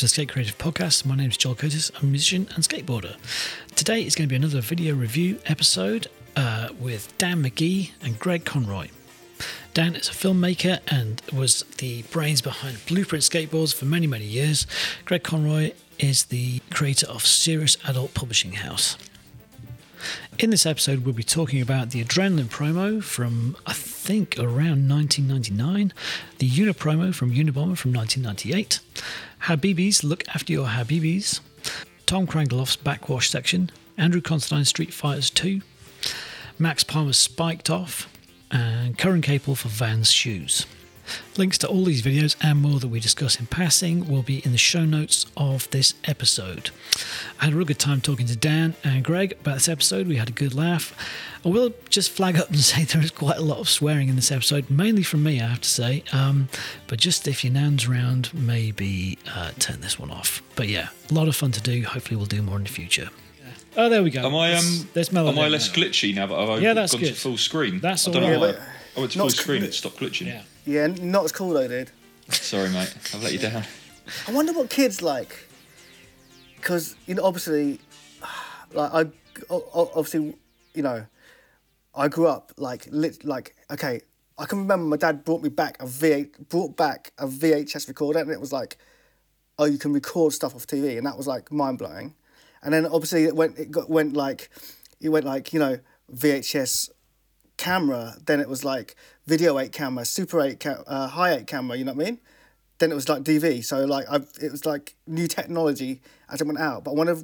to the Skate Creative Podcast. My name is Joel Curtis. I'm a musician and skateboarder. Today is going to be another video review episode uh, with Dan Magee and Greg Conroy. Dan is a filmmaker and was the brains behind Blueprint Skateboards for many, many years. Greg Conroy is the creator of Serious Adult Publishing House. In this episode, we'll be talking about the Adrenalin promo from, I think, around 1999, the Unapromo from Unabomber from 1998, Habibis Look After Your Habibis, Tom Karangelov's Backwash section, Andrew Considine Street Fighters 2, Max Palmer's Spiked Off, and Curren Caples for Vans Shoes. Links to all these videos and more that we discuss in passing will be in the show notes of this episode. I had a real good time talking to Dan and Greg about this episode. We had a good laugh. I will just flag up and say there is quite a lot of swearing in this episode, mainly from me, I have to say. Um, but just if your nan's around, maybe uh, turn this one off. But yeah, a lot of fun to do. Hopefully, we'll do more in the future. Oh, there we go. Am I um? There's- there's melody am I less now. glitchy now that I've Yeah, gone that's to full screen? That's I don't all know why. I went to Not full screen. It stopped glitching. Yeah. Yeah, not as cool though, dude. Sorry, mate. I've let you down. I wonder what kids like. Because you know, obviously, like I, obviously, you know, I grew up like lit, like okay. I can remember my dad brought me back a V8, brought back a VHS recorder, and it was like, oh, you can record stuff off TV, and that was like mind blowing. And then obviously it went, it got went like, it went like you know VHS camera, then it was like video 8 camera, super 8 ca- uh, high 8 camera, you know what I mean? Then it was like DV. So like I it was like new technology as it went out. But I wonder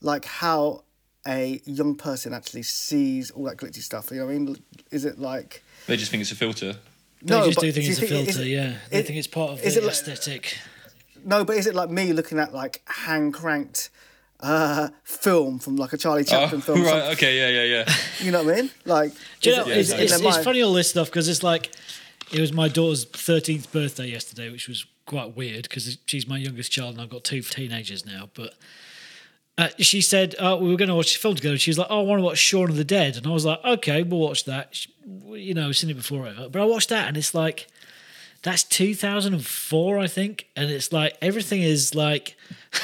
like how a young person actually sees all that glitchy stuff. You know what I mean? Is it like They just think it's a filter. They just but do think you it's a is filter, it- yeah. They it- think it's part of is the it like- aesthetic. no, but is it like me looking at like hand cranked uh film from like a Charlie Chaplin film? Oh, right. some- Okay. Yeah. Yeah. Yeah. You know what I mean? Like Do you know, it- it's, is it's, it's mind? funny all this stuff because it's like, it was my daughter's 13th birthday yesterday, which was quite weird because she's my youngest child and I've got two teenagers now. But uh, she said, uh, we were going to watch a film together. She was like, oh, I want to watch Shaun of the Dead. And I was like, okay, we'll watch that. She, you know, I've seen it before. But I watched that and it's like, that's 2004, I think. And it's like, everything is like,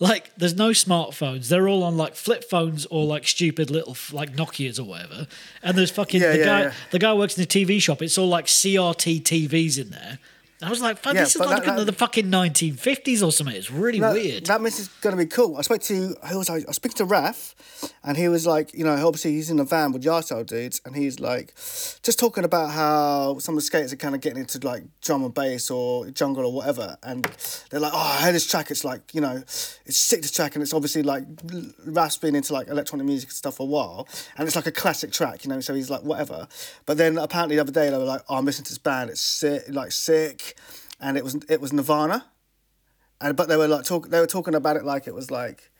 like there's no smartphones. They're all on like flip phones or like stupid little like Nokia's or whatever. And there's fucking Yeah, the yeah, guy yeah. the guy works in the TV shop. It's all like CRT TVs in there. I was like, fuck, Yeah, this is like that- that- the fucking 1950s or something. It's really No, weird. That means it's going to be cool. I spoke to who was I? I spoke to Raf, and he was like, you know, obviously he's in a van with Yardstyle dudes, and he's like, just talking about how some of the skaters are kind of getting into like drum and bass or jungle or whatever, and they're like, oh, I heard this track. It's like, you know, it's sick this track, and it's obviously like Raf's been into like electronic music and stuff for a while, and it's like a classic track, you know. So he's like, whatever. But then apparently the other day they were like, oh, I'm listening to this band. It's sick, like sick, and it was it was Nirvana and but they were like talk they were talking about it like it was like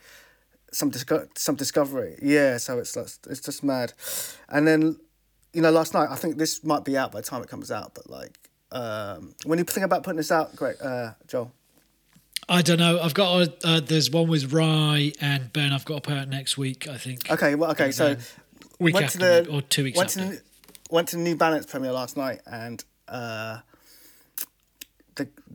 some disco- some discovery yeah so it's like, it's just mad and then you know last night i think this might be out by the time it comes out but like um when you think about putting this out great uh joel I don't know. I've got a, uh, there's one with Rye and Ben. I've got to put out next week. I think. okay well okay so Week went after to the or two weeks went after. to the, went to new balance premiere last night and uh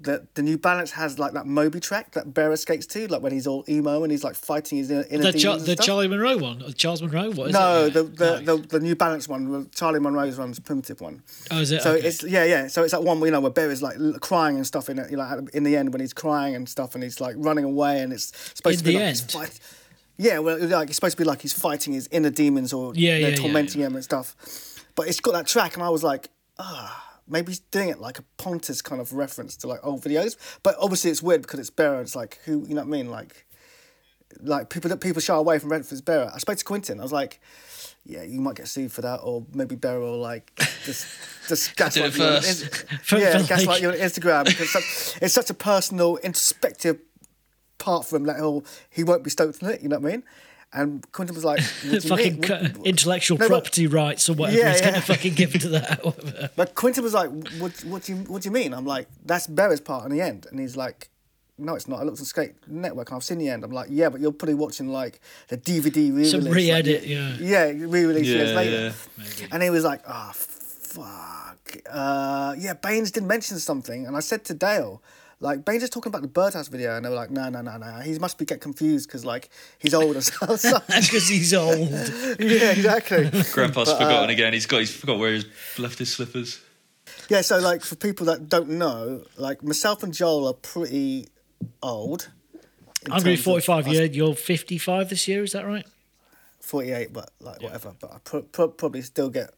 the, the, New Balance has like that Moby track that Bearer skates to, like when he's all emo and he's like fighting his inner, inner the, demons the. Charlie Monroe one, Charles Monroe. What is No, it? the the, No. the the New Balance one, the Charlie Monroe's one's primitive one. oh, is it? So Okay. it's yeah, yeah. So it's that one where you know where Barry's like crying and stuff in it. You know, in the end when he's crying and stuff, and he's like running away, and it's supposed In to be like he's end? fight. Yeah, well, like it's supposed to be like he's fighting his inner demons or Yeah, they're yeah, tormenting yeah. him and stuff. But it's got that track, and I was like, ah, maybe he's doing it like a Pontus kind of reference to like old videos. But obviously it's weird because it's Bearer. It's like who you know what I mean, like. Like people that people shy away from Redford's Bearer. I spoke to Quentin. I was like, "Yeah, you might get sued for that, or maybe Bearer will like just just gaslight it you on first. For- yeah, for gaslight like- you on Instagram because such, it's such a personal, introspective part for him that oh, he'll he won't be stoked on it. You know what I mean? And Quentin was like, what do you fucking mean? What- what- intellectual No, but- property rights or whatever Yeah, he's going to fucking give to that. But Quentin was like, "What? What do you? What do you mean?" I'm like, "That's Bearer's part in the end," and he's like, "No, it's not. I looked on Skate Network and I've seen the end." I'm like, "Yeah, but you're probably watching like the DVD re-release, Some like, re-edit, yeah. yeah, re-release years later." yeah. And he was like, "Oh, fuck, uh, yeah." Baines did mention something, and I said to Dale, Like Baines is talking about the birdhouse video, and they were like, no, no, no, no. He must be get confused because like he's old or something. Because he's old. yeah, exactly. Grandpa's But, uh, forgotten again. He's got. He's forgot where he's left his slippers. Yeah, so like for people that don't know, like myself and Joel are pretty old. I'm going to be terms of 45 us- year. You're 55 this year, is that right? 48, but like whatever. But I pro- pro- probably still get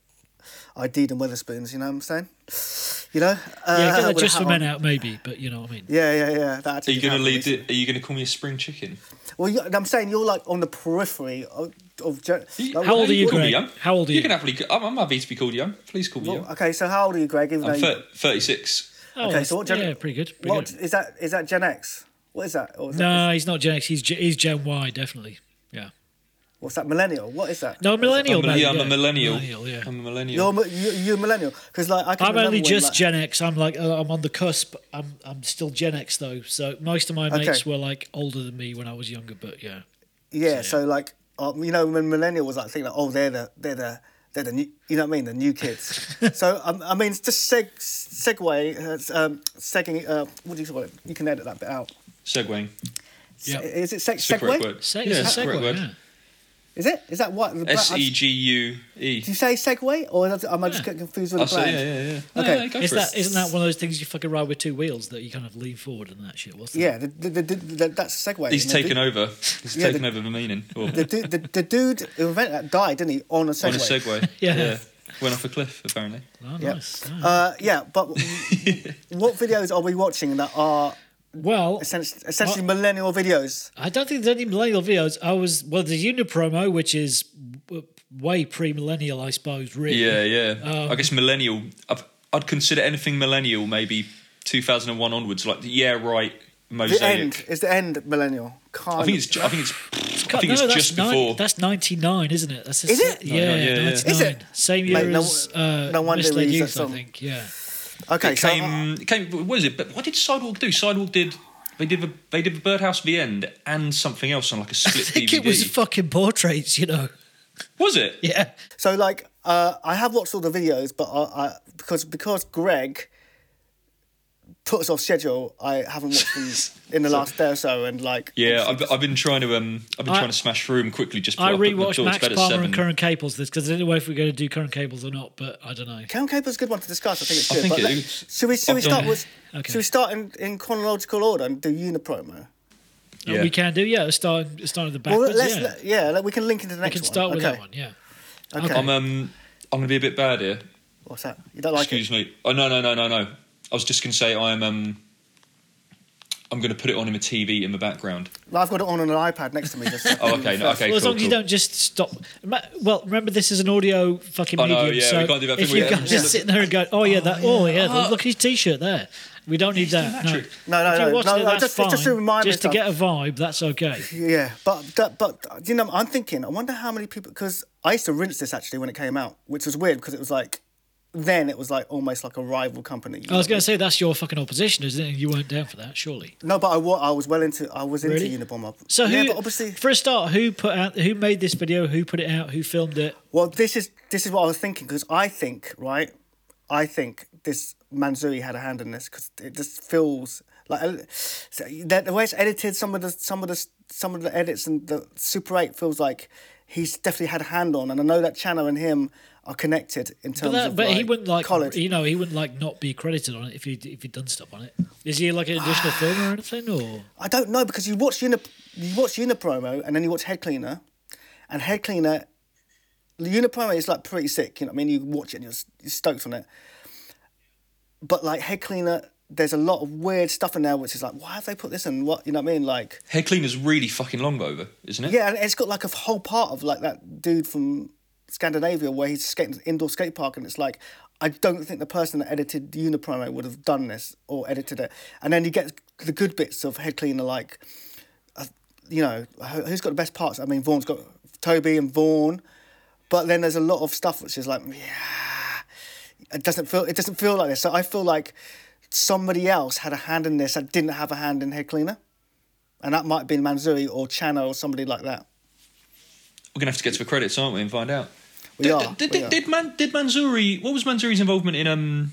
ID'd and Wetherspoons, you know what I'm saying? You know? Uh, Yeah, get that just for men on. out, maybe, but you know what I mean. Yeah, yeah, yeah. That Are you going to lead? recently. The, are you going to call me a spring chicken? Well, you, I'm saying you're like on the periphery of. of gen- like, How old are you, Call me Greg? young. How old are you? You can happily. I'm, I'm happy to be called young. Please call me well, young. okay, so how old are you, Greg? Even I'm thir- 36. Oh, Okay, so what gen- yeah, pretty good. Pretty what good. is that? Is that Gen X? What is that? Or is that No, he's not Gen X. He's Gen- he's Gen Y, definitely. Yeah. What's that? Millennial? What is that? No, millennial. I'm, a- mate, yeah, I'm yeah. a millennial. Millennial, yeah. I'm a millennial. You're mi- you, you're a millennial because like I can I'm remember only when, just like- Gen X. I'm like uh, I'm on the cusp. I'm I'm still Gen X though. So most of my Okay. mates were like older than me when I was younger. But yeah, Yeah, so like, um, you know, when millennial was like thinking, like, oh, they're the, they're the, they're the new, you know what I mean, the new kids. so um, I mean, it's just seg, segue, uh, um, segging, uh, what do you call it? You can edit that bit out. Segueing. Yeah. Is it seg, It's the correct segue? word. Se- yeah, it's it's a the segue. Yeah. Is it? Is that what? the bla- S E G U E. Do you say segue, or am I just Yeah. getting confused with I the say, brand? yeah, yeah, yeah. Okay. No, no, go is that, it. isn't that one of those things you fucking ride with two wheels that you kind of lean forward and that shit? What's that? Yeah, the, the, the, the, that's a segue. He's taken du- over. He's Yeah, taken the- over the meaning. Or The, the, the dude who invented that died, didn't he, on a segue? on a Segway. Yeah. Went off a cliff, apparently. Oh, Yeah. nice. Oh. Uh, yeah, but what videos are we watching that are well, essentially, essentially millennial videos? I don't think there's any millennial videos. I was well, the Unapromo, which is way pre-millennial, I suppose. Really. Yeah, yeah. Um, I guess millennial. I've, I'd consider anything millennial maybe 2001 onwards, like yeah, right mosaic. The end is the end millennial. Kind I think of. it's. I think it's. I think no, it's just nine- before. That's ninety nine, isn't it? That's a Is it? Yeah, No, no, yeah, yeah. 99. Is it? Same year Mate, no- as uh, no wonder Misled Youth, that I song. think. Yeah. Okay. it so, came. it came. What is it? But what did Sidewalk do? Sidewalk did. They did. The, they did the Birdhouse the end and something else on like a split I think DVD. it was fucking portraits, you know. Was it? Yeah. so like, uh, I have watched all the videos, but I, I because because Greg put us off schedule, I haven't watched them in the last day or so, and like, Yeah, I've, I've been trying to. Um, I've been I- trying to smash through them quickly. Just I put my rewatched daughter's Max bed at Palmer seven. and Curren Caples this because I didn't know if we are going to do Curren Caples or not, but I don't know. Curren Caples is a good one to discuss. I think it's I think but it let- is. should we should we I've done start it. with Okay. should we start in, in chronological order and do Unapromo? Yeah. We can do, yeah. Let's Start, start at the Well, backwards, let's yeah. let- yeah, let- we can link into the next. One. We can start one. with okay. that one, yeah. Okay. I'm um. I'm going to be a bit bad here. What's that? You don't like Excuse it? me. Oh no no no no no. I was just going to say I'm um. I'm going to put it on in a TV in the background. No, I've got it on an iPad next to me. Just Oh okay no, okay Well, as cool, long as you don't just stop. Well, remember this is an audio fucking I know, medium, yeah, so we can't do that if you where guys you- just sitting there and go, "Oh yeah, that, oh yeah, Oh. look at his t-shirt there," we don't need that. that No. No, no, no, watching no, it, no, just- fine. just to remind me just to get a vibe, that's okay. Yeah, but but you know, I'm thinking. I wonder how many people because I used to rinse this actually when it came out, which was weird because it was like then it was like almost like a rival company. I was going to say that's your fucking opposition, isn't it? You weren't down for that, surely. no, but I, wa- I was well into I was into Really? Unabomber. So yeah, who, but obviously, for a start, who put out, who made this video, who put it out, who filmed it? well, this is this is what I was thinking because I think right, I think this Manzoori had a hand in this because it just feels like uh, so the, the way it's edited, some of the some of the some of the edits and the Super Eight feels like he's definitely had a hand on, and I know that Channel and him are connected in But, terms that, of but like, he wouldn't like, college. you know, he wouldn't like not be credited on it if he if he'd done stuff on it. Is he like an additional film or anything, or? I don't know because you watch Uni, you watch Unapromo and then you watch Head Cleaner, and Head Cleaner, Unapromo is like pretty sick. You know, what I mean, you watch it and you're, you're stoked on it. But like Head Cleaner, there's a lot of weird stuff in there, which is like, why have they put this in? What you know what I mean? Like, Head cleaner's really fucking long over, isn't it? yeah, and it's got like a whole part of like that dude from Scandinavia where he's skating indoor skate park, and it's like. I don't think the person that edited Unapromo would have done this or edited it. And then you get the good bits of Head Cleaner, like uh, you know, who- who's got the best parts? I mean, Vaughn's got Toby and Vaughan, but then there's a lot of stuff which is like, yeah, it doesn't feel it doesn't feel like this. So I feel like somebody else had a hand in this that didn't have a hand in Head Cleaner, and that might have been Manzoori or Chano or somebody like that. We're gonna have to get to the credits, aren't we, and find out. We did, are. Did, we did, are. did, Man, did Manzoori? What was Manzoori's involvement in um,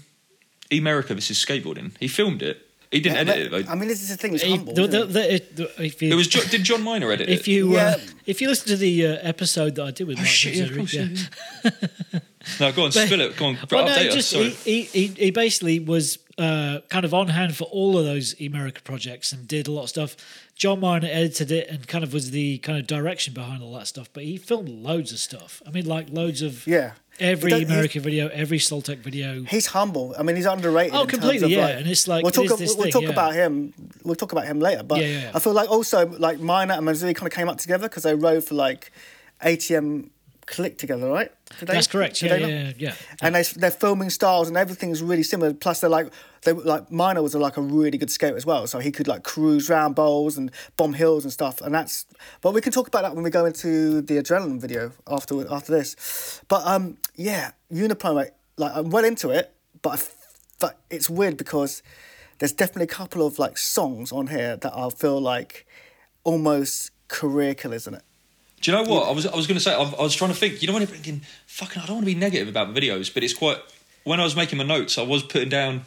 Emerica? This is skateboarding. He filmed it. He didn't Yeah, edit but- it. Though. I mean, this is the thing. It's He- humble. the- isn't the- it? the- it- the- if you, it was Jo- did Jon Miner edit if it? you uh, Yeah. if you listen to the uh, episode that I did with Oh Mike shit! Yeah, of Manzoori, course. yeah. Yeah. no, go on, But- spill it. Go on, Well, no, update he us. just Sorry. he, he, he, he basically was uh, kind of on hand for all of those Emerica projects and did a lot of stuff. Jon Miner edited it and kind of was the kind of direction behind all that stuff. But he filmed loads of stuff. I mean, like loads of Yeah. every He does- Emerica video, every Sole Tech video. He's humble. I mean, he's underrated. Oh, completely, yeah, like- and it's like, we'll talk. is ab- this we'll thing, talk yeah. about him. We'll talk about him later. But Yeah, yeah. I feel like also like Miner and Manzoori kind of came up together because they rode for like ATM Click together, right? Did they? That's correct. Yeah, yeah, yeah, yeah. And they, their filming styles and everything's really similar. Plus, they're like they like Miner was like a really good skater as well, so he could like cruise round bowls and bomb hills and stuff. And that's. But we can talk about that when we go into the adrenaline video after after this. But um, yeah, Unipro, like I'm well into it, but I f- but it's weird because there's definitely a couple of like songs on here that I feel like almost career killers in it. Do you know what? I was I was going to say I, I was trying to think. You know when I'm thinking, fucking, I don't want to be negative about the videos, but it's quite. When I was making my notes, I was putting down.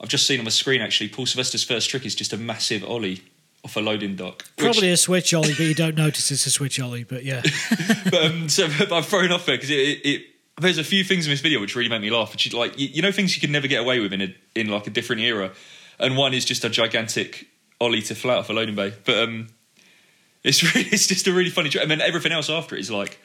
I've just seen on the screen actually. Paul Sylvester's first trick is just a massive ollie off a loading dock. which- Probably a switch ollie, but you don't notice it's a switch ollie. But yeah, but, um, so but I've thrown off there because it, it, it. There's a few things in this video which really make me laugh. Which like you, you know things you could never get away with in a, in like a different era, and one is just a gigantic ollie to flat off a loading bay. But um, it's really, it's just a really funny trick. And then everything else after it is like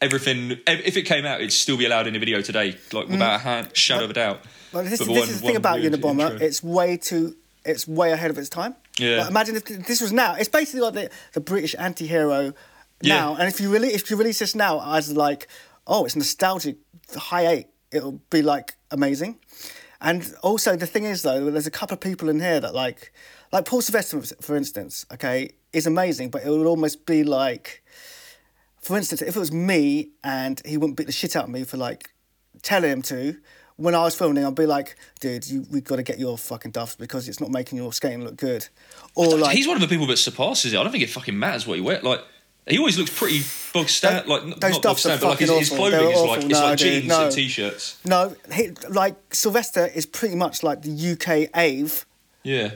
everything. If it came out, it'd still be allowed in a video today, like mm. without a hand, shadow of a doubt. Well, this, But this one- is the thing about Unabomber. intro. It's way too. It's way ahead of its time. Yeah. Like, imagine if this was now. It's basically like the, the British anti-hero Yeah. now. And if you really, if you release this now as like, oh, it's nostalgic, high eight, it'll be like amazing. And also the thing is though, there's a couple of people in here that like, like Paul Sylvester, for instance, okay, is amazing, but it would almost be like, for instance, if it was me and he wouldn't beat the shit out of me for like telling him to, when I was filming, I'd be like, dude, you we've got to get your fucking duffs because it's not making your skating look good. Or like, He's one of the people that surpasses it. I don't think it fucking matters what he wears. Like he always looks pretty bog stand, like those not bog duffs are stand, but like his, his clothing They're is like awful. it's No, like dude, jeans no. and t-shirts. no, he, like Sylvester is pretty much like the UK Ave Yeah.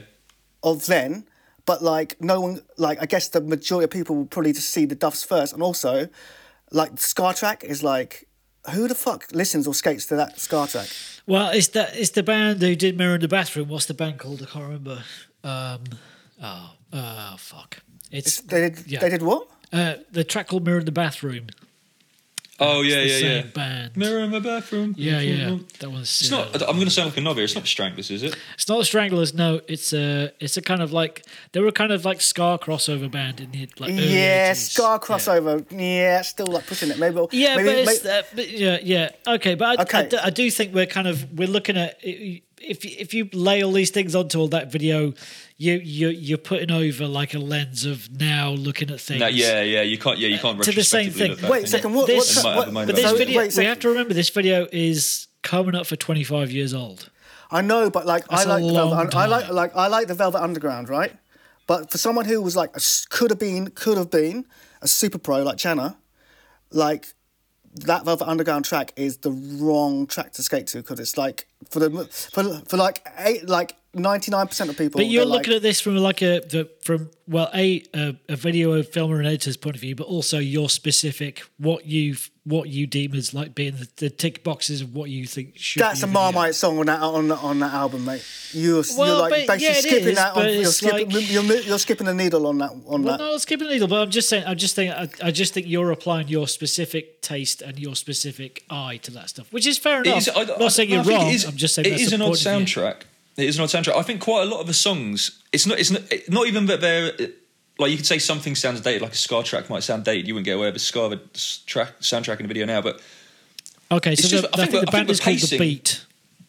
Of then, but like no one, like I guess the majority of people will probably just see the duffs first, and also, like Ska Track is like, who the fuck listens or skates to that Ska Track? well, it's that it's the band who did Mirror in the Bathroom. What's the band called? I can't remember. Um, oh, uh, fuck. It's They did, Yeah. they did what? uh, the track called Mirror in the Bathroom. Oh yeah, It's yeah, the yeah. band. Mirror in my bathroom. Yeah, yeah. That one's. It's not. I'm going to sound like a novice. It's not Stranglers, is it? It's not the Stranglers. No, it's a. It's a kind of like they were kind of like Ska crossover band in the like. early Yeah, 80s. Ska crossover. Yeah. still like pushing it. Maybe. Yeah, maybe, but, it's, may- uh, but yeah, yeah, okay, but I, Okay. I I do think we're kind of we're looking at if if you lay all these things onto all that video, you you you're putting over like a lens of now looking at things. No, yeah, yeah. You can't. Yeah, you can't. To the same thing. look back, Wait a second. What? This- what, what, But this So, video, wait a we have to remember this video is coming up for 25 years old. I know, but like That's I a like the Velvet, I like like I like the Velvet Underground, right? But for someone who was like a s- could have been could have been a super pro like Channa, like that Velvet Underground track is the wrong track to skate to because it's like for the for for like eight like ninety nine percent of people. But you're looking like, at this from like a the, from well a, a a video filmer and editor's point of view, but also your specific what you what you deem as like being the, the tick boxes of what you think should. that's be a video. Marmite song on that on on that album, mate. You're, Well, you're like but- basically yeah, skipping is, that. On, you're skipping like- you're, you're skipping the needle on that on Well, that. no, I'm skipping the needle, but I'm just saying. I'm just saying. I, I just think you're applying your specific taste and your specific eye to that stuff, which is fair enough. is- I- I'm not saying no, I you're think wrong. it is- I'm just saying it that's is the an odd point of view. soundtrack. It is an odd soundtrack. I think quite a lot of the songs. It's not. It's not. Not even that they're like you could say something sounds dated, like a Ska track might sound dated. You wouldn't get away with a Ska track soundtrack in a video now, but Okay, so just- the, I I think think the- the band think is called the pacing- Beat.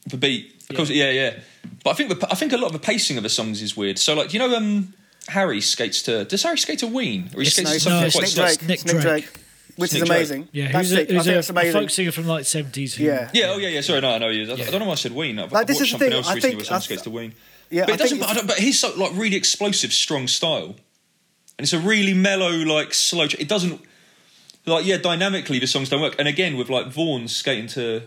the beat, of course, yeah, yeah. But I think the, I think a lot of the pacing of the songs is weird. So like you know, um, Harry skates to. Does Harry skate to Ween, or he It's- skates no, to something no, it's quite Nick? Drake. Nick It's Nick Drake. Drake, which Nick is Drake. amazing. Yeah, That's who's a, sick. I who's think a, it's a folk singer from like seventies. Yeah. Yeah, oh yeah, yeah. Sorry, no, I know he is. I, I don't know why I said Ween. I've, Like, I've this watched the something thing, else I recently think- where someone skates to Ween. Yeah, but I it doesn't. think But, I don't, but he's so like really explosive, strong style, and it's a really mellow, like slow. It doesn't like yeah, dynamically the songs don't work. And again, with like Vaughan skating to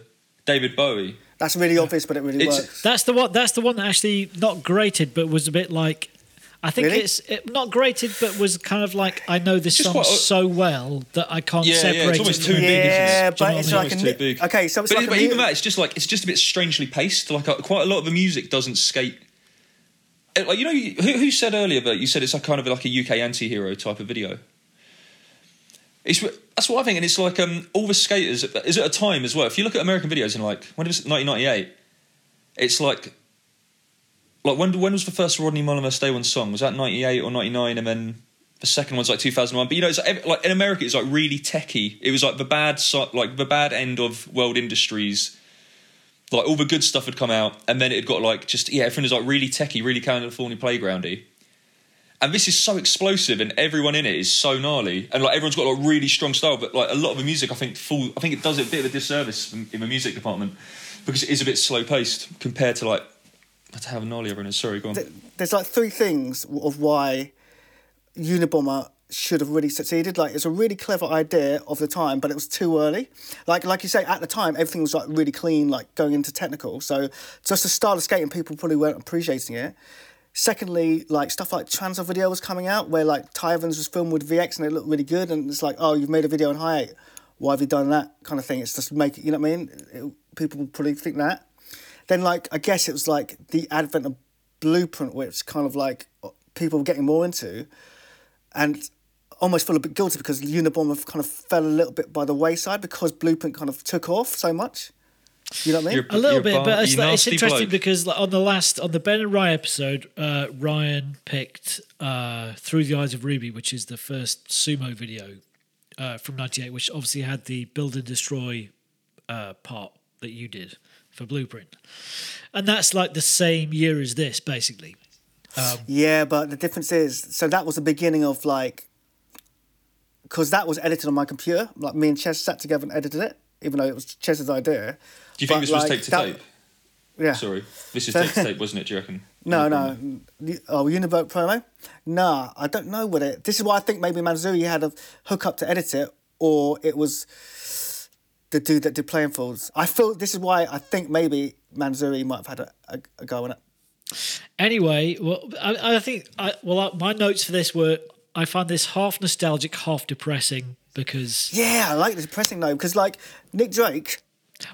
David Bowie, That's really obvious, but it really It's- works. That's the one. That's the one that actually not grated, but was a bit like. I think Really? it's it, not grated, but was kind of like I know this Just song quite a- so well that I can't separate. Yeah, yeah, it's almost it. too from- big, isn't it? Yeah, Do you but know it's I mean? like It's a too mi- big. Okay, so it's but, like it- a but even mu- that, it's just like it's just a bit strangely paced. Like uh, quite a lot of the music doesn't skate. Uh, Like you know, who, who said earlier, but you said it's like kind of like a UK anti-hero type of video. It's that's what I think, and it's like um, all the skaters is at a time as well. If you look at American videos in like when was it 1998, it's like like when when was the first Rodney Mullen Daewon Song? Was that 98 or 99? And then the second one's like 2001. But you know, it's like, like in America, it's like really techie. It was like the bad like the bad end of world industries. Like all the good stuff had come out, and then it got like just yeah, everything was like really techie, really California playgroundy. And this is so explosive, and everyone in it is so gnarly, and like everyone's got like really strong style. But like a lot of the music, I think, full, I think it does it a bit of a disservice in, the music department because it is a bit slow paced compared to like to how gnarly everyone is. Sorry, go on. there's like three things of why Unabomber should have really succeeded. Like it's a really clever idea of the time, but it was too early. Like like you say, at the time everything was like really clean, like going into technical. So just the style of skating, people probably weren't appreciating it. Secondly, like stuff like Transworld video was coming out where like Ty Evans was filmed with VX and it looked really good, and it's like, oh, you've made a video on high eight. Why have you done that kind of thing? It's just make you know what I mean? It- people probably think that. Then like I guess it was like the advent of Blueprint, which kind of like people were getting more into, and almost feel a bit guilty because Unabomber kind of fell a little bit by the wayside because Blueprint kind of took off so much. You know what I mean? You're- A little bit, bar- but it's, like, it's interesting bloke. because like, on the last on the Ben and Ryan episode, uh, Ryan picked uh, "Through the Eyes of Ruby," which is the first sumo video uh, from '98, which obviously had the build and destroy uh, part that you did for Blueprint, and that's like the same year as this, basically. Yeah, but the difference is, so that was the beginning of like, because that was edited on my computer. Like me and Ches sat together and edited it, even though it was Ches's idea. Do you think But, this was like, tape to that- tape? Yeah. Sorry, this is tape to tape, wasn't it? Do you reckon? No, no. The- Oh, Univote promo? Nah, I don't know what it. This is why I think maybe Manzoori had a hookup to edit it, or it was the dude that did playing fields. I feel this is why I think maybe Manzoori might have had a, a, a go on it. Anyway, well, I, I think I, well, uh, my notes for this were I find this half nostalgic, half depressing because Yeah, I like this depressing though, because like Nick Drake.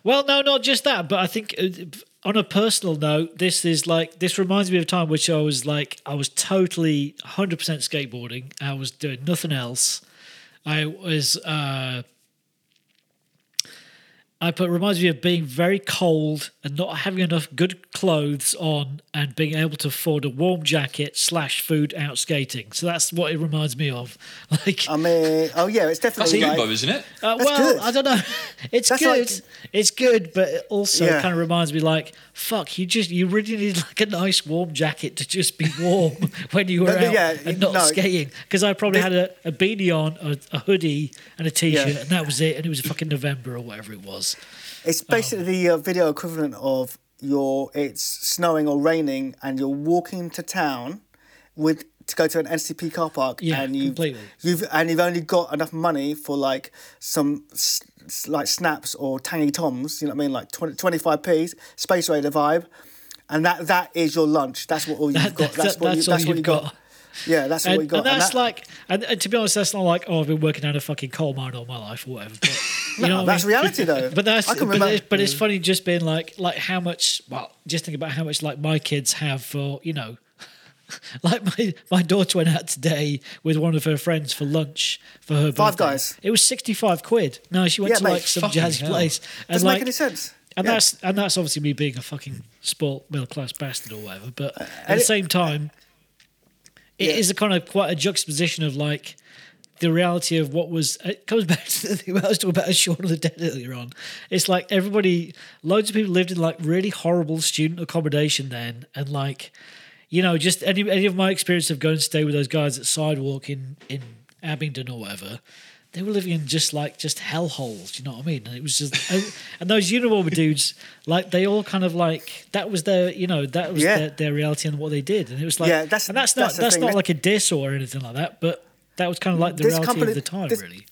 Well, no, not just that, but I think uh, on a personal note, this is like this reminds me of a time which I was like I was totally 100% skateboarding. I was doing nothing else. I was uh I put reminds me of being very cold and not having enough good clothes on and being able to afford a warm jacket slash food out skating. So that's what it reminds me of. Like I mean, oh yeah, it's That's definitely good like, though, isn't it? uh, That's well, good. I don't know. It's That's good. like- it's good, but it also Yeah. kind of reminds me like, fuck, you just you really need like a nice warm jacket to just be warm when you were No, no, out yeah, and not no. skating. Because I probably had a, a beanie on, a, a hoodie, and a t-shirt, Yeah. and that was it. And it was fucking November or whatever it was. It's basically the uh, video equivalent of your it's snowing or raining and you're walking to town with to go to an NCP car park Yeah, and you've, completely. you've and you've only got enough money for like some s- s- like snaps or tangy toms, you know what I mean, like 20, 25p, space raider vibe, and that that is your lunch. That's what all you've got. that- That's what you, all that's what you've you got. Yeah, that's And, what you got. and that's that- like, and, and to be honest, that's not like, oh, I've been working down a fucking coal mine all my life or whatever. But, you know, No, what I that's mean? reality though. But that's I can but, remember- it's, but it's funny just being like like how much well just think about how much like my kids have for you know like my my daughter went out today with one of her friends for lunch for her Five birthday. Guys. It was sixty five quid. No, she went Yeah, to mate, like some jazzy hell. place and doesn't like make any sense. and Yeah. that's and that's obviously me being a fucking spoilt middle class bastard or whatever. But at and the same time, it is Yeah. a kind of quite a juxtaposition of like the reality of what was. Uh, it comes back to the thing I was talking about Shaun of the Dead earlier on. It's like everybody, loads of people lived in like really horrible student accommodation then, and like. You know, just any any of my experience of going to stay with those guys at Sidewalk in in Abingdon or whatever, they were living in just like just hellholes. You know what I mean? And it was just and, and those Unabomber dudes, like they all kind of like that was their you know that was Yeah. their, their reality and what they did, and it was like Yeah, that's- and that's, that's not the that's not like a diss or anything like that, but that was kind of like the This reality company- of the time, this- really.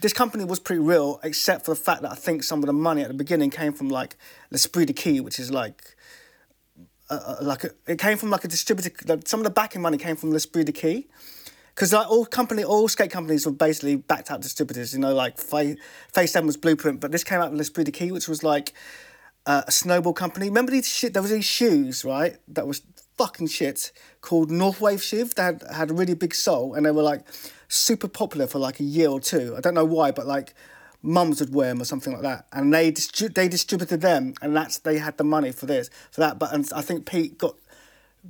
this company was pretty real, except for the fact that I think some of the money at the beginning came from like L'Esprit de Key, which is like, uh, uh, like a, it came from like a distributor. Like, some of the backing money came from L'Esprit de Key, because like all company, all skate companies were basically backed out distributors. You know, like Phase Seven was Blueprint, but this came out with L'Esprit de Key, which was like uh, a snowball company. Remember these shit? There was these shoes, right? That was fucking shit called Northwave shoes. They had had a really big sole, and they were like super popular for like a year or two. I don't know why, but like mums would wear them or something like that, and they distri- they distributed them, and that's they had the money for this for that. But and I think Pete got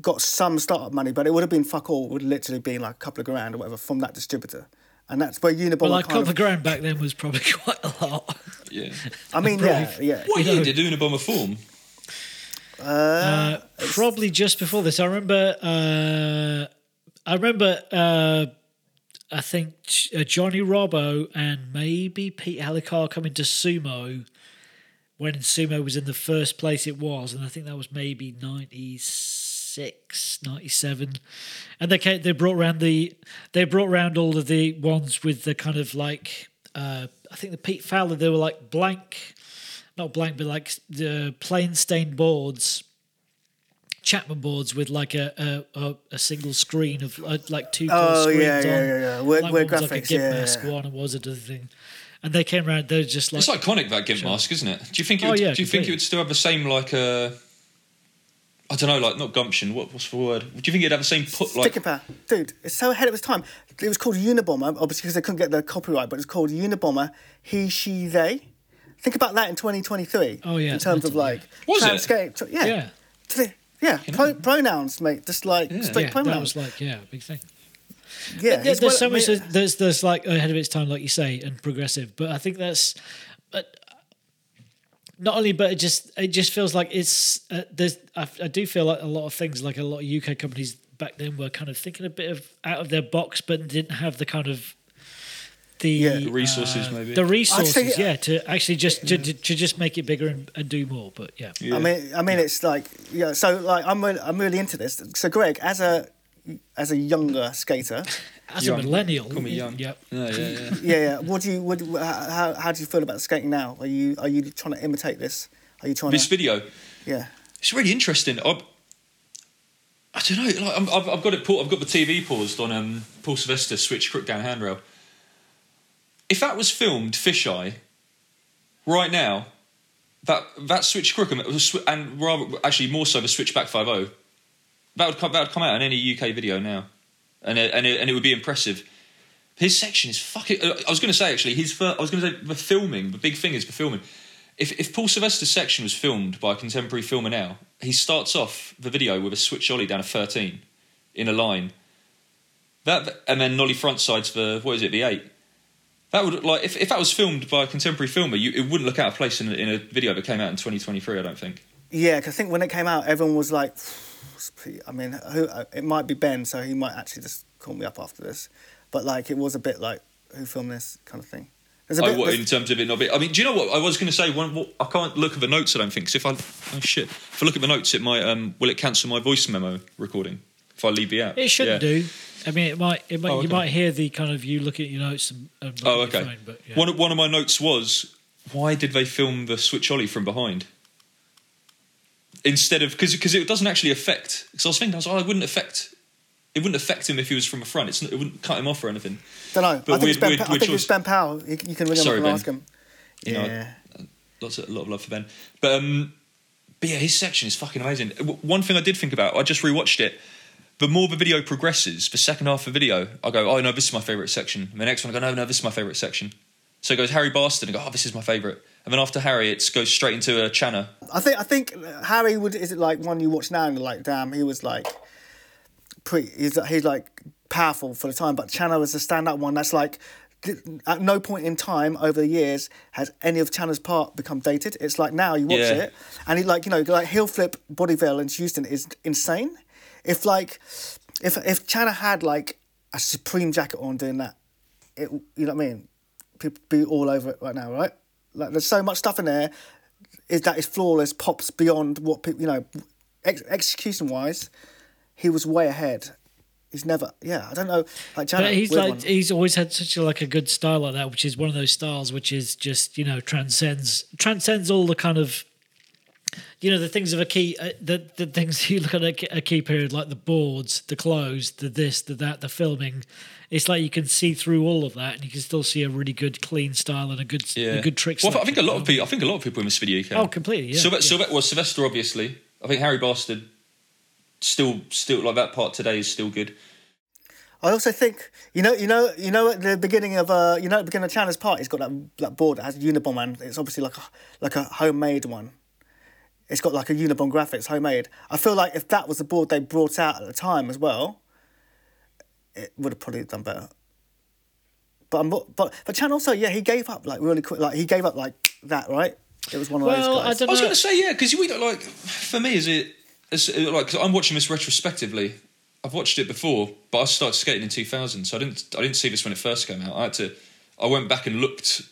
got some startup money, but it would have been fuck all. It would literally been like a couple of grand or whatever from that distributor. And that's where Unabomber Well, like a couple of, of grand back then was probably quite a lot. Yeah. I mean, yeah, yeah. What You year know- did Unabomber form? Uh, probably just before this. I remember. Uh, I remember. Uh, I think uh, Johnny Robbo and maybe Pete Hellicar coming to Sumo when Sumo was in the first place it was, and I think that was maybe 96, 97. And they came, they brought around the they brought around all of the ones with the kind of like uh, I think the Pete Fowler they were like blank, not blank, but like the plain stained boards. Chapman boards with like a a, a, a single screen of uh, like two Oh, screens yeah, on. yeah, yeah, yeah. Word- Like word one was like a graphics, gimp yeah, mask yeah. one and was another thing. And they came around. They're just like, It's iconic that gimp mask, isn't it? Do you think? It Oh, yeah, do you think completely. it would still have the same like uh, I don't know, like not gumption. What, what's the word? Do you think it'd have the same put like? Sticking power. Dude, it's so ahead of its time. It was called Unabomber, obviously because they couldn't get the copyright, but it's called Unabomber, he, she, they. Think about that in 2023. Oh, yeah, In terms of like. Was it? transcape- tr- Yeah. yeah, Yeah. Yeah. Pro- pronouns, mate. Just like Yeah. straight yeah. That was like, yeah, big thing. yeah. There- there's well- so much. mate, There's there's like ahead of its time, like you say, and progressive. But I think that's, but not only, but it just it just feels like it's uh, there's. I, I do feel like a lot of things, like a lot of UK companies back then, were kind of thinking a bit of out of their box, but didn't have the kind of the Yeah. The resources, uh, maybe. the resources, think- yeah, to actually just to, to, to just make it bigger and, and do more. But yeah, Yeah. I mean, I mean, it's like yeah. So like, I'm really, I'm really into this. So Greg, as a as a younger skater, as Young. a millennial, Call me young. Yep. Yeah, yeah, yeah. yeah, yeah. What do you, what, how, how do you feel about skating now? Are you, are you trying to imitate this? Are you trying this to, video, yeah? it's really interesting. I, I don't know. Like, I'm, I've, I've got it. pa- I've got the TV paused on um, Paul Sylvester switch crook down handrail. If that was filmed fisheye, right now, that that switch crook and, and rather actually more so the switchback five zero, that would come that would come out in any UK video now, and it, and it, and it would be impressive. His section is fucking. uh, I was going to say actually, his. fir- I was going to say the filming. The big thing is the filming. If if Paul Sylvester's section was filmed by a contemporary filmer now, he starts off the video with a switch ollie down a thirteen, in a line. That and then nollie front sides for what is it? The eight. That would like if, if that was filmed by a contemporary filmer, you, it wouldn't look out of place in a, in a video that came out in 2023. I don't think. Yeah, 'cause I think when it came out, everyone was like, I mean, who, uh, it might be Ben, so he might actually just call me up after this. But like, it was a bit like, who filmed this kind of thing. There's a I, bit, what, in terms of it not being. I mean, do you know what I was going to say? One, what, I can't look at the notes. I don't think. 'cause if I oh shit, if I look at the notes, it might um, will it cancel my voice memo recording if I leave the app? It shouldn't Yeah. do. I mean, it might. It might. Oh, You might hear the kind of you look at your notes and. and Oh, at your okay. phone, but yeah. One of- one of my notes was why did they film the switch ollie from behind instead of because because it doesn't actually affect. Because I was thinking, I was like, oh, it wouldn't affect. It wouldn't affect him if he was from the front. It's it wouldn't cut him off or anything. don't know. but I think, it's ben, weird- I think it's. Ben Powell. You, you can ring him Sorry, up and Ben. ask him. You know, yeah. lots of, a lot of love for Ben. But um, but yeah, his section is fucking amazing. One thing I did think about, I just rewatched it. The more the video progresses, the second half of the video, I go, oh no, this is my favourite section. And the next one, I go, no, no, this is my favourite section. So it goes Harry Bastard, and I go, oh, this is my favourite. And then after Harry, it goes straight into a Channer. I think I think Harry would is it like one you watch now and you're like damn he was like pretty he's he's like powerful for the time. But Channer was a standout one that's like at no point in time over the years has any of Channer's part become dated. It's like now you watch Yeah. it and he like you know like heel flip bodyville in Houston is insane. If like if if Channer had like a supreme jacket on doing that it you know what I mean? People be all over it right now right like there's so much stuff in there is that is flawless, pops beyond what people, you know, ex- execution wise, he was way ahead. He's never. Yeah, I don't know. Like Channel, But he's like one. he's always had such a, like a good style like that, which is one of those styles which is just you know transcends transcends all the kind of you know the things of a key uh, the the things you look at a, a key period like the boards, the clothes, the this, the that, the filming. It's like you can see through all of that, and you can still see a really good clean style and a good a good trick. Well, I think a lot of people. I think a lot of people in this video can. Oh, completely. Yeah. Sylve- yeah. Sylve- well, Sylvester obviously. I think Harry Bastard still, still like that part today is still good. I also think you know, you know, you know, at the beginning of uh, you know, at the beginning of Chandler's part, he's got that that board that has Unibomb, and it's obviously like a like a homemade one. It's got like a Unibomb graphics, homemade. I feel like if that was the board they brought out at the time as well, it would have probably done better. But I'm not, but but Chan also, yeah, he gave up like really quick. Like he gave up like that, right? It was one of Well, those I guys. don't I was going to say yeah, because we don't like. For me, is it? Is it like 'cause I'm watching this retrospectively. I've watched it before, but I started skating in 2000, so I didn't. I didn't see this when it first came out. I had to. I went back and looked.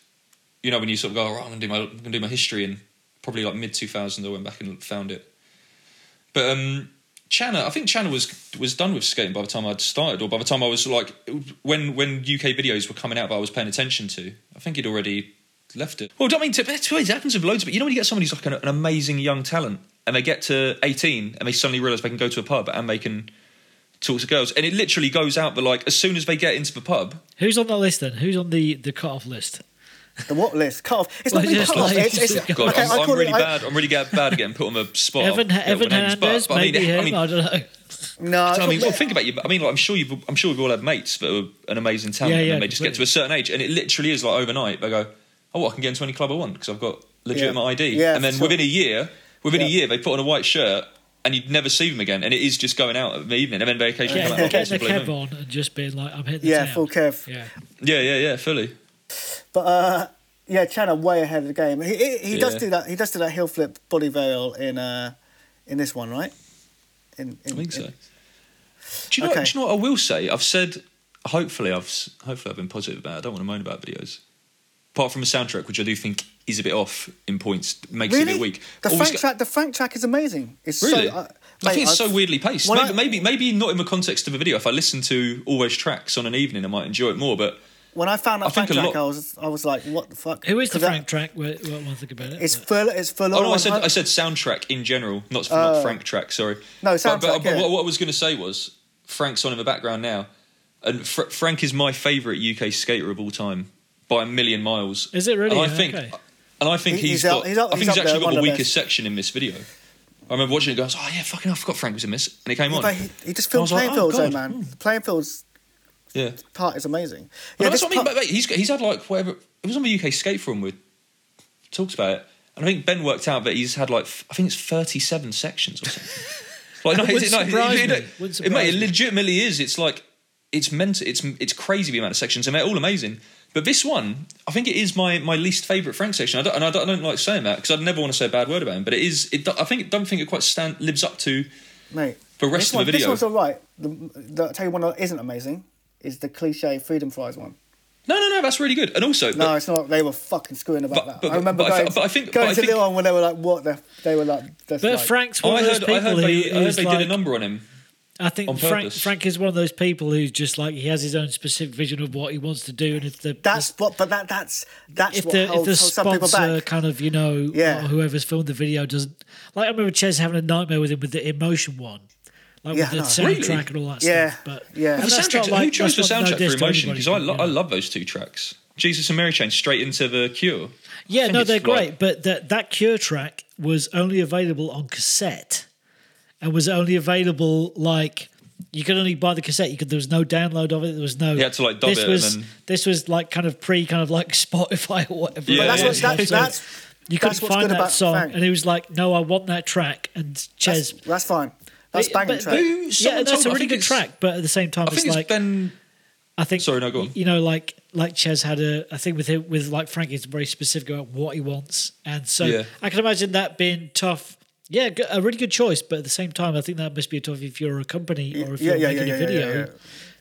You know, when you sort of go, oh, I'm gonna do my, I'm gonna do my history, and probably like mid 2000, I went back and found it. But um, Channa, I think Channa was was done with skating by the time I'd started, or by the time I was like when when UK videos were coming out that I was paying attention to. I think he'd already left it. Well, I mean, to, it happens with loads it. You know, when you get somebody who's like an, an amazing young talent, and they get to 18, and they suddenly realise they can go to a pub and they can talk to girls, and it literally goes out. But like as soon as they get into the pub, Who's on that list then? Who's on the the cut off list? The what list? Cut off. It's Well, not really just cut off. like- It's, it's, God, God, okay, I'm, I I'm really it, bad. I'm really ga- bad at getting put on the spot. Evan Yeah, Evan my name's Hernandez, But, but I mean, maybe him. I mean, I don't know. No, I mean, yeah. well, think about you. I mean, like, I'm sure you've, I'm sure we've all had mates that are an amazing talent, Yeah, yeah, and they just get to a certain age, and it literally is like overnight. They go, "Oh, well, I can get into any club I want because I've got legitimate Yeah. ID." Yeah, and then sure. within a year, within a year, they put on a white shirt, and you'd never see them again. And it is just going out in the evening, and then they occasionally Getting, come getting the possibly Kev on and just being like, I'm hitting the Yeah, town. full Kev. Yeah. Yeah, yeah, yeah, fully. But uh, yeah, Channa way ahead of the game. He he, he does do that. He does do that heel flip body veil in uh in this one, right? In, in I think so. in- Do you know? Okay. Do you know what I will say? I've said. Hopefully, I've hopefully I've been positive about. it. I don't want to moan about videos. Apart from the soundtrack, which I do think is a bit off in points, makes it a bit weak. the Always Frank go- track. The Frank track is amazing. It's Really? so. Uh, I think it's so weirdly paced. Maybe, I- maybe, maybe not in the context of a video. If I listen to Always tracks on an evening, I might enjoy it more. But When I found I Frank track, lot- I was I was like, what the fuck? Who is the 'Cause that- Frank track? What, what one thing about it? It's But- full. It's full. Of Oh no, I said I said soundtrack in general, not, not Frank track. Sorry. Uh, No, But, but, soundtrack, but yeah. what, what I was going to say was Frank's on in the background now, and Fr- Frank is my favourite UK skater of all time by a million miles. Is it really? And I think, Okay. and I think He- he's he's up- got. he's up- I think he's he's, actually got the the weakest section in this video. I remember watching it. and Goes, oh yeah, fucking, I forgot Frank was in this, and it came Yeah, on. but he, he just filmed was like, playing oh, fields, though, man. The playing fields Yeah. part is amazing. Yeah, that's this what I mean. part- But, mate, he's he's had like whatever. It was on the UK skate forum with talks about it, and I think Ben worked out that he's had like I think it's thirty-seven sections or something. like no, it, no, it, me. it, it, mate, it legitimately is. It's like it's meant. It's it's crazy the amount of sections, and they're all amazing. But this one, I think it is my, my least favourite Frank section. I don't, and I don't, I don't like saying that because I'd never want to say a bad word about him. But it is. It, I think don't think it quite stand lives up to mate. the rest this of one, the This video. one's all right. The, the, I'll tell you one that isn't amazing is the cliche Freedom Fries one. No, no, no. That's really good. And also, No, it's not. They were fucking screwing about But- that. but- I remember but I going, thi- but I think- going but I to think- the one when they were like, what the? They were like, that's But like, Frank's one I of those heard, people I heard who, they, I heard who's they like, did a number on him. I think Frank. Frank is one of those people who's just like he has his own specific vision of what he wants to do, and if the That's what. But that that's that's if what the if the holds some people sponsor back. kind of you know Yeah. whoever's filmed the video doesn't like I remember Ches having a nightmare with him with the emotion one, like Yeah, with the no. soundtrack Really? and all that Yeah, stuff. But yeah. and The soundtrack, like- who chose the that's no soundtrack for Emotion? Because I, lo- you. I love those two tracks. Jesus and Mary Chain straight into the Cure. Yeah, no, they're like- great, but that that Cure track was only available on cassette, and was only available like you could only buy the cassette. You could there was no download of it. There was no. You had to, like, dub this it and was then- this was like kind of pre kind of like Spotify or whatever. Yeah, But that's yeah, what that's, So that's you couldn't what's find good that about song, Frank. and he was like, "No, I want that track." And that's, that's fine. That's But- banging but- track. Who- yeah, that's told a really good track. But at the same time, I think it's it's like Ben. I think Sorry, no, go on. You know, like like Ches had a I think with him with like Frank, he's very specific about what he wants, and so Yeah. I can imagine that being tough. Yeah, a really good choice, but at the same time, I think that must be tough if you're a company or if yeah, you're yeah, making yeah, a video yeah, yeah.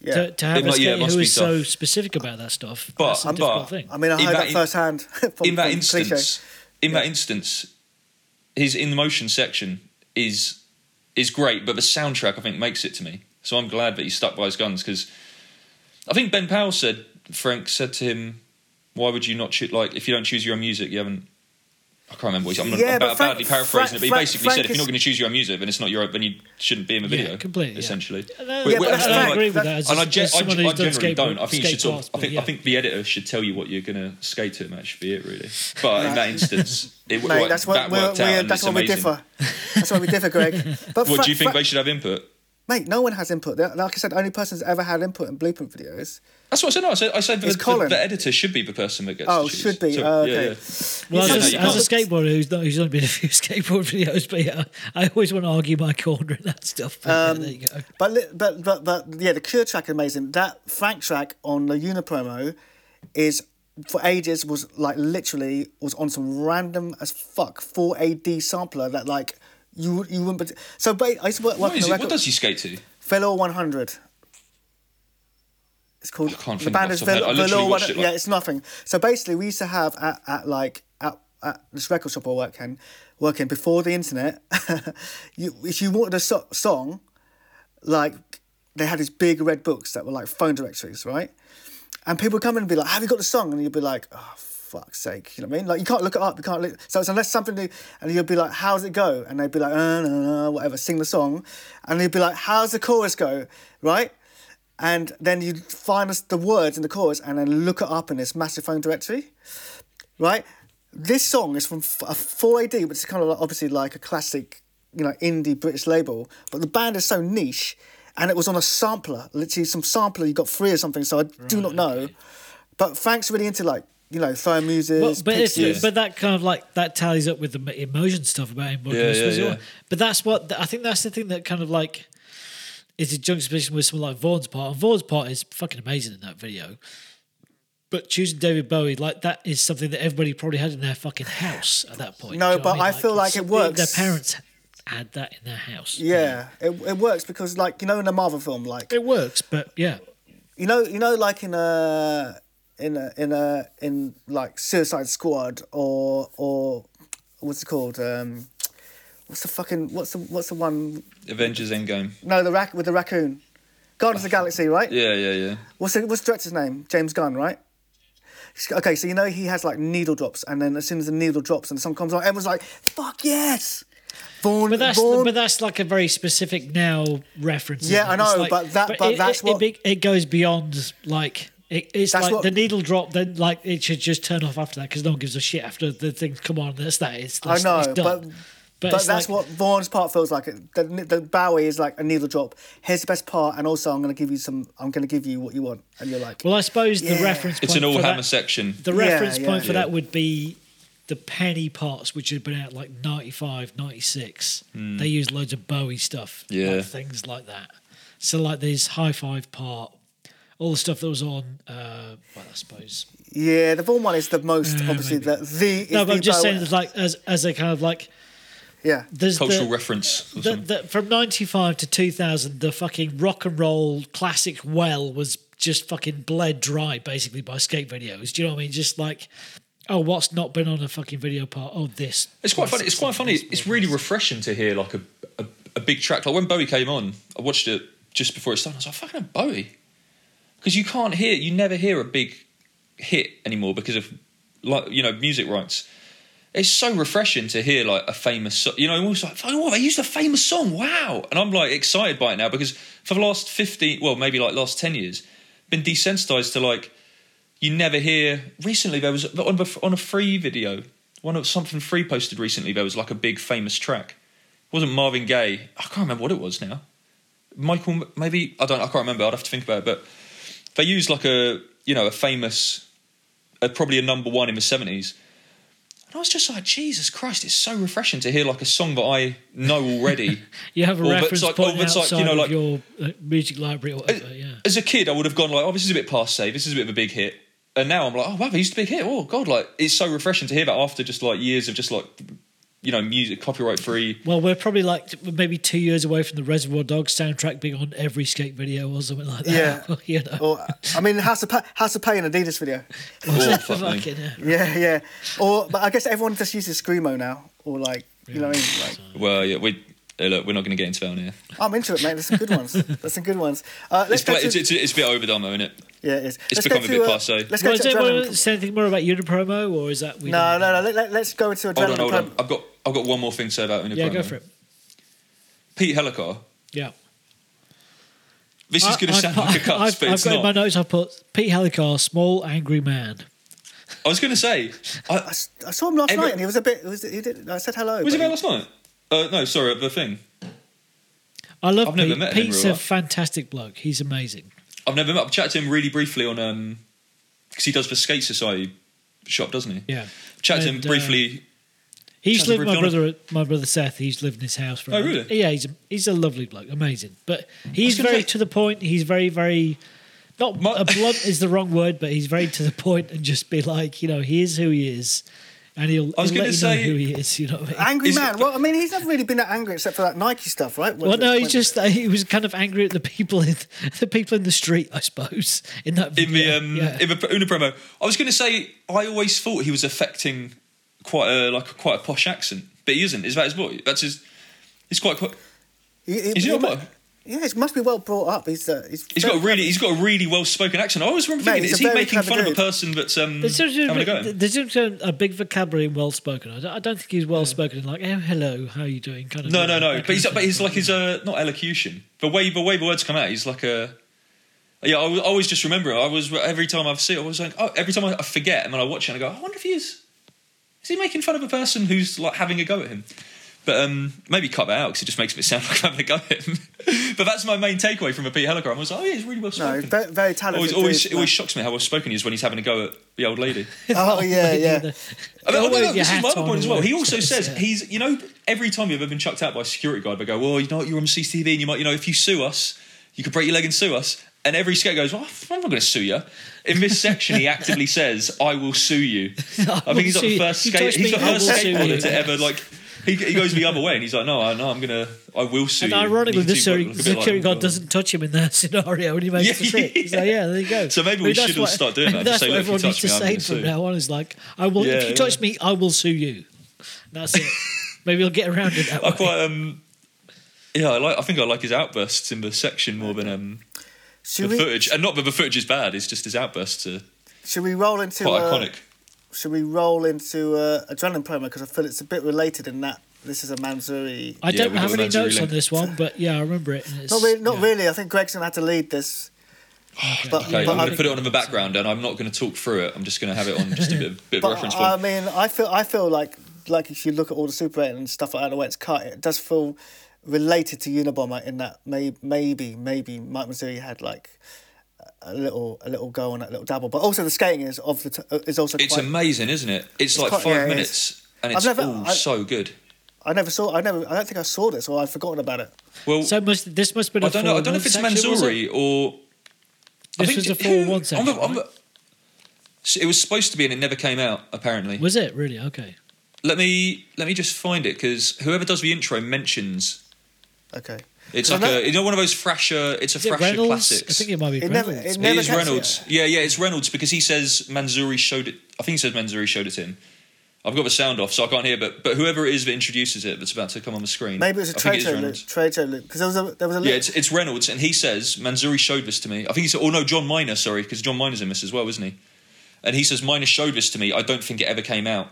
Yeah. To, to have It a might- yeah, it skater must who be is so specific about that stuff. But- That's a but- difficult thing. I mean, I heard that that, firsthand. from, in that instance, Cliche. in that instance, his in the motion section is is great, but the soundtrack I think makes it to me. So I'm glad that he stuck by his guns because I think Ben Powell said Frank said to him, "Why would you not choose? Like, if you don't choose your own music, you haven't." I can't remember. What he, I'm not Yeah, but about, Frank- badly paraphrasing Frank- it, but he Frank- basically Frank said, "If you're is- not going to choose your own music, then it's not your, then you shouldn't be in the Yeah, video." completely, yeah. essentially. Uh, Yeah, Wait, but wait, that's and I I'm Frank. like- agree with that- that. As, and I, as gen- I, someone gen- I who's done generally skateboard- don't. I think you should skate sort. Of, parts, I think. but I think the editor should tell you what you're going to skate to. and That should be it, really. But in that instance, it Mate, like, that's what that we're, worked out, we're, and that's it's why we amazing. differ. That's why we differ, Greg. But What do you think they should have input? Mate, no one has input. Like I said, the only person who's ever had input in blueprint videos. That's what I said. No, I said, I said the, It's the, the editor should be the person that gets. Oh, to choose. should be. So, Oh, yeah, okay. yeah. Well, as, a, as a skateboarder who's, not, who's only been a few skateboard videos, but yeah, I always want to argue my corner and that stuff. But Um, yeah, there you go. But but but but yeah, the Cure track amazing. That Frank track on the Unapromo is for ages was like literally was on some random as fuck four AD sampler that like you you wouldn't. Be- so ba- I used to work, work What, on the it? what does he skate to? Velour 100. It's called. The band is of Velour. head. I literally Velour watched 100. it, like- Yeah, it's nothing. So basically, we used to have at, at like at, at this record shop I work in, working before the internet. you, if you wanted a so- song, like they had these big red books that were like phone directories, right? And people would come in and be like, "Have you got the song?" And you'd be like, "Oh, fuck's sake," you know what I mean? Like you can't look it up, you can't. Look... So it's unless something new, and you'd be like, "How's it go?" And they'd be like, uh, no, whatever, sing the song, and you'd be like, "How's the chorus go?" Right? And then you'd find us the words in the chorus, and then look it up in this massive phone directory, right? This song is from f- a 4AD, which is kind of like, obviously like a classic, you know, indie British label. But the band is so niche, and it was on a sampler, literally some sampler. You got free or something, so I do not know. But Frank's really into like you know phone music. Well, but it's, Yeah. but that kind of like that tallies up with the emotion stuff about him. Yeah, yeah, yeah. But that's what I think. That's the thing that kind of like is a juxtaposition with someone like Vaughan's part. And Vaughan's part is fucking amazing in that video. But choosing David Bowie like that is something that everybody probably had in their fucking house at that point. No, Do you know what but I mean? feel like it works. Their parents had that in their house. yeah, it, it works because like you know in a Marvel film, like it works. But yeah, you know you know like in a in a in a in like Suicide Squad or or what's it called? Um, what's the fucking what's the what's the one? Avengers Endgame. No, the rac with the raccoon. Guardians of the Galaxy, right? Yeah, yeah, yeah. What's the, what's the director's name? James Gunn, right? Okay, so you know he has like needle drops, and then as soon as the needle drops and the song comes on, everyone's like, "Fuck yes!" Vaughn, but that's Vaughn, but that's like a very specific now reference. Yeah. I know, like- but that- but it, that's it, what- it, it goes beyond like. It, it's That's like what- the needle drop. Then, like, it should just turn off after that because no one gives a shit after the things come on. That's that. It's, I it's, know, it's done. but But, but it's that's like, what Vaughn's part feels like. The, the Bowie is like a needle drop. Here's the best part, and also I'm going to give you some. I'm going to give you what you want, and you're like, Well, I suppose the Yeah. reference. It's an all for hammer that, section. The reference yeah. point for Yeah. that would be the penny parts, which had been out like 95, 96. They used loads of Bowie stuff. Yeah. like things like that. So like this high five part, all the stuff that was on. Uh, well, I suppose. yeah, the Vaughan one is the most Uh, obviously maybe. the the. is No, but the I'm just Bowie- saying, there's like as as a kind of like yeah, there's Cultural the, reference. the, the, from 95 to 2000 the fucking rock and roll classic well was just fucking bled dry basically by skate videos do you know what i mean just like oh what's not been on a fucking video part oh this It's quite funny. It's quite funny. It's really refreshing to hear like a, a, a big track. Like when Bowie came on, I watched it just before it started. I was like, fucking Bowie, because you can't hear, you never hear a big hit anymore because of like you know music rights it's so refreshing to hear like a famous song. you know i'm always like oh they used a famous song? Wow. And i'm like excited by it now because for the last 15 well maybe like last 10 years been desensitized to like you never hear recently there was on a, on a free video one of something free posted recently there was like a big famous track. It wasn't marvin gaye. I can't remember what it was now. Michael maybe i don't i can't remember. I'd have to think about it. But they used like a you know a famous uh, probably a number one in the 70s I was just like, Jesus Christ! It's so refreshing to hear like a song that I know already. you have a Or reference like- point that's like, outside you know, of like- your uh, music library or whatever yeah As a kid, I would have gone like, "Oh, this is a bit passe. This is a bit of a big hit." And now I'm like, "Oh wow, they used to be a big hit." Oh god, like it's so refreshing to hear that after just like years of just like, you know, music copyright free. well, we're probably like maybe two years away from the Reservoir Dogs soundtrack being on every skate video or something like that. Yeah. you know. or I mean, House of pa- House of Pain Adidas video. Oh, fuck me. Fucking hell. Yeah, yeah. Or but I guess everyone just uses screamo now, or like you know what I mean. Like, Well, yeah, we Uh, look, we're not going to get into that on here. I'm into it, mate. There's some good ones. There's some good ones. Uh, let's It's, pla- to, it's, it's, it's a bit overdone, though, isn't it? yeah, it is. it's let's become a bit uh, passé. Let's go Well, is to there Adrenalin. more, say anything more about Unapromo, or is that we no, no, no. Let, let, let's go into a. Hold on, hold on. I've got I've got one more thing to say about Unapromo. Yeah, go for it. Pete Hellicar. Yeah. This is going to sound I've- like a cuss, I've, but I've it's got in my notes. I've put Pete Hellicar, small angry man. I was going to say, I saw him last Every- night, and he was a bit. He, was, he did. I said hello. was he there last night? Uh, no, sorry, the thing. I love I've never Pete. met him in Pete's real a life. fantastic bloke. He's amazing. I've never met. I've chatted to him really briefly on um because he does the Skate Society shop, doesn't he? Yeah. Chatted to And, him uh, briefly. He's Sounds lived with my brother. My brother Seth. He's lived in his house for. Oh, really? Yeah, he's a, he's a lovely bloke, amazing. But he's gonna very say- to the point. He's very very. Not My- a blunt is the wrong word, but he's very to the point and just be like, you know, here's who he is, and he'll, I was he'll gonna you know say- who he is. You know what I mean? Angry Is it- man. Well, I mean, he's never really been that angry except for that Nike stuff, right? Well, no, he's just uh, he was kind of angry at the people in the people in the street, I suppose, in that video. in the um, yeah. in the Una promo. I was going to say I always thought he was affecting quite a like a, quite a posh accent, but he isn't. Is that his boy? That's his. He's quite. quite He, he, is he he, not? Yeah, he must be well brought up. He's uh, he's, He's got a really. He's got a really well spoken accent. I always remember Mate, thinking, he's is he making clever fun of a person that's um There's just, having a go? at him? there's just a big vocabulary and well spoken. I don't, I don't think he's well spoken in like, oh, hello, how are you doing? Kind of. No, no, no. But he's kind of but he's like his uh not elocution. The way the way the words come out, he's like a. Yeah, I al- always just remember. it. I was every time I've seen, it, I was like, oh, every time I I forget, and then I watch it, and I go, I wonder if he is. Is he making fun of a person who's like having a go at him? But um, maybe cut that out because it just makes it sound like I'm having a go at him. but that's my main takeaway from a Pete Hellicar. I was like, oh yeah, he's really well No, spoken. he's very, very talented. always, always, it always shocks me how well spoken he is when he's having a go at the old lady. Oh yeah, yeah. I mean, oh, no, no, this is my other point as well. He also says Yeah. he's, you know, every time you've ever been chucked out by a security guard, they go, well, you know, what, you're on CCTV and you might, you know, if you sue us, you could break your leg and sue us. And every skate goes, well, I'm not going to sue you. In this section, he actively says, I will sue you. I, will think he's not sue the first You skate, he's the first will sue skateboarder to ever like. He, he goes the other way and he's like, no, I, no, I'm gonna, I will sue And you. ironically, You the can see, security, like, a bit like- security guard doesn't touch him in that scenario when he makes Yeah, the trick. He's like, yeah, there you go. So maybe we I mean, that's should all what- start doing that. That's say, what "Look, if you everyone needs to me, say gonna from sue." now on is like, I will, Yeah, if you touch me, I will sue you. That's it. maybe he'll get around it that I way. quite, um, yeah, I like. I think I like his outbursts in the section more than um, Should the we footage, and not that the footage is bad. It's just his outbursts are should we roll into quite uh, iconic. Should we roll into uh, Adrenalin promo because I feel it's a bit related in that this is a Manzoori. I don't we've have any the Manzoori notes on this one, but yeah, I remember it. and Not really. Not yeah. really. I think Gregson had to lead this. But, Okay, but I'm going to put it on in the background, and I'm not going to talk through it. I'm just going to have it on just a bit, bit of But reference I point. mean, I feel I feel like like if you look at all the Super 8 and stuff like that, the way it's cut, it does feel related to Unabomber in that may, maybe maybe Mike Manzoori had like a little a little go on that little dabble, but also the skating is of the t- uh, is also It's quite. amazing, isn't it? It's, like quite- five yeah, it minutes, and it's never- all I- so good. I never saw. I never. I don't think I saw this, or I've forgotten about it. Well, So must, this must have been a I don't know. I don't know if it's section, was it? Manzoori or. I This think was a 4-1 on the- section, on the- right? So It was supposed to be, and it never came out. Apparently, Was it really? Okay. let me let me just find it because whoever does the intro mentions Okay. It's like that- a you know one of those Thrasher. It's a Is it Thrasher Reynolds? classics. I think it might be It Reynolds. it It never is catches Reynolds. it. Yeah, yeah, it's Reynolds because he says Manzoori showed it. I think he says Manzoori showed it to him. I've got the sound off, so I can't hear. But but whoever it is that introduces it, that's about to come on the screen. Maybe it was a I trade it is show loop. Reynolds. Trade show loop because there was a there was a Yeah, it's, it's Reynolds, and he says Manzoori showed this to me. I think he said, oh no, Jon Miner, sorry, because Jon Miner's in this as well, isn't he? And he says Miner showed this to me. I don't think it ever came out.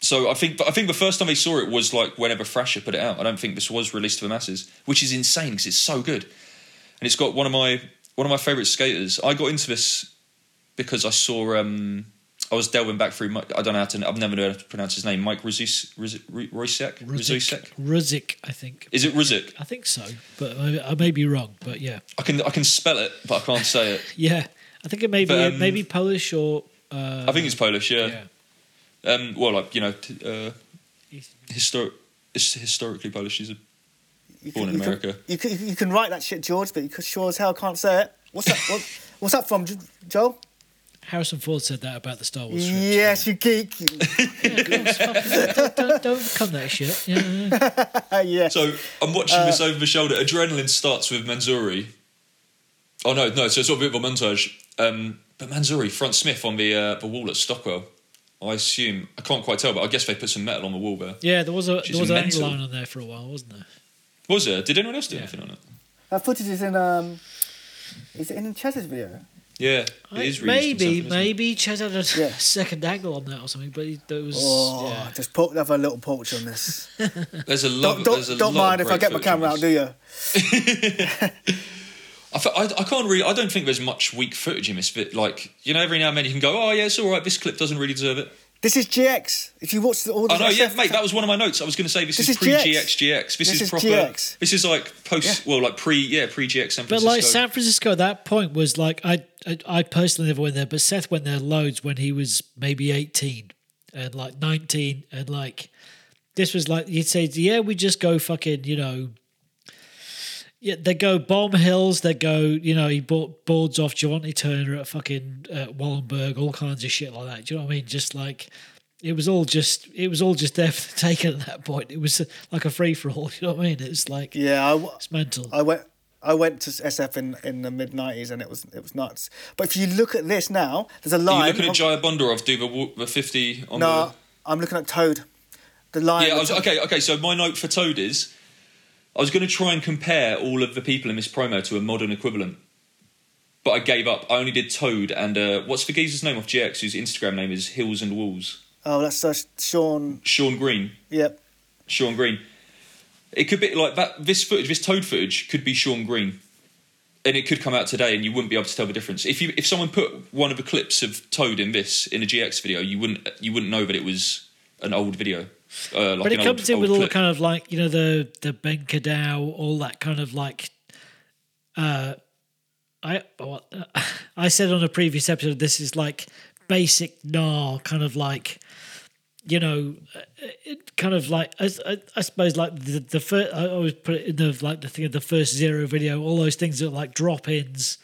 So I think, I think the first time they saw it was like whenever Thrasher put it out. I don't think this was released to the masses, which is insane because it's so good, and it's got one of my one of my favorite skaters. I got into this because I saw. um I was delving back through. Mike- I don't know how to. I've never known how to pronounce his name. Mike. Rousek. Ruzik, Rousek. Ruzik, I think. Is it Ruzik? I think so, but I, I may be wrong. But yeah, I can I can spell it, but I can't say it. yeah, I think it may be But, um, maybe Polish or. Uh, I think it's Polish, yeah. yeah. Um, well, like you know, t- uh, historic, it's historically Polish. He's a, you born in you America. you, can, you can write that shit, George, but you could sure as hell can't say it. What's that? what, what's that from, Jo- Joel? Harrison Ford said that about the Star Wars. script. Yes, you geek. don't, don't, don't come that shit. Yeah. yeah. so I'm watching this over the shoulder. Adrenalin starts with Manzoori. Oh no, no. So it's sort of a bit of a montage. Um, but Manzoori, front Smith on the uh, the wall at Stockwell. I assume I can't quite tell, but I guess they put some metal on the wall there. yeah, there was a Which there was an mental. line on there for a while, wasn't there? Was there? Did anyone else do Yeah. anything on it? That footage is in um, is it in Chez's video? Yeah, it I- is maybe, reused isn't it? maybe Chez had a Yeah. second angle on that or something, but he, there was. Oh, yeah. just put have a little porch on this. There's a lot. don't don't, there's a don't lot mind of if I get my camera out, do you? I, I, I can't really. I don't think there's much weak footage in this bit. Like you know, every now and then you can go, "Oh yeah, it's all right. This clip doesn't really deserve it." This is GX. If you watch the, all the I know, yeah, mate. That was one of my notes. I was going to say this, This is is pre GX. GX GX. This, This is, is proper. GX. This is like post. Well, like pre. Yeah, pre GX San But like San Francisco at that point was like I, I I personally never went there, but Seth went there loads when he was maybe eighteen and like nineteen and like this was like you'd say yeah we just go fucking you know yeah they go bomb hills they go you know he bought boards off Jovontae Turner at fucking uh, Wallenberg all kinds of shit like that do you know what I mean just like it was all just it was all just there for the taking at that point it was like a free for all you know what I mean it's like Yeah, I, w- it's mental I went. I went to SF in, in the mid '90s and it was it was nuts. But if you look at this now, there's a Are line. you looking at of- Jaya Bonderov do the, the 50 on the no, I'm looking at Toad. The line. Yeah, I was, okay, okay. So my note for Toad is I was going to try and compare all of the people in this promo to a modern equivalent. But I gave up. I only did Toad and uh, what's the geezer's name off GX whose Instagram name is Hills and Walls? Oh, that's uh, Sean. Sean Greene. Yep. Sean Greene. It could be like that. This footage, this Toad footage, could be Sean Greene, and it could come out today, and you wouldn't be able to tell the difference. If you if someone put one of the clips of Toad in this in a GX video, you wouldn't you wouldn't know that it was an old video. Uh, like but it comes old, in with all the kind of like you know the the Ben Kadow, all that kind of like. Uh, I well, uh, I said on a previous episode this is like basic gnar kind of like you know uh, it kind of like I, I, I suppose like the the first I always put it in the like the thing of the first zero video all those things that are like drop ins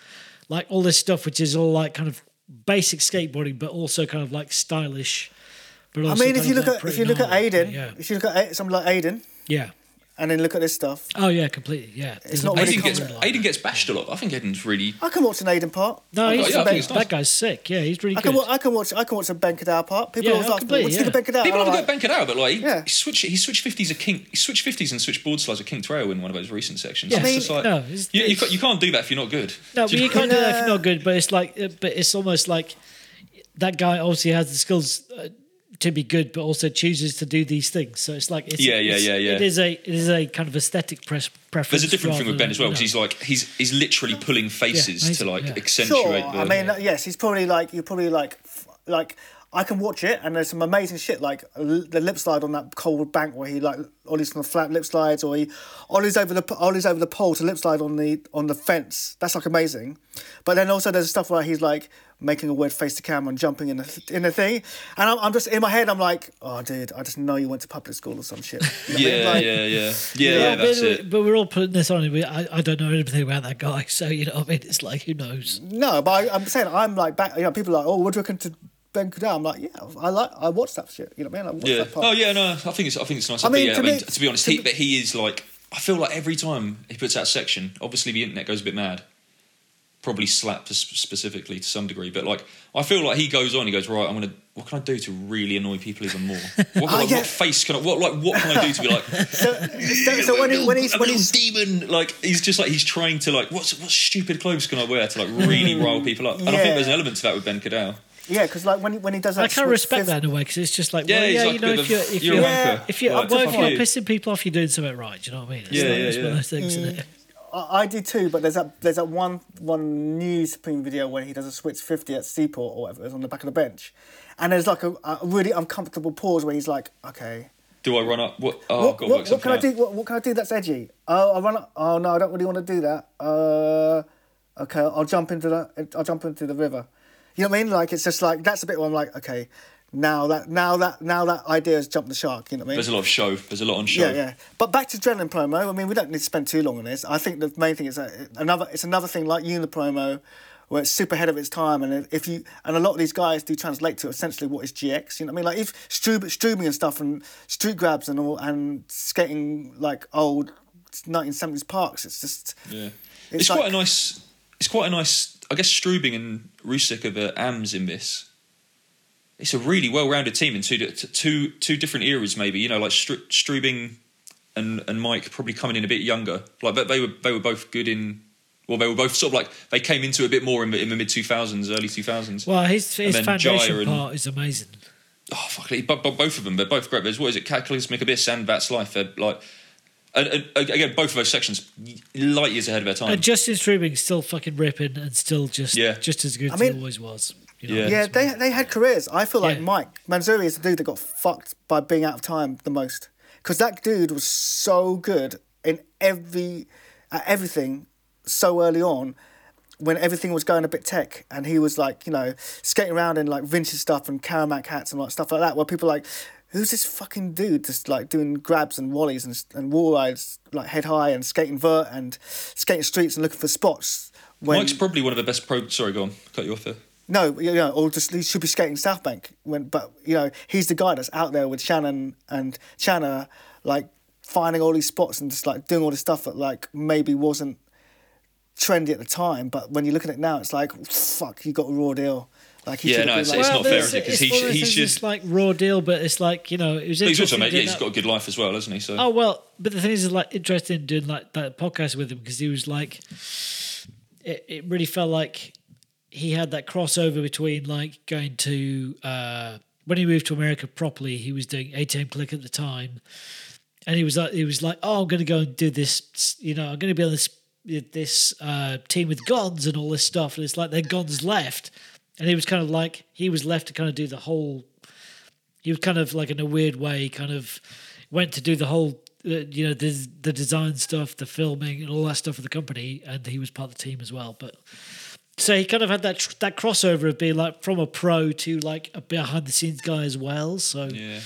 like all this stuff which is all like kind of basic skateboarding but also kind of like stylish but I mean, if kind you of, look like, at if you look at. Aiden, yeah if you look at A- something like Aiden, yeah and then look at this stuff, Oh yeah, completely. Yeah, There's not a really Aiden gets like Aiden gets bashed a lot. I think Aiden's really. I can watch an Aiden part. No, he's, yeah, I watch think a it's Ben- nice. that guy's sick. Yeah, he's really I good. can, wa- I can watch I can watch a Ben Kadow part. People Yeah, always ask me, completely, "What do you think of Ben Kadow?" People I'm have a like, Ben Kadow, but like he, Yeah. he switched he switched fifties a king he switched fifties and switched board slides a king trail in one of those recent sections. Yeah, I mean, just like, no, it's- you, you, it's- can't, you can't do that if you're not good. no, Do you can't do that if you're not good. But it's like, but it's almost like that guy obviously has the skills uh, to be good, but also chooses to do these things. So it's like, it's, Yeah, yeah, it's- yeah, yeah. It is a, it is a kind of aesthetic press preference. There's a different thing with Ben as well you because know. he's like he's he's literally pulling faces to like yeah. accentuate Sure, the. I mean, yes, he's probably like you're probably like like I can watch it, and there's some amazing shit like l- the lip slide on that cold bank where he like ollies from the flat lip slides, or he ollies over the ollies over the pole to lip slide on the on the fence. That's like amazing. But then also there's stuff where he's like making a weird face to camera and jumping in the in the thing, and I'm, I'm just in my head I'm like, oh dude, I just know you went to public school or some shit. You know what I mean? yeah, Like, yeah, yeah, yeah, Yeah, yeah. That's but, it. but we're all putting this on. We- I, I don't know anything about that guy, so you know, what I mean, it's like who knows? No, but I, I'm saying I'm like back. You know, people are like, oh, what do you reckon to Ben Kadow? I'm like, yeah, I like, I watch that shit. You know what I mean? I watched Yeah. that part. Oh yeah, no, I think it's I think it's nice. I I mean, yeah, to I mean, me- to be honest, to he, but he is like I feel like every time he puts out a section, obviously the internet goes a bit mad. Probably slap specifically to some degree, but like I feel like he goes on. He goes right. I'm gonna. What can I do to really annoy people even more? What, like, ah, yeah. what face can I? What like what can I do to be like? So, so, so when, he, when he's when little he's demon, like he's just like he's trying to like what's what stupid clothes can I wear to like really rile people up? And I Yeah. think there's an element to that with Ben Kadow. Yeah, because like when he, when he does that, I can't respect fifth- that in a way because it's just like, Yeah, well, yeah, like you know, if you're if you're you're wanker. if you're Like, well, if you're you. pissing people off, you're doing something right. Do you know what I mean? It's, Yeah, like, yeah, it's one of yeah. those things. Isn't it? I, I did too, but there's that there's that one one new Supreme video where he does a switch fifty at Seaport or whatever. It's on the back of the bench, and there's like a, a really uncomfortable pause where he's like, okay. Do I run up? What? Oh, what, God, what, what can I do? What, what can I do that's edgy? Oh, I run. Up, oh no, I don't really want to do that. Uh, okay, I'll jump into the. I'll jump into the river. You know what I mean? Like it's just like that's a bit where I'm like, okay, now that now that now that idea has jumped the shark. You know what I mean? There's a lot of show. There's a lot on show. Yeah, yeah. But back to Adrenalin promo. I mean, we don't need to spend too long on this. I think the main thing is that another. It's another thing like you in the promo, where it's super ahead of its time, and if you and a lot of these guys do translate to essentially what is GX. You know what I mean? Like if Strub, Strubing and stuff, and street grabs and all, and skating like old 1970s parks. It's just. Yeah. It's It's, like- quite a nice. It's quite a nice. I guess Strubing and Rusick of the AMs in this. It's a really well-rounded team in two two two different eras. Maybe you know, like Stru- Strubing and and Mike probably coming in a bit younger. Like, but they were they were both good in. Well, they were both sort of like they came into a bit more in, the- in the mid two thousands, early two thousands. Well, his his foundation and- part is amazing. Oh fuck! it, But, but both of them, they're both great. There's what is it? Cataclysmic Abyss and That's Life. They're like, and, and again, both of those sections light years ahead of their time. And Justin Strubing's still fucking ripping and still just Yeah. just as good I as mean- he always was. You know, Yeah. Yeah, they they had careers. I feel like Yeah. Mike Manzoori is the dude that got fucked by being out of time the most because that dude was so good in every at everything so early on when everything was going a bit tech and he was like you know skating around in like vintage stuff and Karamak hats and like stuff like that where people like who's this fucking dude just like doing grabs and wallies and, and wall rides like head high and skating vert and skating streets and looking for spots when Mike's probably one of the best pro. Sorry, go on. Cut you off there. no, you know, or just he should be skating South Bank. When, but you know, he's the guy that's out there with Shannon and Channa, like finding all these spots and just like doing all this stuff that like maybe wasn't trendy at the time. But when you look at it now, it's like fuck, you got a raw deal. Like he Yeah, no, have been it's- like, not fair, there's- is it? 'Cause it's he one of should- he should- that's like raw deal, but it's like you know, it was he's also interesting. mate. Yeah, he's that- got a good life as well, hasn't he? So Oh well, but the thing is, like, interested in doing like that podcast with him because he was like, it, it really felt like he had that crossover between like going to uh, when he moved to America properly, he was doing ATM Click at the time, and he was like, he was like, oh, I'm going to go and do this, you know, I'm going to be on this this uh, team with guns and all this stuff, and it's like their guns left, and he was kind of like he was left to kind of do the whole he was kind of like in a weird way kind of went to do the whole uh, you know the the design stuff the filming and all that stuff for the company and he was part of the team as well but so he kind of had that tr- that crossover of being like from a pro to like a behind the scenes guy as well so yeah.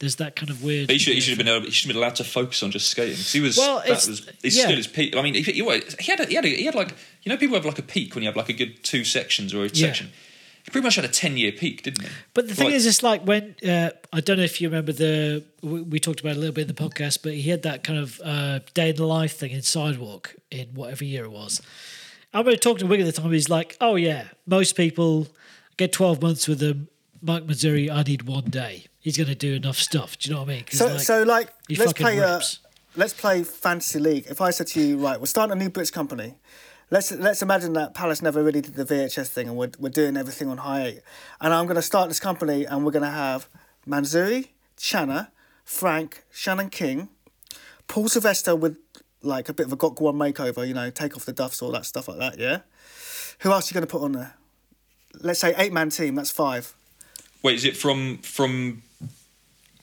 there's that kind of weird But he should, he should have been able, he should have been allowed to focus on just skating because he was Well, that was he's yeah. still his peak. I mean, he, he, he had a, he had a, he had like you know people have like a peak when you have like a good two sections or a Yeah. section. He pretty much had a ten year peak, didn't he? But the thing Like- is, it's like when uh, I don't know if you remember the we, we talked about it a little bit in the podcast, but he had that kind of uh, day in the life thing in Sidewalk in whatever year it was. I remember talking to Wig at the time. He's like, "Oh yeah, most people get twelve months with them. Mike Manzoori, I need one day. He's going to do enough stuff. Do you know what I mean? So, like, so like, let's play. Uh, let's play fantasy league. If I said to you, right, we're starting a new British company. Let's let's imagine that Palace never really did the VHS thing, and we're we're doing everything on high eight. And I'm going to start this company, and we're going to have Manzoori, Channa, Frank, Shannon King, Paul Sylvester with like a bit of a Gok Wan makeover. You know, take off the duffs, all that stuff like that. Yeah. Who else are you going to put on there? Let's say eight man team. That's five. Wait, is it from from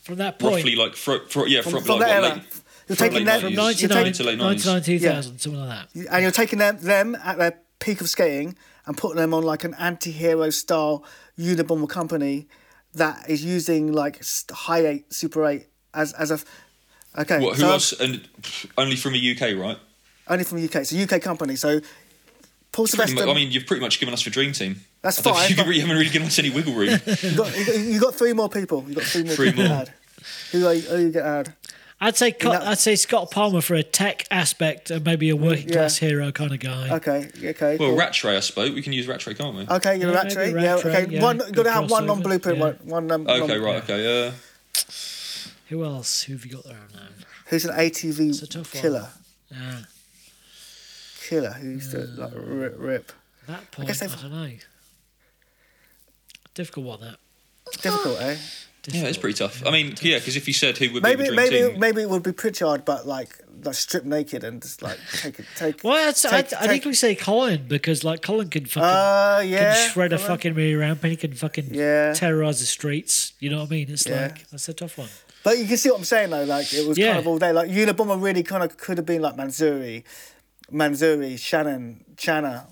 from that point, roughly like fro, fro, yeah From, from, from like, that what, era. late- You're from taking them. from 90s, 99, taking- to late 90s. 99 2000, something like that. and you're taking them them at their peak of skating and putting them on like an anti-hero style Unabomber company that is using like high eight, super eight as as a okay. What, who so else? And only from the UK, right? Only from the UK. It's a UK company. So Paul Sylvester. I mean, you've pretty much given us the dream team. That's I don't fine, You, but- haven't really given us any wiggle room. you got, you got you got three more people. You got three more Three people to more. add. Who are you, who are you gonna add? I'd say Co- know- I'd say Scott Palmer for a tech aspect and maybe a working Yeah. class hero kind of guy. Okay, okay. well, cool. Rattray, I spoke. We can use Rattray, can't we? Okay, you're Yeah, a rat maybe tree. Yeah, okay. yeah, One, you got to have one non blueprint. yeah. One, one um, Okay, non- right, okay. Uh, Who else? Who have you got there now? Who's an It's a ATV tough one. killer? Yeah, Killer who used to like rip. rip. that point, I, guess they've- don't know. Difficult one, that. Difficult, eh? Yeah, it's pretty tough. I mean, yeah, because if you said who would Maybe be the dream maybe team, maybe it would be Pritchard, but like like strip naked and just like take it take. Well, I'd, say- Take- I'd, I'd take- equally say Colin because like Colin can fucking Uh, yeah. can shred a fucking rear ramp and he can fucking Yeah. terrorize the streets. You know what I mean? It's Yeah. like that's a tough one. But you can see what I'm saying though. Like it was Yeah. kind of all day. Like Unabomber really kind of could have been like Manzoori, Manzoori, Shannon, Channa,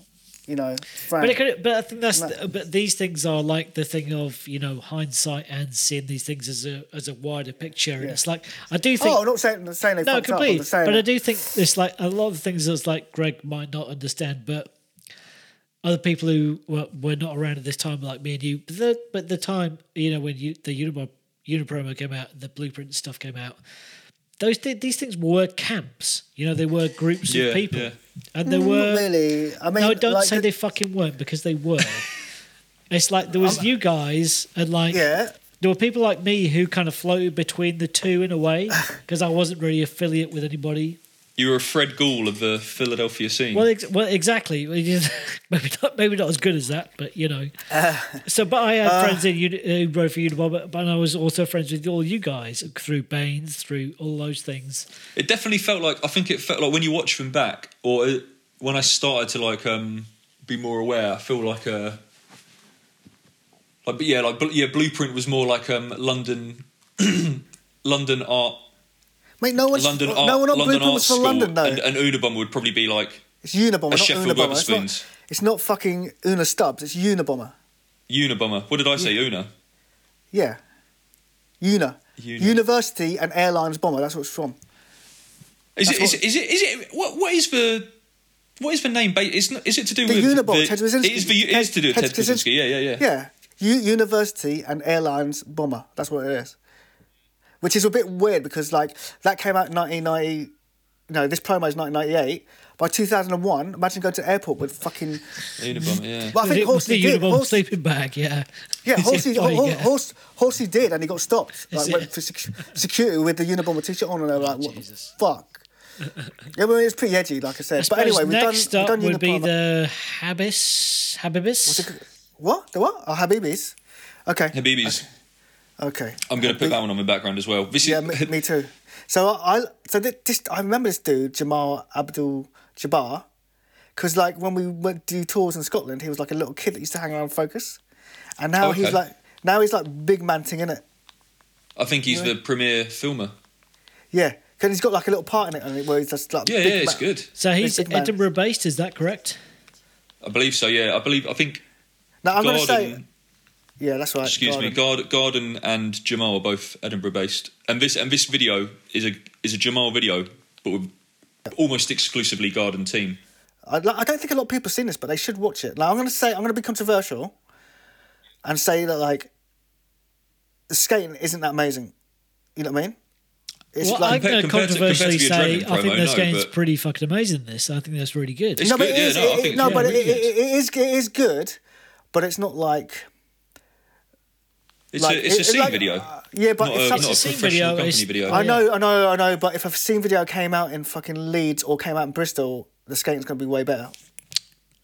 you know, Frank. But it could, but I think that's No. but these things are like the thing of you know hindsight and seeing these things as a as a wider picture. And Yeah. it's like I do think oh, I'm not saying not saying they no, fucked up. I'm saying But I do think there's like a lot of things that's like Greg might not understand, but other people who were, were not around at this time, like me and you, but the, but the time you know when you the Unibom, Unapromo came out, the blueprint stuff came out. Those thi- these things were camps, you know. They were groups Yeah, of people, yeah. And there mm, Not were. really. I mean, No, don't like, say the- they fucking weren't because they were. it's like there was you guys and like Yeah, there were people like me who kind of floated between the two in a way because I wasn't really affiliate with anybody. You were a Fred Gall of the Philadelphia scene. Well, ex- well, exactly. maybe not, maybe not as good as that, but you know. so, but I had friends in Uni- who wrote for Unibomber, but, but I was also friends with all you guys through Baines, through all those things. it definitely felt like I think it felt like when you watch them back, or uh, when I started to like um be more aware. I feel like uh like but yeah, like bl- yeah, Blueprint was more like um London, London art, Mate, no one's London no one on London Blueprint art from London though. and, and Unabomber would probably be like it's Unabomber, a not Sheffield Unabomber. It's not, it's not fucking Una Stubbs. It's Unabomber. Unabomber. What did I say? Una. Yeah, Una. Una. University and Airlines Bomber. That's what it's from. Is it, That's is, it, is it? Is it? What? What is the? What is the name? Is is it to do The with Unabomber. the- Ted Kaczynski. It is, the, it is to do with Ted, Kaczynski. Yeah, yeah, yeah. Yeah, U- University and Airlines Bomber. That's what it is. Which is a bit weird because like that came out in 1990. No, this promo is 1998. By 2001, imagine going to airport with fucking. Unabomber. Yeah. But I think it Horsey did. Unabomber Horsey, sleeping bag, yeah. yeah, Horsey, Hor- Horse, Horsey did, and he got stopped. Like Is went it? for sec- security with the Unabomber t-shirt on, and they were like, "What Jesus. the fuck?" yeah, well, it's pretty edgy, like I said. I but anyway, we've done. next We've up done would be the Habis. Habibis. what? The what? Oh, Habibis. Okay. Habibis. Okay. I'm going to put that one on my background as well. This Yeah, is, me, me too. So I, I so this I remember this dude Jamal Abdul Jabbar, because like when we went to do tours in Scotland, he was like a little kid that used to hang around Focus, and now oh, he's like now he's like big man thing in it. I think he's the premier filmer. Yeah, because he's got like a little part in it, and it where he's just like Yeah, big yeah, it's man. good. So he's Edinburgh based, is that correct? I believe so. Yeah, I believe. I think. Now I'm gonna say, yeah, that's right. excuse me, Garden. Garden, Garden and Jamal are both Edinburgh based, and this and this video is a is a Jamal video, but with almost exclusively Garden team. I, like, I don't think a lot of people have seen this, but they should watch it. Now I'm gonna say I'm gonna be controversial, and say that like the skating isn't that amazing. You know what I mean? It's well, like I'm going to compared to- controversially say Adrenalin I think promo, this no, game's but- pretty fucking amazing. This, I think that's really good. No, but good, it yeah, is, no, I it- think no, it's but really it, good. it, it is it is good, but it's not like It's like a it's a it- scene like, video. uh, yeah, but not if a, some- not a It's a scene professional video, company it's- video. I yeah. know, I know, I know, but if a scene video came out in fucking Leeds or came out in Bristol, the skating's gonna be way better.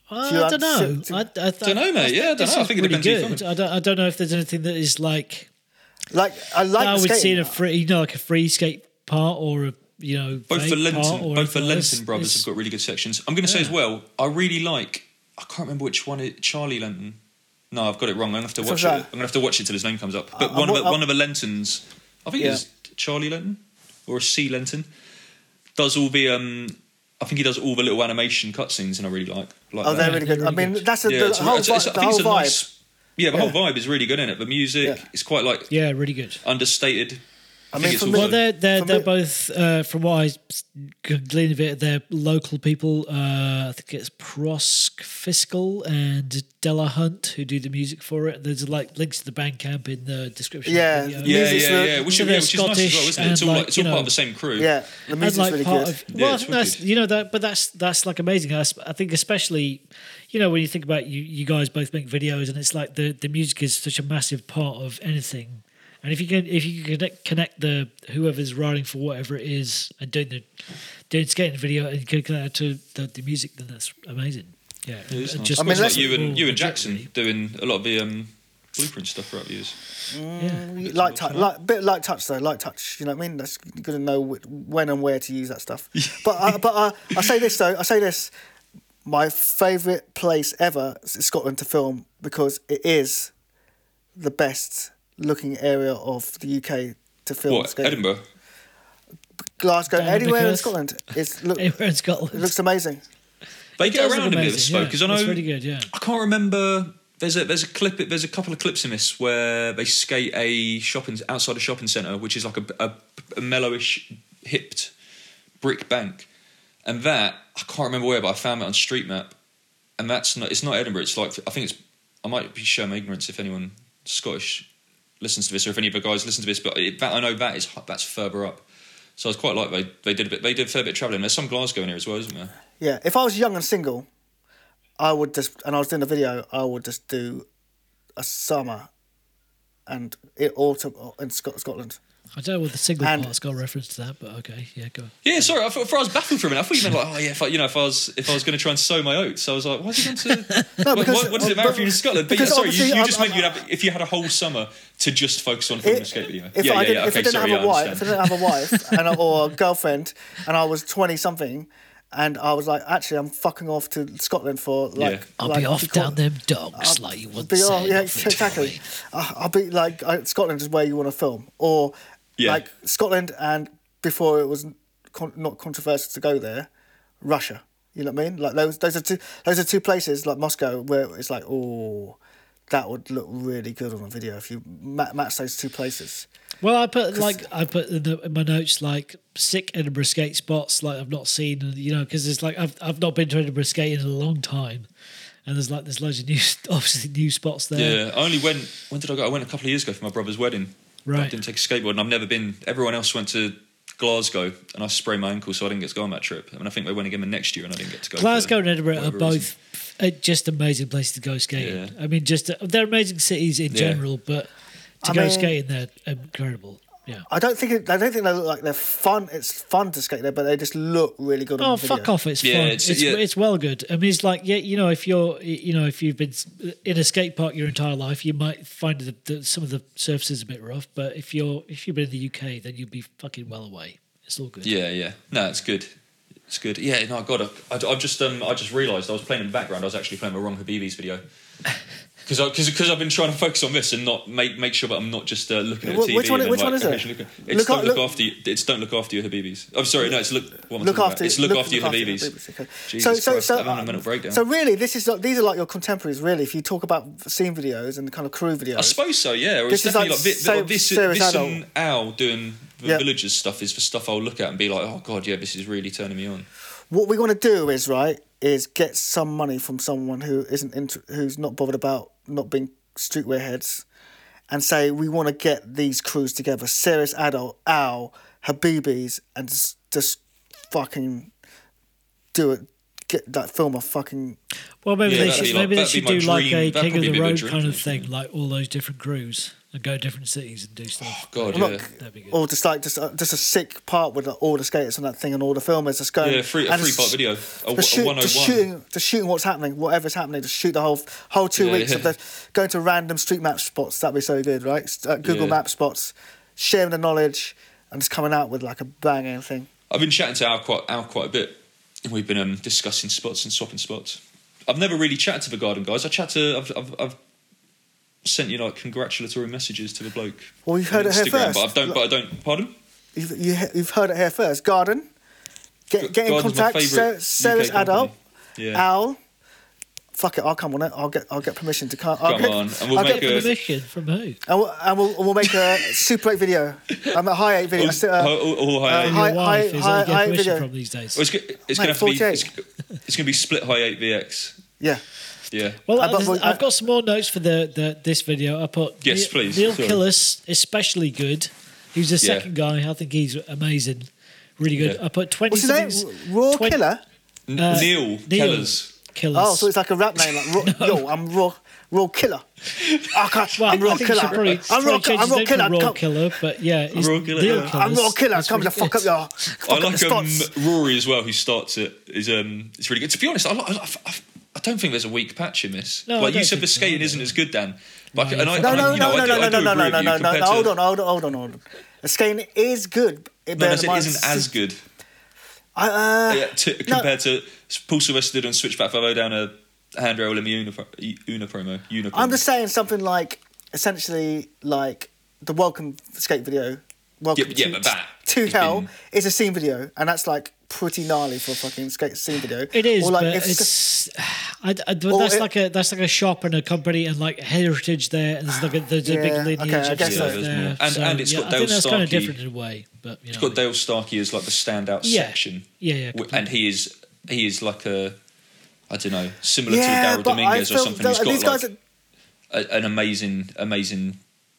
I you don't know. like- I, I, Don't know, mate. Yeah, I don't know. I think it really depends good. you're I don't. I don't know if there's anything that is like Like I like I the would see in a free, you know, like a free skate part or a you know both for Lenton, both for. Lenton brothers have got really good sections. I'm going to say as well, I really like. I can't remember which one. It Charlie Lenton. No, I've got it wrong. I'm gonna have to watch it. I'm gonna have to watch it till his name comes up. But Uh, one of I'm- the, one of the Lentons, I think Yeah. it's Charlie Lenton or a C Lenton, does all the. um I think he does all the little animation cutscenes, and I really like. like Oh, that. they're really good. they're I mean, good. that's a, Yeah, the whole, it's, it's, the whole vibe. nice. Yeah, the Yeah. whole vibe is really good in it. The music, Yeah. it's quite like Yeah, really good. understated. I, I mean, for me- Well, they're they're, for they're me- both uh, from what I could glean of it. They're local people. Uh, I think it's Prosk Fiscal and Della Hunt who do the music for it. There's like links to the Bandcamp in the description. Yeah, of the video. yeah, music's yeah, really- yeah. Which, So yeah, they're which is nice as well, Scottish isn't it? It's and, all, like, like, it's all you part know- of the same crew. Yeah, the music's like really good. of Yeah, well, it's that's wicked. you know that, but that's that's like amazing. I think especially, you know, when you think about you, you guys both make videos, and it's like the the music is such a massive part of anything. And if you can if you can connect, connect the whoever's writing for whatever it is and doing the doing skating video and connect that to the, the music, then that's amazing. Yeah, It is nice. just I mean, It's like you and you and Jackson doing a lot of the um, blueprint stuff throughout the years. Yeah. light touch, light, bit of light touch though, light touch. You know what I mean? That's you got to know when and where to use that stuff. but uh, but uh, I say this though, I say this. My favourite place ever is Scotland to film because it is the best looking area of the UK to film. What skating. Edinburgh? Glasgow, Down anywhere in. Scotland. It's look, it Anywhere in Scotland. looks amazing. They It get does look around a bit of amazing, spoke yeah. because I know It's really good. Yeah. I can't remember. There's a there's a clip. There's a couple of clips in this where they skate a shopping outside a shopping centre, which is like a, a, a mellowish, hipped brick bank, and that I can't remember where, but I found it on Street Map, and that's not it's not Edinburgh. It's like I think it's I might be showing my ignorance if anyone Scottish listens to this or if any of the guys listen to this, but it, that, I know that is that's further up. So I was quite like they they did a bit they did a fair bit of travelling. There's some Glasgow in here as well, isn't there? Yeah, if I was young and single, I would just, and I was doing a video, I would just do a summer and it autumn in Scotland. I don't know what the single And- part's got reference to that, but okay, yeah, go. Yeah, sorry. I thought, I was baffled for a minute. I thought you meant like, oh yeah, if I, you know, if I was if I was going to try and sow my oats, I was like, why's he going to? No, what, because- what, what does it matter if you're in Scotland? But yeah, because sorry, you, obviously you I'm- just meant I'm- you'd have if you had a whole summer to just focus on film escape video. If yeah, yeah, yeah. if I Okay, didn't sorry, have yeah, wife, if I understand. didn't have a wife and I, or a girlfriend, and I was twenty something, and I was like, actually, I'm fucking off to Scotland for like. Yeah. I'll like, be off because- down them dogs, like you would be say. off, yeah, exactly. I'll be like Scotland is where you want to film, or Yeah. like Scotland, and before it was con- not controversial to go there, Russia. You know what I mean? Like those, those are two, those are two places like Moscow where it's like, oh, that would look really good on a video if you ma- match those two places. Well, I put like I put in, the, in my notes like sick Edinburgh skate spots like I've not seen, you know, because it's like I've I've not been to Edinburgh skate in a long time, and there's like there's loads of new obviously new spots there. Yeah, I only went. When did I go? I went a couple of years ago for my brother's wedding. I didn't take a skateboard, and I've never been. Everyone else went to Glasgow, and I sprained my ankle, so I didn't get to go on that trip. I mean, I think they went again the next year, and I didn't get to go. for Glasgow and Edinburgh are both reason. uh, just amazing places to go skating. Yeah. I mean, just uh, they're amazing cities in Yeah. general, but to I go mean- skating there, incredible. Yeah. I don't think it, I don't think they look like they're fun. It's fun to skate there, but they just look really good on Oh video. fuck off! It's Yeah, fun. it's- It's it's, well good. I mean, it's like yeah, you know, if you're you know if you've been in a skate park your entire life, you might find the, the, some of the surfaces a bit rough. But if you're if you've been in the UK, then you'll be fucking well away. It's all good. Yeah, yeah. No, it's good. It's good. Yeah, no, God, I, I, I've just um, I just realised I was playing in the background. I was actually playing the wrong Habibis video. Because because because I've been trying to focus on this and not make make sure that I'm not just uh, looking at TV. which one- and, which like, one is it? look- It's Look don't look, look- after you. It's don't look after your Habibis. I'm sorry, no, it's look. What am Look after, about? It's look, after your Habibis. Habibis, okay. Jesus Christ, I'm having a breakdown. so really, this is like, these are like your contemporaries. Really, if you talk about scene videos and kind of crew videos, I suppose so, yeah. Or This it's is like definitely like, so- vi- this, this and Al doing the Yeah. villagers stuff is the stuff I'll look at and be like, oh god, yeah, this is really turning me on. what we want to do is right is get some money from someone who isn't inter- who's not bothered about not being streetwear heads, and say we want to get these crews together, serious adult, Al, Habibis, and just, just fucking do it. Get that film a fucking Well, maybe Yeah, they should be like- maybe they should do like a King of the Road dream kind of thing. thing, like all those different crews and go different cities and do stuff. Oh God, Look, yeah. That'd be good. or just like just uh, just a sick part with all the skaters on that thing and all the filmers just going Yeah, free, a and three-part video. A, just, a shoot, 101. just shooting, just shooting what's happening, whatever's happening. Just shoot the whole whole two Yeah, weeks yeah. of the going to random street map spots. That'd be so good, right? Uh, Google Yeah. Map spots, sharing the knowledge, and just coming out with like a banging thing. I've been chatting to Al quite, Al quite a bit. We've been um, discussing spots and swapping spots. I've never really chatted to the garden guys. I chat to. I've, I've, I've sent you like congratulatory messages to the bloke. Well, you've on heard it here Instagram, first. But I don't. But I don't. Pardon. You've you, he- you've heard it here first. Garden, get get in contact. favourite Sarah, Sarah's UK adult. Yeah. Al. Fuck it, I'll come on it. I'll get I'll get permission to come. I'll Come get, on, and we'll I'll make get, a- Permission from who? and we'll, and we'll, we'll make a Super 8 video. I'm a high 8 video. all, Uh, all, all high uh, eight. high- Your wife is high- only get high permission video. from these days. Well, it's, it's going to have be. It's, it's going to be split high eight VX. yeah. Yeah. Well, but there's- we- I've uh, got some more notes for the, the this video. I put Yes, Neil, please. Neil Sorry. Killis, especially good. He's the Yeah. second guy. I think he's amazing, really good. Yeah. I put twenty. What's his name? Raw 20 Killer? Uh, Neil, Neil. Kellers. Killis. Oh, so it's like a rap name. Like, raw, Yo, I'm Raw, raw Killer. I can't, Well, I'm Raw think you Killer. probably, I'm Raw, change I'm raw name Killer. to Raw Killer, but yeah, it's Raw Killer, Neil yeah. I'm Raw Killer. Come to really fuck up good. your. I Fuck up like the um. Rory as well, who starts it. Is um, it's really good. To be honest, I, I, I, I don't think there's a weak patch in this. No, I like you said, the skating isn't as good, Dan. But No, and I, No, and No, I- no, you know, no, no, no, no, no, no, no, no, no, no. Hold on, hold on, hold on, hold on. The skating is good. No, no, it isn't as good I, uh, yeah, to, compared to Paul Sylvester did on Switchback 50 down a handrail in the Una, Una promo. Una promo. I'm just saying something like essentially like the welcome skate video. Welcome Yeah, yeah, to, to hell been- is a scene video, and that's like pretty gnarly for a fucking skate scene video. It is, Or like but if- it's I, I, but that's it- like a that's like a shop and a company and like heritage there, and there's like a, there's a Yeah, big okay, lineage I of guess so. there. more. And- so, and it's yeah, got I think Dale that's kind of different in a way, but you know, It's got Dale Starkey as like the standout Yeah. section. Yeah, yeah, completely. And he is he is like a I don't know similar yeah, to Daryl Dominguez or something. that He's got these like guys. Are, a, an amazing amazing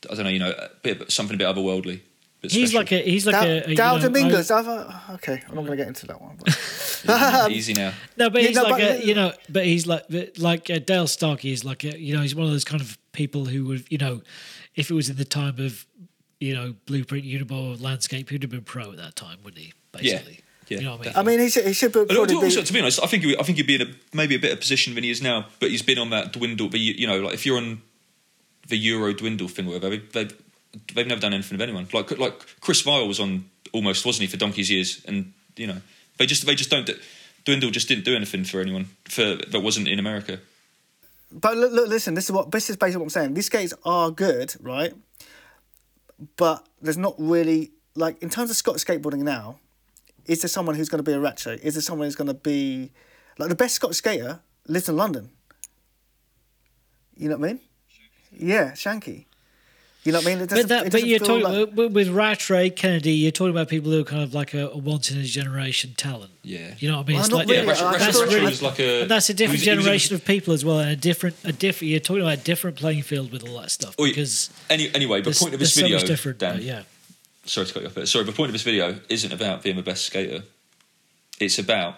I don't know you know a bit something a bit otherworldly. Bit He's special. like a he's like Dow, a, a Dow you know, Dominguez. I've, uh, okay, I'm not going to get into that one. But. easy now. No, but Yeah, he's no, like but- a, you know, but he's like like uh, Dale Starkey is like a, you know he's one of those kind of people who would you know if it was in the time of you know Blueprint Uniball landscape he'd have been pro at that time, wouldn't he? Basically, yeah, you know what I mean. I mean, he should, he should be, But probably also, be. to be honest, I think he, I think he'd be in a maybe a better position than he is now. But he's been on that dwindle. But you, you know, like if you're on the Euro dwindle thing, whatever, they've they've never done anything with anyone. Like like Chris Vile was on almost, wasn't he, for donkey's years? And you know, they just they just don't. Dwindle just didn't do anything for anyone for that wasn't in America. But look, look, listen, this is what this is basically what I'm saying. These skates are good, right? But there's not really like in terms of Scottish skateboarding now. Is there someone who's going to be a retro? Is there someone who's going to be like the best Scottish skater lives in London? You know what I mean? Yeah, Shanky. You know what I mean? It But that, it but you're talking like- uh, with, with Rattray Kennedy. You're talking about people who are kind of like a, a once in a generation talent. Yeah. You know what I mean? Well, it's like really. Yeah, Rash- I- I Rash- really- like a. and that's a different was- he was in- generation of people as well, and a different, a different. You're talking about a different playing field with all that stuff Oh, because Any, anyway, the point of this video, much different. Dan, yeah, sorry to cut you off there. Sorry, the point of this video isn't about being the best skater. It's about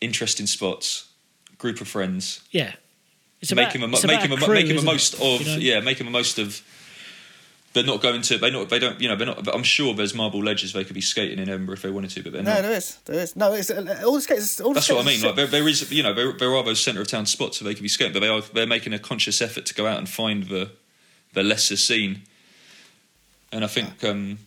interesting spots, group of friends, yeah. It's about, making the, it's making about the, crew, making the isn't it? most of You know? yeah, making the most of. They're not going to. They not. They don't. You know. They're not. I'm sure there's marble ledges they could be skating in Edinburgh if they wanted to, but they're not. No, not. there is, there is. No, it's all the skates. All the That's what I mean. Like there, there is, you know, there, there are those centre of town spots where they can be skating, but they are they're making a conscious effort to go out and find the the lesser scene. And I think, um,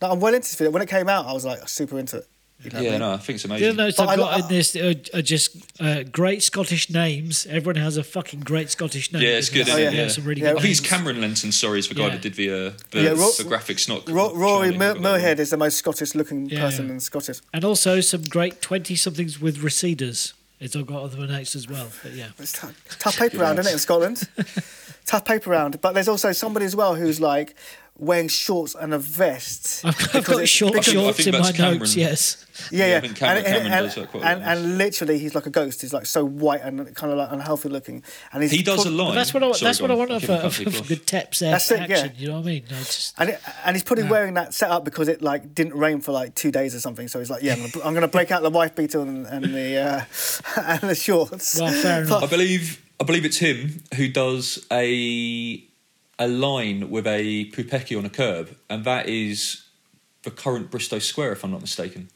No, I'm well into it. When it came out, I was like super into it. You know what I yeah, mean? no, I think it's The amazing. other notes But I've got in this are, are just uh, great Scottish names. Everyone has a fucking great Scottish name. Yeah, it's good, There's- isn't it? there's Yeah. some really Yeah, good I think it's. Cameron Lenton. Sorry, is the guy Yeah. that did the uh, the, Yeah, Ro- the graphics. Not Ro- Rory Charlie, Mo- I forgot the name. Moorhead is the most Scottish looking Yeah, person in Scottish. And also some great 20 somethings with receders. It's all got other notes as well. But yeah. It's tough, tough paper round, isn't it, in Scotland? tough paper round. But there's also somebody as well who's like wearing shorts and a vest. I've, I've Because got it- short I think- shorts in my that's Cameron. notes, yes. Yeah, Yeah, yeah. I think Cameron- and, Cameron and, does and, well. and literally, he's like a ghost. He's like so white and kind of like unhealthy looking. And he's He does put- a line. That's what I, Sorry, that's what I on. want I'll of, give him a- a of, cut of off. good Teps there That's it, yeah. You know what I mean? No, just, And, it, and he's probably wearing that setup because it like didn't rain for like two days or something. So he's like, yeah, I'm gonna, I'm gonna break out the wife beater and, and the uh, and the shorts. Well, fair But- I believe I believe it's him who does a a line with a pupeki on a curb, and that is the current Bristo Square, if I'm not mistaken.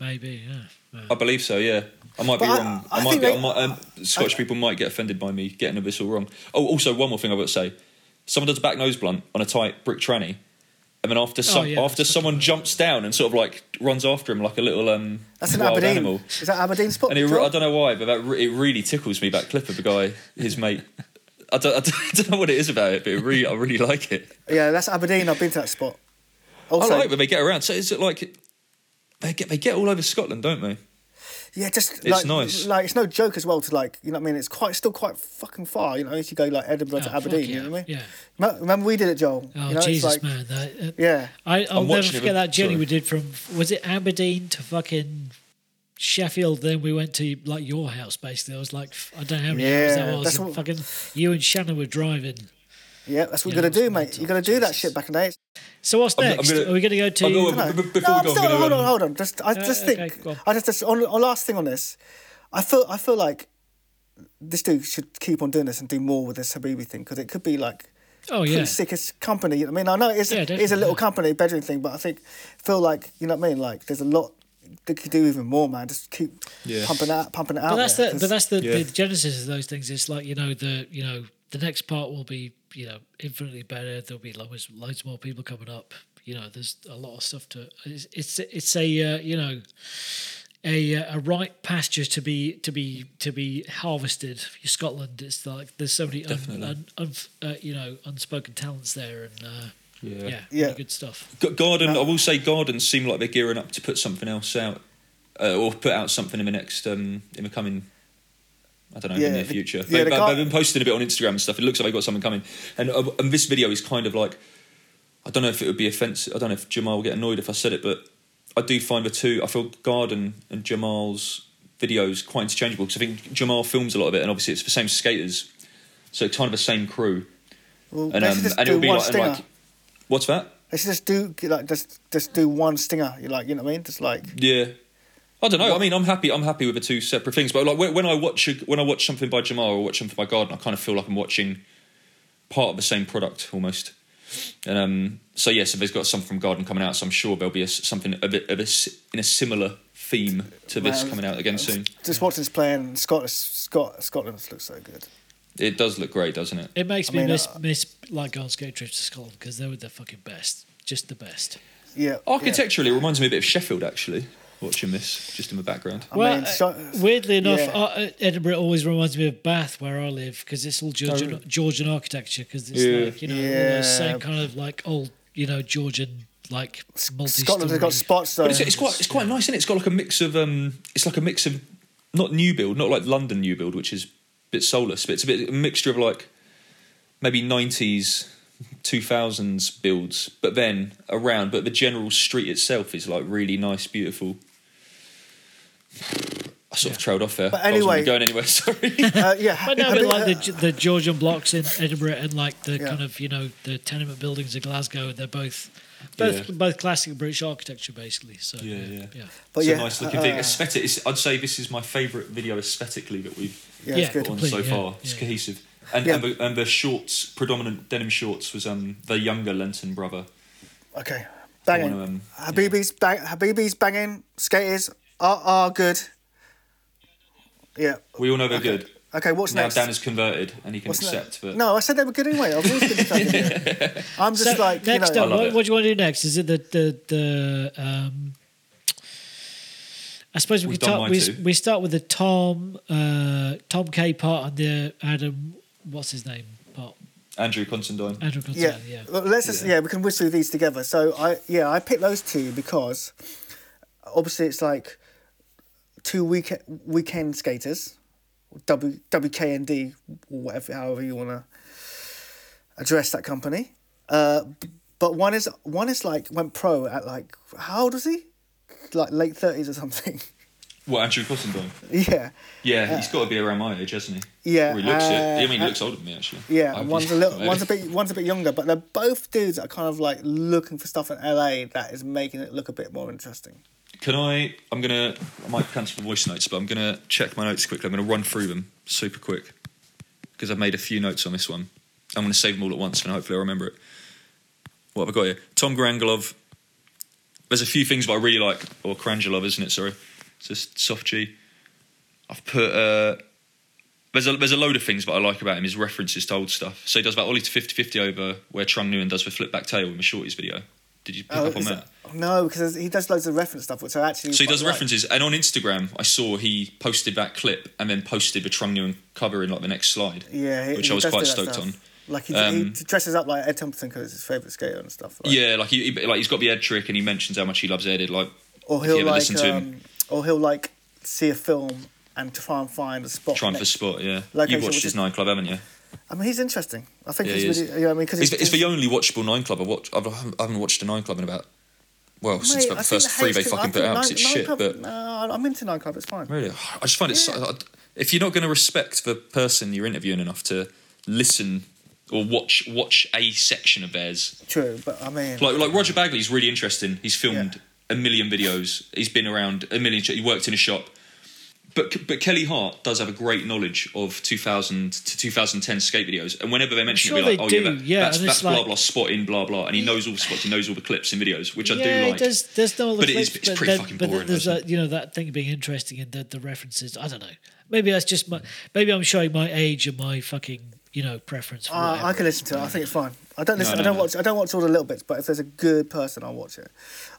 maybe, yeah. Uh, I believe so. Yeah, I might be I- wrong. I, I might think be. they- I might, um, Scottish people might get offended by me getting this all wrong. Oh, also one more thing I've got to say: someone does a back nose blunt on a tight brick tranny, and then after some, Oh, yeah, after someone jumps down and sort of like runs after him like a little um That's an wild Aberdeen. animal. Is that Aberdeen spot? And it, I don't know why, but that re- it really tickles me. That clip of the guy, his mate. I don't, I don't, know what it is about it, but it really, I really like it. Yeah, that's Aberdeen. I've been to that spot. Also, I like when they get around. So is it like they get they get all over Scotland, don't they? yeah, just It's like, nice. Like it's no joke as well to like you know what I mean. It's quite still quite fucking far. You know, if you go like Edinburgh oh, to Aberdeen, yeah, you know what I mean. Yeah. Ma- Remember we did it, Joel. Oh, you know, Jesus, it's like, man. That, uh, Yeah, I, I'll I'm never watching it forget that journey sorry. we did from, was it Aberdeen to fucking Sheffield? Then we went to like your house, basically. I was like, I don't know how many hours Yeah, that was. that's what- fucking you and Shannon were driving. yeah. That's what Yeah, you got to do, mate. mental, You got to do that shit back in the day. So what's I'm- I'm next? gonna- Are we going to go to. I'm going- No, B- b- before no, we I'm go, still- gonna, hold on, um, hold on. Just, I Uh, just okay, think, go. I just, just on, on last thing on this, I feel, I feel like this dude should keep on doing this and do more with this Habibi thing because it could be like oh, pretty yeah. sickest company. You know I mean, I know it's, Yeah, it's a little yeah. company bedroom thing, but I think feel like you know what I mean. Like there's a lot they could do even more, man. Just keep Yeah. pumping it out, pumping it out. But that's there, the 'cause- but that's the, Yeah. the genesis of those things. It's like you know the you know the next part will be you know infinitely better. There'll be loads loads more people coming up. You know, there's a lot of stuff to. It's it's, it's a uh, you know a uh, a ripe pasture to be to be to be harvested. For Scotland, it's like there's so many un, un, un, uh, you know unspoken talents there, and uh, yeah, Yeah. Yeah. good stuff. G- Garden, I will say, Garden seem like they're gearing up to put something else out, uh, or put out something in the next, um, in the coming, I don't know, in the near the- future. yeah, they, the they've been posting a bit on Instagram and stuff. It looks like they've got something coming, and uh, and this video is kind of like, I don't know if it would be offensive. I don't know if Jamal will get annoyed if I said it, but I do find the two. I feel Garden and Jamal's videos quite interchangeable because I think Jamal films a lot of it, and obviously it's the same skaters, so kind of the same crew. well, And um, and it'll be like, like, what's that? Should just do like just just do one stinger. You like you know what I mean? Just like Yeah. I don't know. I mean, I'm happy. I'm happy with the two separate things. But like when when I watch a, when I watch something by Jamal or watch something by Garden, I kind of feel like I'm watching part of the same product almost. And um, so yes, yeah, so there's got some from Garden coming out. So I'm sure there'll be a, something a bit of a, in a similar theme to this Man, coming out again soon. just watching this playing Scott Scott Scotland looks so good. It does look great, doesn't it? It makes I me mean, miss uh, miss like going skate trips to Scotland because they were the fucking best, just the best. Yeah. Architecturally, it reminds me a bit of Sheffield actually. Watching this just in the background. I well, mean, uh, so- weirdly enough, yeah. uh, Edinburgh always reminds me of Bath, where I live, because it's all Georgian, Georgian architecture. Because it's Yeah. like you know Yeah. the same kind of like old, you know, Georgian like multi. Scotland has got spots though. But it's, it's quite it's quite nice, isn't it? It's got like a mix of um, it's like a mix of not new build, not like London new build, which is a bit soulless, but it's a bit a mixture of like maybe nineties, two thousands builds, but then around, but the general street itself is like really nice, beautiful. I sort of trailed off there. But I wasn't anyway- going anywhere. Sorry. Uh, yeah. But no, have but like uh, the the Georgian blocks in Edinburgh and like the Yeah. kind of you know the tenement buildings in Glasgow, they're both both Yeah. both classic British architecture basically. So Yeah, yeah. yeah. But it's yeah, a nice looking thing. uh, Aesthetic. It's, I'd say this is my favourite video aesthetically that we've yeah, Yeah. put on so yeah, far. It's yeah. cohesive. And, Yeah. and, the, and the shorts, predominant denim shorts, was um the younger Lenton brother. Okay. Banging. One of 'em, Habibi's bang. Habibi's banging. Skaters are are good. Yeah. We all know they're Okay. good. Okay. What's next? now next? Dan is converted and he can What's accept that. No, I said they were good anyway. I've always been stuck in here. I'm just So like next you know. up, what, what do you want to do next? Is it the the the um? I suppose we We've could done start. We, too. we start with the Tom uh, Tom K part and the Adam. What's his name part? Andrew Constantine. Andrew yeah. Constantine. Yeah. Well, let's just Yeah. yeah. We can whiz through these together. So I yeah I picked those two because obviously it's like two week weekend skaters, W WKND or whatever however you want to address that company. Uh, but one is one is like went pro at like how old is he? Like late thirties or something. What, Andrew Constantine? yeah. Yeah, he's got to be around my age, hasn't he? Yeah, Or he looks it. uh, I mean, he uh, looks older than me, actually. Yeah, I- one's a little, maybe. one's a bit, one's a bit younger, but they're both dudes that are kind of like looking for stuff in LA that is making it look a bit more interesting. Can I? I'm gonna. I might cancel the voice notes, but I'm gonna check my notes quickly. I'm gonna run through them super quick because I've made a few notes on this one. I'm gonna save them all at once, and hopefully I remember it. What have I got here? Tom Grangelov. There's a few things that I really like, or Krangelov, isn't it? Sorry, it's just soft G. I've put. Uh, there's a there's a load of things that I like about him. His references to old stuff. So he does that Ollie to 50-50 over where Trung Nguyen does the flip back tail in the shorties video. Did you pick up on Oh, that? it- no, because he does loads of reference stuff, which I actually. So he does like. references, and on Instagram, I saw he posted that clip and then posted the Trung Nguyen cover in like the next slide, Yeah, he, which he I was quite stoked stuff. on. Like he, Um, he dresses up like Ed Templeton because it's his favorite skater and stuff. Like. Yeah, like he, like he's got the Ed trick, and he mentions how much he loves Ed. Like, Or he'll like, listen to him, um, or he'll like see a film and try and find a spot. trying for next- spot. Yeah, Location, you've watched his is- Nine Club, haven't you? I mean, he's interesting. I think Yeah, he's he really. Yeah, I mean, because It's, it's the only watchable nine club I've watched. I've, I haven't watched a nine club in about well since about the first three they fucking put out. it's shit, but no, I'm into Nine Club. It's fine. Really, I just find it. So, if you're not going to respect the person you're interviewing enough to listen or watch watch a section of theirs, True, but I mean, like like Roger Bagley's really interesting. He's filmed Yeah. a million videos. He's been around a million. He worked in a shop. But but Kelly Hart does have a great knowledge of 2000 to 2010 skate videos, and whenever they mention sure it, we're like, they oh do, yeah, that, yeah, that's, that's it's blah blah spot in blah blah, and he knows all the spots, he knows all the clips and videos, which I do like. There's there's no other But it is- clips, it's pretty then- fucking but boring, There's isn't that you know that thing being interesting in the the references. I don't know. Maybe that's just my. Maybe I'm showing my age and my fucking you know preference. For Uh, I can listen to it. I think it's fine. I don't listen. No, I don't no. watch. I don't watch all the little bits. But if there's a good person, I'll watch it.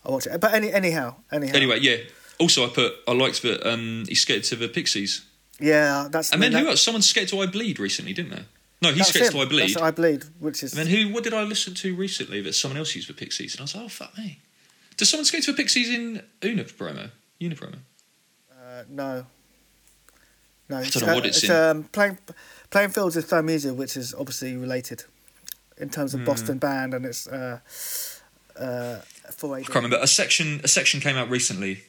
I'll watch it. But any anyhow, anyhow. Anyway, yeah. Also, I put I liked that um, he skated to the Pixies, Yeah, that's. and then that, who else? Someone skated to I Bleed recently, didn't they? No, he skates him. to I Bleed. That's I bleed, which is. And then who? What did I listen to recently that someone else used for Pixies? And I was like, oh fuck me. Does someone skate to Pixies in Unapromo? Unapromo. Uh, no. No, I don't know what it's in. Um, playing, playing fields with Thymesia, which is obviously related in terms of Hmm. Boston band and it's uh, uh, for I can't remember. A section a section came out recently.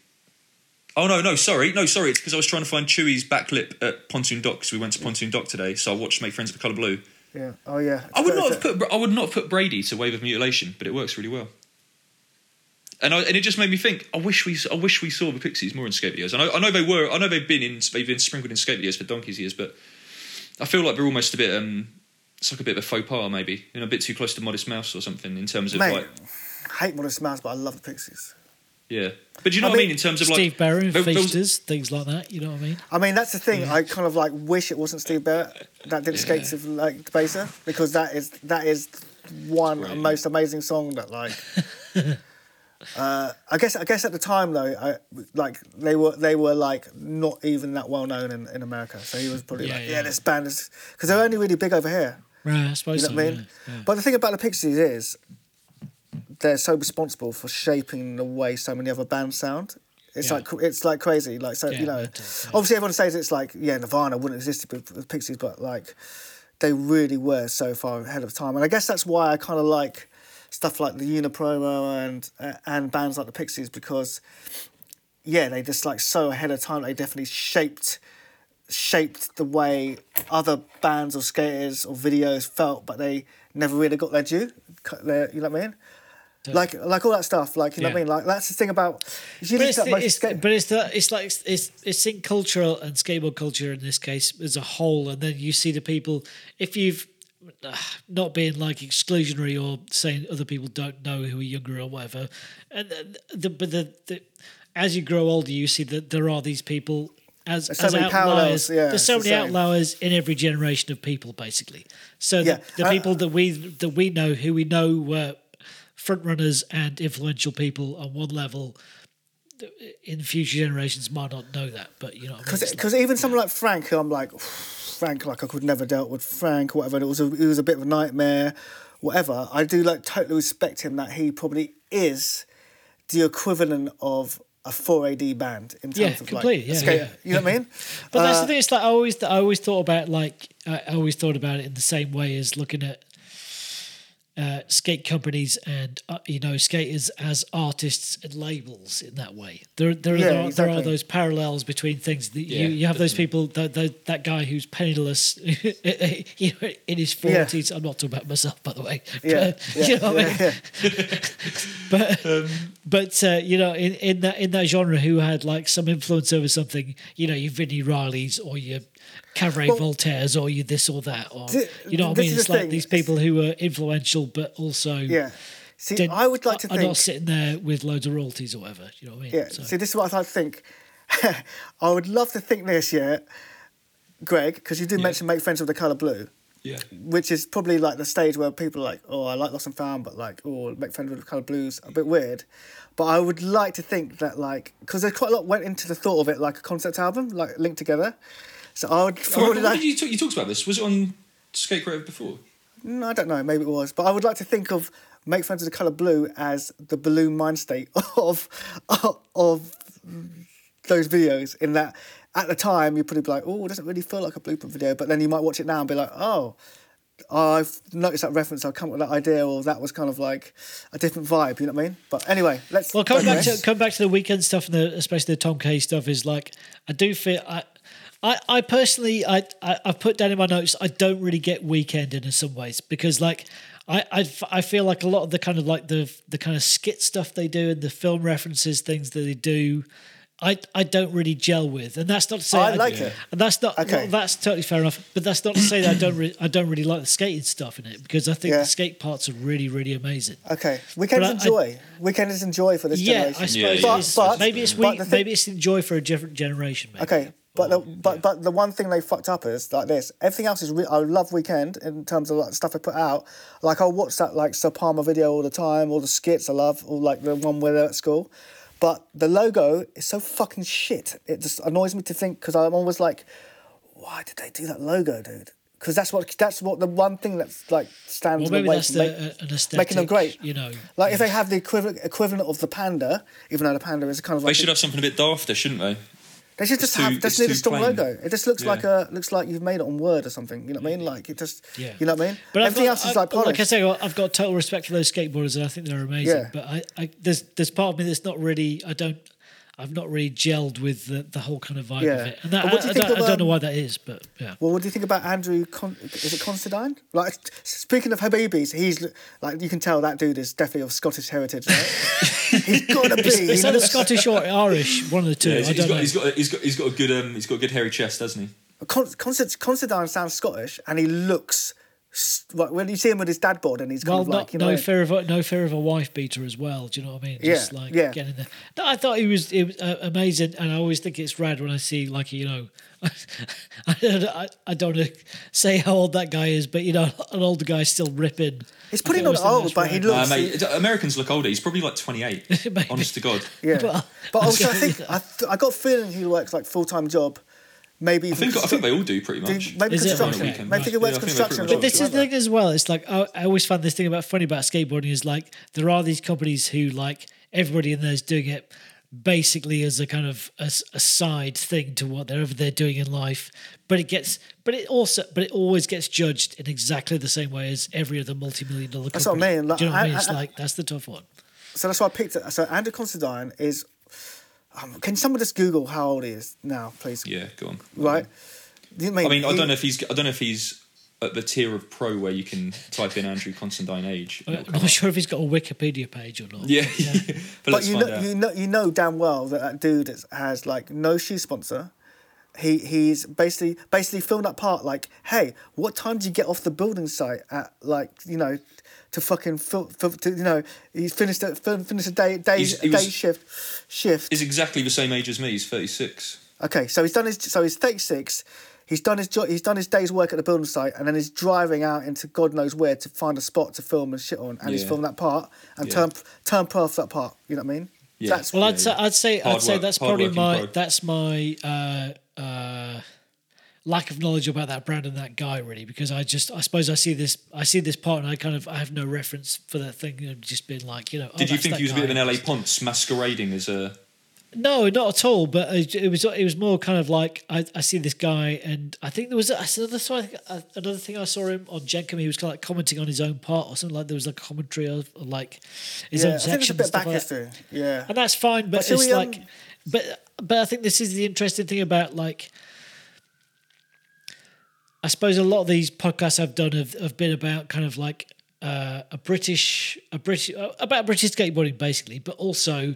Oh no, no, sorry, no, sorry. It's because I was trying to find Chewie's back lip at Pontoon Dock because we went to Pontoon Dock today. So I watched Make Friends with the Colour Blue, Yeah. Oh yeah. I would not have put I would not have put Brady to Wave of Mutilation, but it works really well. And I, and it just made me think. I wish we I wish we saw the Pixies more in skate videos. I know I know they were I know they've been in they've been sprinkled in skate videos for donkey's years, but I feel like they're almost a bit um it's like a bit of a faux pas maybe, you know, a bit too close to Modest Mouse or something in terms of Mate, like I hate Modest Mouse, but I love the Pixies. Yeah. But do you know I what I mean, mean in terms of like Steve Barron, there- there was- Feasters, things like that. You know what I mean? I mean, that's the thing. I kind of like wish it wasn't Steve Barrett that did Skates of like Debaser because that is that is one Great. most amazing song that like. uh, I guess I guess at the time though, I, like they were they were like not even that well known in, in America. So he was probably Yeah, like, yeah, yeah. this band is because they're only really big over here. Right, I suppose You know so. what I mean? yeah, yeah. But the thing about the Pixies is they're so responsible for shaping the way so many other bands sound. It's Yeah. like it's like crazy. Like so, Yeah, you know. mental, yeah. Obviously, everyone says it's like yeah, Nirvana wouldn't exist with, Pixies, but like they really were so far ahead of time, and I guess that's why I kind of like stuff like the Unapromo and uh, and bands like the Pixies because yeah, they just like so ahead of time. They definitely shaped shaped the way other bands or skaters or videos felt, but they never really got their due. Their, you know what I mean? Like, like all that stuff. Like, you know what I mean? Like, that's the thing about. You But it's, the, it's, skate- but it's the it's like it's it's in cultural and skateboard culture in this case as a whole, and then you see the people. If you've uh, not being like exclusionary or saying other people don't know who are younger or whatever, and the, the but the, the as you grow older, you see that there are these people as, There's so as many outliers. yeah, There's so it's the many outliers in every generation of people, basically. So Yeah, the, uh, people that we that we know, who we know were front runners and influential people on one level, in future generations might not know that. But you know, what I mean? Because even someone like Frank, who I'm like, Frank, like I could never dealt with Frank or whatever. And it was a, it was a bit of a nightmare, whatever. I do like totally respect him that he probably is the equivalent of a 4AD band in terms Yeah, of completely, like yeah, skate- yeah. You know what I mean? But that's Uh, the thing. It's like I always, I always thought about like I always thought about it in the same way as looking at uh, skate companies and uh, you know skaters as artists and labels in that way. There, there, Yeah, there, are, there are those parallels between things. That Yeah, you, you have those people. That that, that guy who's penniless, you know, in his Yeah. forties. I'm not talking about myself, by the way. Yeah, But, yeah, you know I mean? but Um, but uh, you know in, in that in that genre who had like some influence over something you know your Vini Reilly's or your Cabaret Well- Voltaire's or you this or that or Th- you know what I mean it's the like thing. these people who are influential but also Yeah. See, I would like to are think. not sitting there with loads of royalties or whatever you know what I mean Yeah. So- See, this is what I would think. I would love to think this, yeah, Greg, because you did mention make friends with the color blue, yeah. which is probably like the stage where people are like, oh, I like Lost and Found, but like, oh, make friends with the color blues, a bit weird. But I would like to think that like, because there's quite a lot went into the thought of it, like a concept album, like linked together. So I would Oh, probably what like. did you, talk, you talked about this? Was it on Skate Creative before? No, I don't know. Maybe it was, but I would like to think of "Make Friends with the Color Blue" as the balloon mind state of of those videos. In that, at the time, you'd probably be like, "Oh, it doesn't really feel like a blueprint video," but then you might watch it now and be like, "Oh." I've noticed that reference. I've come up with that idea, or that was kind of like a different vibe. You know what I mean? But anyway, let's. Well, coming back to come back to the weekend stuff and the, especially the Tom K stuff is like I do feel I. I, I personally I, I I've put down in my notes I don't really get weekend in some ways because like I, I f- I feel like a lot of the kind of like the the kind of skit stuff they do and the film references things that they do I I don't really gel with and that's not to say oh, I like it. and that's not Okay. well, that's totally fair enough but that's not to say that I don't re- I don't really like the skating stuff in it because I think Yeah. the skate parts are really really amazing Okay, weekend But is I- enjoy. weekend is enjoy for this yeah, generation. I suppose Yeah, it yeah. is. But- but- maybe it's but we, the thing- maybe it's enjoy for a different generation. Maybe. Okay, but the, Or- but but the one thing they fucked up is like this. Everything else is re- I love Weekend in terms of like stuff they put out. Like I'll watch that like Sir Palmer video all the time, all the skits I love, All like the one where they're at school. But the logo is so fucking shit. It just annoys me to think because I'm always like, why did they do that logo, dude? Because that's what that's what the one thing that's like stands Well, in maybe the way that's from the, make- uh, an aesthetic. making them great. You know, Like if they have the equivalent equivalent of the panda, even though the panda is kind of like They like should have something a bit dafter, shouldn't they? They should just too- have just it's need a strong plain. logo. It just looks Yeah. like a looks like you've made it on Word or something. You know what I mean? Like it just Yeah. you know what I mean? But I've Everything got- else is I- like polished. Like I say, I've got total respect for those skateboarders, and I think they're amazing. Yeah. But I, I, there's there's part of me that's not really. I don't. I've not really gelled with the, the whole kind of vibe Yeah. of it. And that, what do I, you I think don't, of, I don't know um, why that is, but yeah. Well, what do you think about Andrew? Con- is it Considine? Like, speaking of Habibis, he's like you can tell that dude is definitely of Scottish heritage, right? he's got to be. Is he that a looks- Scottish or Irish? One of the two. Yeah, I he's, don't know. got, he's got he's got he's got a good um he's got a good hairy chest, doesn't he? Con- Considine sounds Scottish, and he looks s- like when you see him with his dad board, and he's kind well, of like not, you know. no fear of a, no fear of a wife beater as well. Do you know what I mean? Just Yeah, like yeah. getting there. No, I thought he was it was uh, amazing, and I always think it's rad when I see like you know, I, don't- I, I don't want to say how old that guy is, but you know, an older guy still ripping. He's I putting on old, that's but he looks- Nah, mate, Americans look older. He's probably like 28. Honest to God. Yeah, Well, but I also I think I, th- I got a feeling he works like full time job. Maybe I think I think they all do pretty much. maybe Is it? construction. Okay. Maybe he Yeah, works I think construction. But this is the thing as well. It's like I, I always find this thing about funny about skateboarding is like there are these companies who like everybody in there is doing it basically as a kind of a side thing to whatever they're doing in life. But it gets, but it also, but it always gets judged in exactly the same way as every other multi-million dollar company. That's what I mean, like, Do you know what I, I- mean? It's I- like that's the tough one. So that's why I picked it. So Andrew Considine is. Um, can someone just Google how old he is now, please? Yeah, go on. Right. You I mean, I don't know if he's I don't know if he's at the tier of pro where you can type in Andrew Constantine age. I'm not up. sure if he's got a Wikipedia page or not. Yeah, but, But let's you find know, out. you know, you know damn well that that dude is- has like no shoe sponsor. He he's basically basically filmed that part like, hey, what time do you get off the building site at like you know, to fucking fil- fil- to, you know he's finished a finished a day day He's- he day was- shift shift. He's exactly the same age as me. He's 36. Okay, so he's done his so he's thirty six. He's done his jo- he's done his day's work at the building site, and then he's driving out into God knows where to find a spot to film and shit on, and he's Yeah. filmed that part and Yeah. turn turn pro for that part. You know what I mean? Yeah. That's Well, Yeah, I'd say. I'd say Hard I'd say work- that's probably my pro. that's my uh, uh, lack of knowledge about that brand and that guy really because I just I suppose I see this I see this part and I kind of I have no reference for that thing. You know, just been like you know. oh, Did you think he was a bit of an. LA Ponce masquerading as a? No, not at all. But it it was it was more kind of like I, I see this guy, and I think there was another so I think, uh, another thing I saw him on Jenkem. He was kind of like commenting on his own part or something like there was like commentary of like his yeah. own I think it's a section. bit and stuff back like that. Yeah. and that's fine. But, But it's we, um, like, but but I think this is the interesting thing about like. I suppose a lot of these podcasts I've done have, have been about kind of like uh, a British a British uh, about British skateboarding basically, but also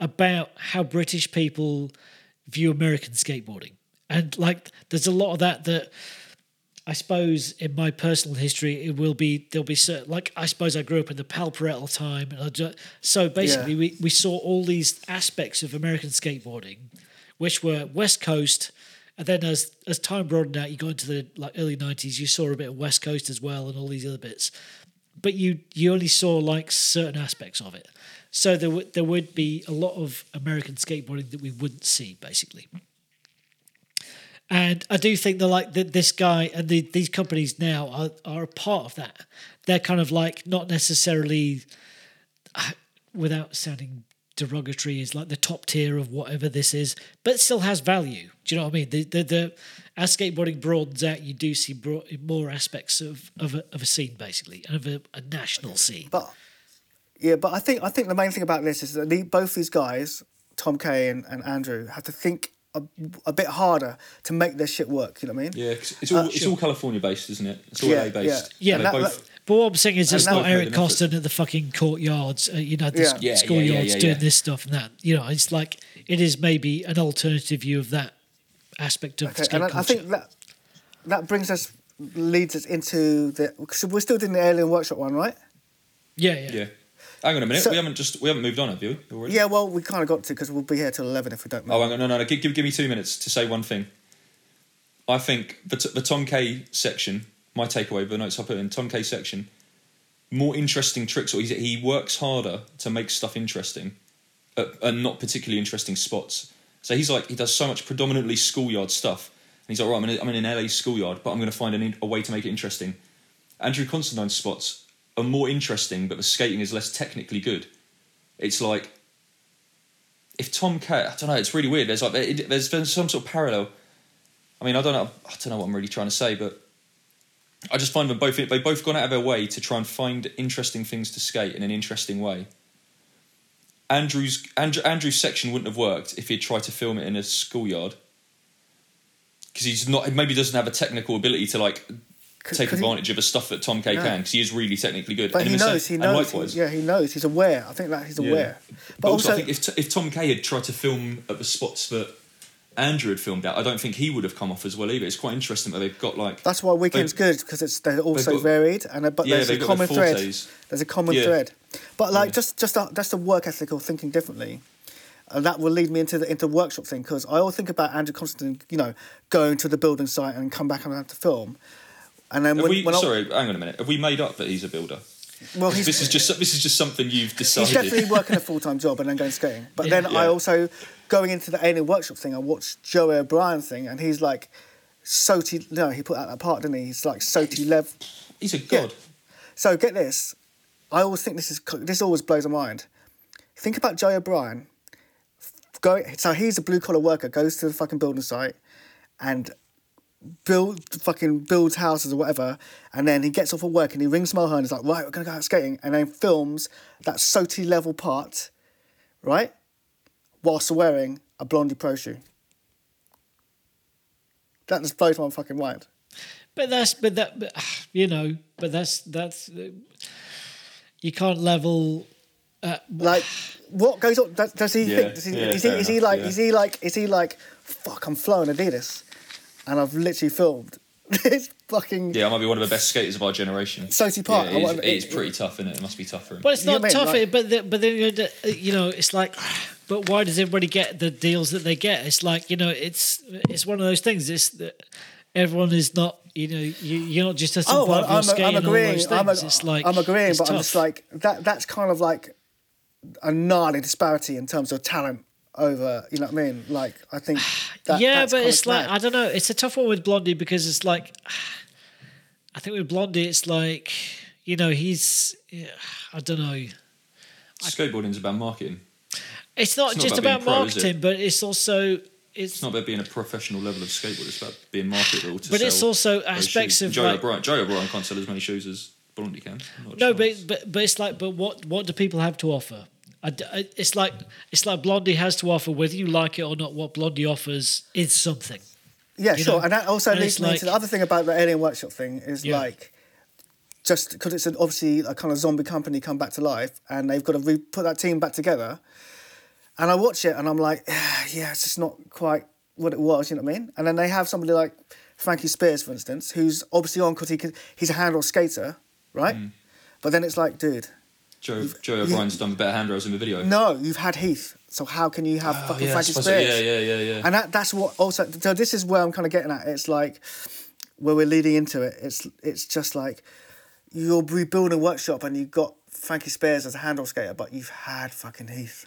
about how British people view American skateboarding, and like there's a lot of that that I suppose in my personal history, it will be there'll be certain like I suppose I grew up in the Pal time, and I just, so basically Yeah. we, we saw all these aspects of American skateboarding, which were West Coast, and then as as time broadened out, you got into the like early nineties, you saw a bit of West Coast as well, and all these other bits, but you you only saw like certain aspects of it. So there would there would be a lot of American skateboarding that we wouldn't see basically. And I do think that like that this guy and the, these companies now are, are a part of that. They're kind of like not necessarily, uh, without sounding derogatory, is like the top tier of whatever this is, but still has value. Do you know what I mean? The the, the as skateboarding broadens out, you do see more aspects of of a, of a scene basically, of a, a national scene. But yeah, but I think I think the main thing about this is that both these guys, Tom Kay and, and Andrew, have to think a, a bit harder to make their shit work. You know what I mean? Yeah, 'cause it's all it's all California based, isn't it? It's all Yeah, LA based. Yeah, And that- both, that- But what I'm saying is, it's And not now- Eric Made an. Koston at the fucking courtyards, uh, you know, the Yeah. s- Yeah, yeah, schoolyards yeah, yeah, doing yeah. this stuff and that. You know, it's like it is maybe an alternative view of that aspect of Okay, skate and I, I think that that brings us leads us into the. So we're still doing the Alien Workshop one, right? yeah, yeah, yeah. Hang on a minute. So- we haven't just we haven't moved on, have you? Already? Yeah, well, we kind of got to because we'll be here till eleven if we don't. Oh, hang on, no, no, no. Give, give, give me two minutes to say one thing. I think the, t- the Tom K section, my takeaway, the notes I put in, Tom K section, more interesting tricks, or he works harder to make stuff interesting at, and not particularly interesting spots. So he's like, he does so much predominantly schoolyard stuff. And he's like, right, I'm in, I'm in an LA schoolyard, but I'm going to find an, a way to make it interesting. Andrew Constantine's spots are more interesting, but the skating is less technically good. It's like if Tom I don't know, it's really weird. There's like it, there's been some sort of parallel. I mean, I don't know, I don't know what I'm really trying to say, but I just find them both they've both gone out of their way to try and find interesting things to skate in an interesting way. Andrew's Andrew, Andrew's section wouldn't have worked if he'd tried to film it in a schoolyard because he's not maybe doesn't have a technical ability to like take 'cause he- advantage of the stuff that Tom K can because he is really technically good. But And he knows. He knows. likewise. yeah, he knows. He's aware. I think that he's Yeah. aware. But, But, also, also, I think if, if Tom Kay had tried to film at the spots that Andrew had filmed at, I don't think he would have come off as well either. It's quite interesting that they've got like that's why weekend's good because it's they're also got- varied and uh, but yeah, there's a they've got their common thread. There's a common Yeah. thread. But like Yeah. just just a, that's the work ethic or thinking differently. And that will lead me into the into the workshop thing because I always think about Andrew Constantine, you know, going to the building site and come back and have to film. And then when, we, when I- sorry, hang on a minute. Have we made up that he's a builder? well, he's, This is just this is just something you've decided. He's definitely working a full time job and then going skating. But Yeah. then I also going into the alien workshop thing. I watched Joey O'Brien thing, and he's like, SOTY. No, he put out that part, didn't he? He's like SOTY Lev. He's a god. So get this. I always think this is this always blows my mind. Think about Joey O'Brien. Go, so he's a blue collar worker. Goes to the fucking building site, and build fucking builds houses or whatever, and then he gets off of work and he rings Mo and he's like, right, we're gonna go out skating, and then films that SOTY level part, right, whilst wearing a Blondey Pro shoe. That just blows my fucking mind. But that's but that but, you know but that's that's you can't level. Uh, Like, what goes on? Does, does he Yeah, think? Does he, yeah, is, he, fair is he like? yeah. Is he like? Is he like? Fuck! I'm flowing Adidas, and I've literally filmed this fucking Yeah, I might be one of the best skaters of our generation. SOTY Park. Yeah, I it is, want- it is pretty tough, isn't it? It must be tough for him. But it's You not tough. like- but the, but then you know, the- you know, it's like, but why does everybody get the deals that they get? It's like you know, it's it's one of those things. It's that everyone is not. You know, you, you're not just a Oh, part of your I'm, skating I'm and all agreeing. those I'm, things. a, it's like I'm agreeing, it's but I'm just like that. That's kind of like a gnarly disparity in terms of talent over. You know what I mean? Like I think. That, yeah, that's but it's like. I don't know. It's a tough one with Blondey because it's like I think with Blondey, it's like you know he's I don't know. Skateboarding's about marketing. It's not It's not just about about, pro, is it? marketing, but it's also it's, It's not about being a professional level of skateboard. It's about being marketable to But it's also aspects shoes. of, Joe like- O'Brien. Joe O'Brien can't sell as many shoes as Blondey can. No, but, but but it's like, but what what do people have to offer? I d I- it's like it's like Blondey has to offer, whether you like it or not. What Blondey offers is something. Yeah, sure. know, and that also and leads me like- to the other thing about the Alien Workshop thing is Yeah. like, just because it's an, obviously a kind of zombie company come back to life and they've got to re- put that team back together. And I watch it and I'm like, "Ah, yeah, it's just not quite what it was, you know what I mean? And then they have somebody like Frankie Spears, for instance, who's obviously on because he can, he's a handle skater, right? Mm. But then it's like, dude, Joe, Joe O'Brien's done better hand handrails in the video. no, you've had Heath, so how can you have oh, fucking Oh, yeah, I Frankie Spears? yeah, yeah, yeah, yeah. And that, that's what also. So this is where I'm kind of getting at. It's like where we're leading into it. It's it's just like you're rebuilding a workshop and you've got Frankie Spears as a handle skater, but you've had fucking Heath.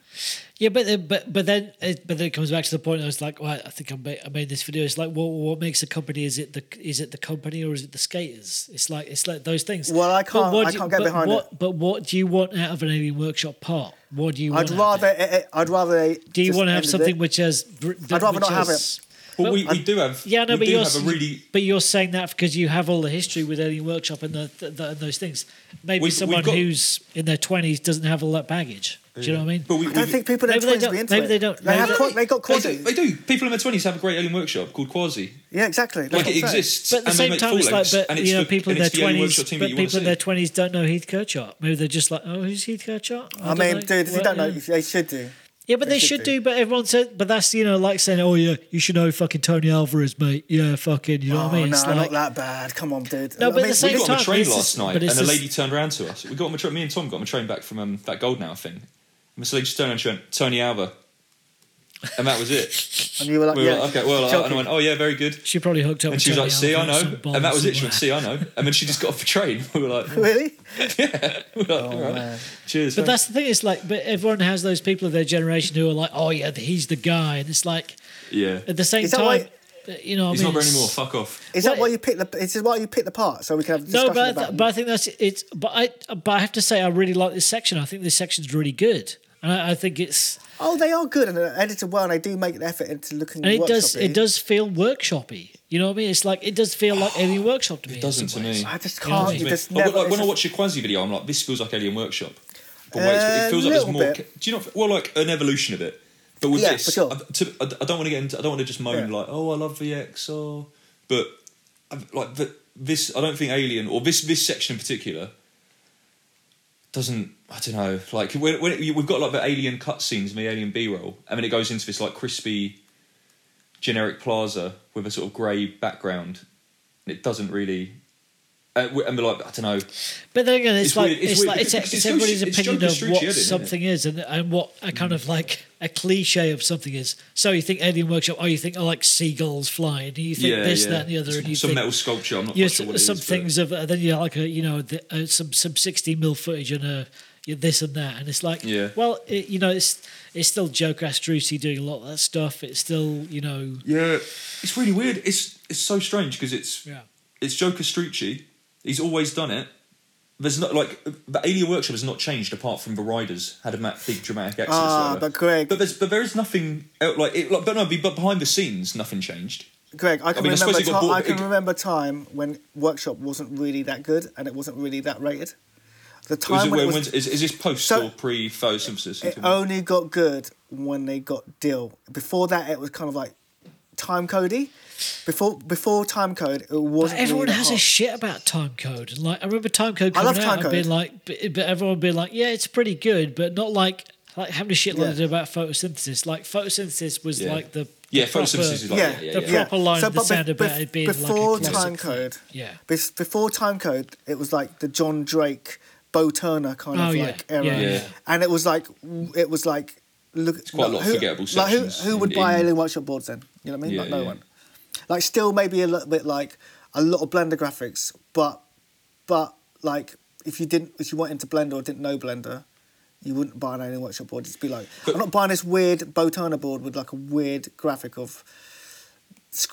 Yeah, but then, but but then it, but then it comes back to the point. I was like, well, I think I made, I made this video. It's like, what what makes a company? Is it the is it the company or is it the skaters? It's like it's like those things. Well, I can't- I can't get but behind what, it. But what do you want out of an alien workshop part? What do you? Want I'd rather. it? It, it- I'd rather. Do you want to have something it. which has? I'd rather not have has- Well, But- we, we do have. Yeah, no, but you're have a really. but you're saying that because you have all the history with Alien Workshop and the, the, the and those things. Maybe We've- someone we've got- who's in their twenties doesn't have all that baggage. Do you know what I mean? But we, I don't think people in Maybe their they twenties don't- be into maybe it. they don't- They have. maybe- Qua- They got They quasi. do, they do. People in their twenties have a great alien workshop called Quasi. Yeah, exactly. That's Like it exists, But at the same time, it's like, but you know, people in their it's the alien twenties, but that you wanna people in their twenties don't know Heath Kirchart. Maybe they're just like, oh, who's Heath Kirchart? I mean, know. dude, if you don't know, if they should do. Yeah, but they, They should should do. But everyone said, but that's you know like saying, oh yeah, you should know fucking Tony Alvarez, mate. Yeah, fucking, you know Oh what I mean? no, It's not that bad. Come on, dude. No, I but mean, at the same We got on time, a train last night, and a lady turned around to us. We got on a train. Me and Tom got on a train back from um, that Gold Now thing. And so they just turned around and she went, Tony Alva. And that was it. and you were like, We were yeah, like, okay, well, uh, and joking. I went, oh yeah, very good. she probably hooked up. And she was like, see, I know. and that was it. She balls went, see, I know. And then she just got off the train. We were like, really? we were like, all right. man. cheers. But that's the thing. It's like, but everyone has those people of their generation who are like, oh yeah, he's the guy, and it's like yeah. at the same time, why- you know, I He's mean, not there it's- anymore. Fuck off. Is Well, that why you pick the? Is this why you pick the part so we can have a No, discussion but I, about? th- but I think that's it's. But I but I have to say I really like this section. I think this section's really good, and I, I think it's oh, they are good and they're edited well, and they do make an effort into looking. and it does it does feel workshoppy. You know what I mean? It's like it does feel like Alien Workshop to me. It doesn't to me. I just You know what I can't. mean? You just I- I- never. when I watch your Quasi video, I'm like, this feels like Alien Workshop. But where it's, Uh, it feels like there's more. bit. Do you not? Well, like an evolution of it. But with Yeah, this, for sure. I, to, I, I don't want to get into. I don't want to just moan Yeah. like, oh, I love VX, or but like the, this. I don't think Alien or this this section in particular doesn't. I don't know. Like when, when it, we've got like the Alien cutscenes and the Alien B roll, and then it goes into this like crispy, generic plaza with a sort of grey background. And it doesn't really. Uh, and we're like, I don't know. But then again, it's, It's like weird- it's it's, like it's, it's, everybody's opinion of what isn't something is and and what a kind of like a cliche of something is. So you think Alien Workshop? Oh, you think oh, like seagulls flying? You think this, that, and the other, and you some think metal sculpture. I'm not yeah, quite sure what it some is, but- things of uh, then you like a you know the, uh, some some sixty mil footage and a yeah, this and that, and it's like Yeah. well, it, you know, it's it's still Joe Castrucci doing a lot of that stuff. It's still you know Yeah, it's really weird. It's it's so strange because it's yeah. it's Joe Castrucci. He's always done it. There's not like the Alien Workshop has not changed apart from the riders had a ma- big dramatic exodus. Ah, whatever. but Greg, but there's but there is nothing el- like it. Like, but no, but behind the scenes, nothing changed. Greg, I can mean, I suppose remember. it got ti- bought- I can it- remember a time when Workshop wasn't really that good and it wasn't really that rated. The Was time it, when it when, was, when, is, is this post So- or pre photosynthesis? it only got good when they got Dill. Before that, it was kind of like time codey. Before before time code, it wasn't. everyone really that has a shit about time code. Like I remember time code I coming love out Timecode. and being like, but, but everyone being like, yeah, it's pretty good, but not like like having a shit Yeah. about photosynthesis. Like photosynthesis was Yeah. like the yeah, proper- photosynthesis is like Yeah, yeah, yeah, the yeah. proper line So, of the but sound bef- about it being before like a classic time thing. code, Yeah. before time code, it was like the John Drake, Bo Turner kind Oh, of yeah. like era, Yeah, yeah. and it was like it was like look. It's quite a lot of forgettable Like who, sections who would in- buy in- Alien Workshop boards then? You know what I mean? Yeah, like no yeah. one. Like still maybe a little bit like a lot of Blender graphics, but but like if you didn't if you went into Blender or didn't know Blender. You wouldn't buy an Alien Workshop board. It'd be like But- I'm not buying this weird Bo Turner board with like a weird graphic of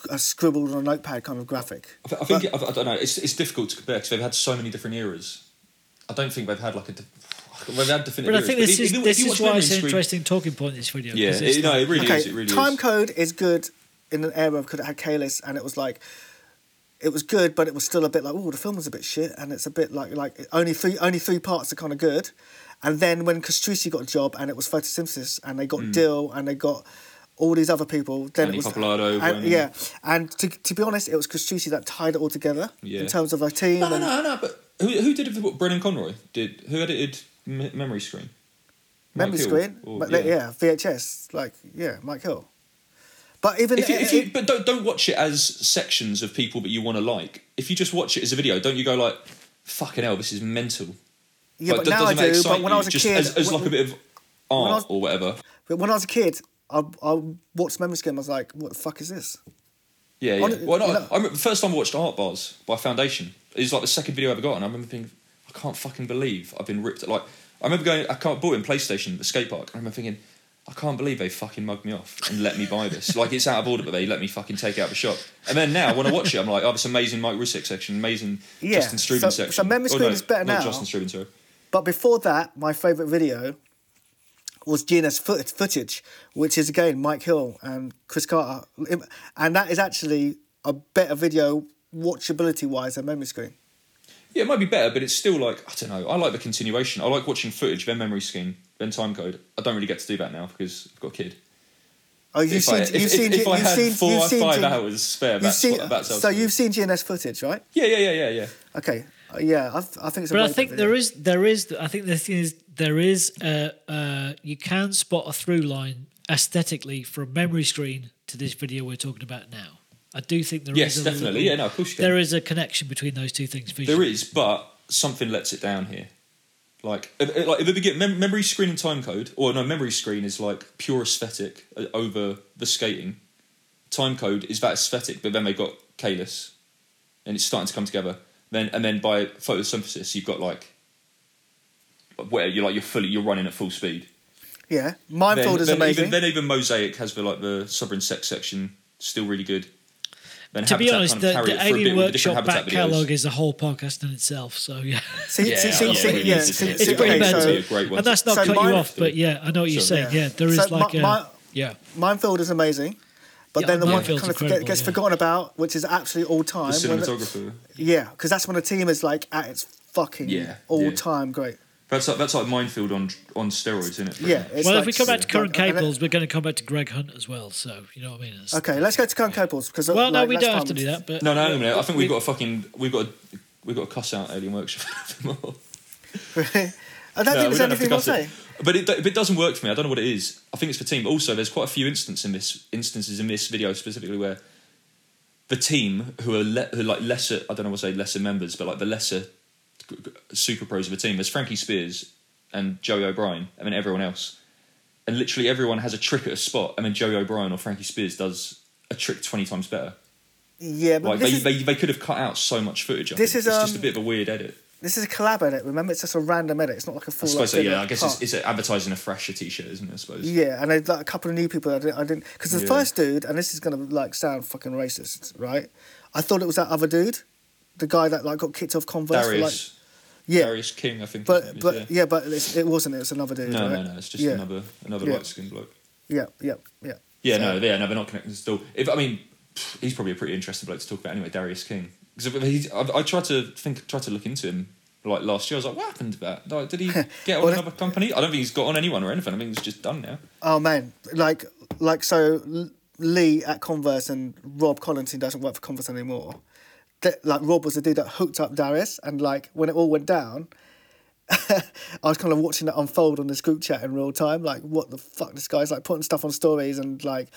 a scribbled on a notepad kind of graphic. I, think it, I, I don't know. It's it's difficult to compare because they've had so many different eras. I don't think they've had like a. De- they've had definitive But I eras, think this if- is if you- this if is watch why it's Memory an Screen- interesting talking point in this video. Yeah, 'cause it's it, no, it really okay, is. It really time is. code is good in an era of because it had Kalis and it was like it was good, but it was still a bit like oh the film was a bit shit and it's a bit like like only three only three parts are kind of good, and then when Castrucci got a job and it was photosynthesis and they got hmm. Dill and they got all these other people, then Andy it was Pappalardo, and, yeah, and to, to be honest, it was Castrucci that tied it all together Yeah. in terms of a team. No, no, and no, no. But who who did it? What Brennan Conroy did? Who edited M- Memory Screen? Memory Mike Hill, screen, or- but yeah. VHS, like yeah, Mike Hill. But even If you, if you, but don't don't watch it as sections of people that you want to like. If you just watch it as a video, don't you go like, "Fucking hell, this is mental." yeah, Like, but now I do. But when I was a just kid, as, as like a bit of art was- or whatever. But when I was a kid, I, I watched Memory Screen. I was like, "What the fuck is this?" Yeah, yeah. On- well, no, you know- I remember the first time I watched Art Bars by Foundation. It was like the second video I ever got, and I remember thinking, I can't fucking believe I've been ripped. Like, I remember going, I can't bought it in PlayStation, the skate park. I remember thinking, I can't believe they fucking mugged me off and let me buy this. like, it's out of order, but they let me fucking take it out of the shop. And then now, when I watch it, I'm like, oh, this amazing Mike Rusczyk section, amazing Yeah, Justin Strubing so- section. so Memory Oh, no, is better not now. Justin Strubing, sorry. But before that, my favourite video was G&S foot- footage, which is again Mike Hill and Chris Carter, and that is actually a better video watchability wise than Memory Screen. Yeah, it might be better, but it's still like I don't know. I like the continuation. I like watching footage, then memory screen, then time code. I don't really get to do that now because I've got a kid. Oh, you've if seen, I, you've if, seen, if, if you've had seen, four or five G- hours spare, that's seen, what that sounds so you've seen G&S footage, right? Yeah, yeah, yeah, yeah, yeah. Okay, yeah, I, I think it's. A But I think good there video. is there is I think the thing is there is uh, uh, you can spot a through line aesthetically from memory screen to this video we're talking about now. I do think there is Yes, a definitely. little- Yeah, no, of course you can. there is a connection between those two things. Visually. There is, but something lets it down here. Like, if, if- like if it begin, mem- memory screen and time code, or no, memory screen is like pure aesthetic uh, over the skating. Time code is that aesthetic, but then they got Kalis, and it's starting to come together. Then and then by photosynthesis, you've got like where you're like you're fully you're running at full speed. Yeah, Mind Field then, is then amazing. Even, then even Mosaic has the like the Sovereign Sect section still really good. Then to be honest, kind of the, carry the it for a bit Alien with the Workshop back catalogue is a whole podcast in itself. So yeah, see, Yeah, see, see, yeah, see, it yeah, is, see, isn't it? see, it's pretty okay, mental. so great and that's not So cut you off, but yeah, I know what you're Sure. saying. Yeah. Yeah, there is So like mi- a mi- yeah. Mind Field is amazing. But Yeah, then the one that kind of incredible, gets yeah. forgotten about, which is actually all time. the- cinematographer. yeah, because that's when a team is like at its fucking Yeah, all yeah. time great. That's like that's like Mind Field on on steroids, isn't it? Yeah. It's well, like- if we come back to current like- and cables, we're going to come back to Greg Hunt as well. So you know what I mean? It's- Okay, let's go to Curren Caples because uh, Well, no, we don't have to do that. But No, no, no, no. I think we've got a fucking we've got a, we've got to cuss out Alien Workshop. more. I don't No, think there's don't have to anything more to say. But it, it doesn't work for me, I don't know what it is. I think it's for team. Also, there's quite a few instances in this instances in this video specifically where the team who are, le- who are like lesser, I don't know what to say, lesser members, but like the lesser super pros of the team. There's Frankie Spears and Joey O'Brien, and then everyone else. And literally everyone has a trick at a spot, and then Joey O'Brien or Frankie Spears does a trick twenty times better. Yeah, but Like they, is, they, they could have cut out so much footage. I This think. is, it's just a um, bit of a weird edit. This is a collab edit. Remember, it's just a random edit. It's not like a full. I suppose so. Yeah, I guess it's, it's advertising a fresher t-shirt, isn't it? I suppose. Yeah, and there's like a couple of new people I didn't, I didn't, because the Yeah. first dude, and this is gonna like sound fucking racist, right? I thought it was that other dude, the guy that like got kicked off Converse. For, like, Darius, yeah, Darius King, I think. but but yeah. yeah, but it wasn't. It was another dude. no, right? no, no. It's just yeah. another another Yeah. light skinned bloke. Yeah, yeah, yeah. Yeah, So- no, yeah, no, they're not connected still. If I mean, he's probably a pretty interesting bloke to talk about anyway. Darius King, because I, I tried to think, tried to look into him like last year. I was like, what happened to that? Like, did he get on Well, another company? I don't think he's got on anyone or anything. I think he's just done now. Oh man, like like so Lee at Converse and Rob Collins who doesn't work for Converse anymore. That, like Rob was the dude that hooked up Darius, and like when it all went down, I was kind of watching it unfold on this group chat in real time. Like, what the fuck? This guy's like putting stuff on stories and like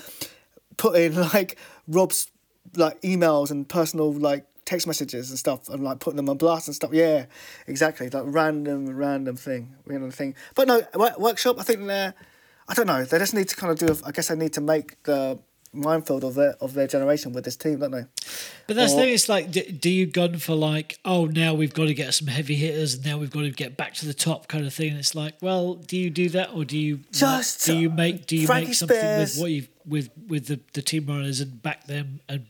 putting like Rob's like emails and personal like text messages and stuff and like putting them on blast and stuff. Yeah, exactly. Like random, random thing, random thing. But no, workshop. I think they're. I don't know. They just need to kind of do. A, I guess they need to make the Mind Field of their of their generation with this team, don't they? But that's Or- the thing. It's like, do, do you gun for like, oh, now we've got to get some heavy hitters, and now we've got to get back to the top kind of thing? And it's like, well, do you do that, or do you Just, do you make do you Frankie make something Spears- with what you with with the, the team runners and back them and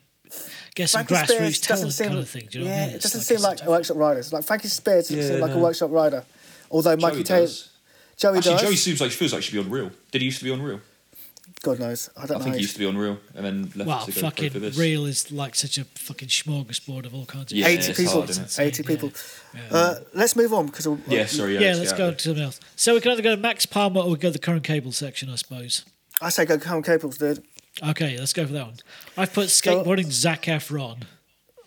get some Frankie Spears grassroots doesn't talent seem. kind of thing? Do you know yeah, what I mean? it It's doesn't like seem like a workshop riders. Like Frankie Spears doesn't Yeah, seem like a workshop rider. Although Mikey Joey Taylor, does. Joey Actually, does. Joey seems like feels like he should be on Real. Did he used to be on Real? God knows. I don't I know. think he used to be on Real and then left Well, to go fucking for this. real is like such a fucking smorgasbord of all kinds of Yeah, 80 it's people. hard, isn't 80 Yeah. people. Yeah. Uh, let's move on because Yeah, sorry. Yeah, yeah, let's let's get go to something else. So we can either go to Max Palmer or we go to the Curren Caples section, I suppose. I say go Curren Caples, dude. Okay, let's go for that one. I've put skateboarding Zac Efron.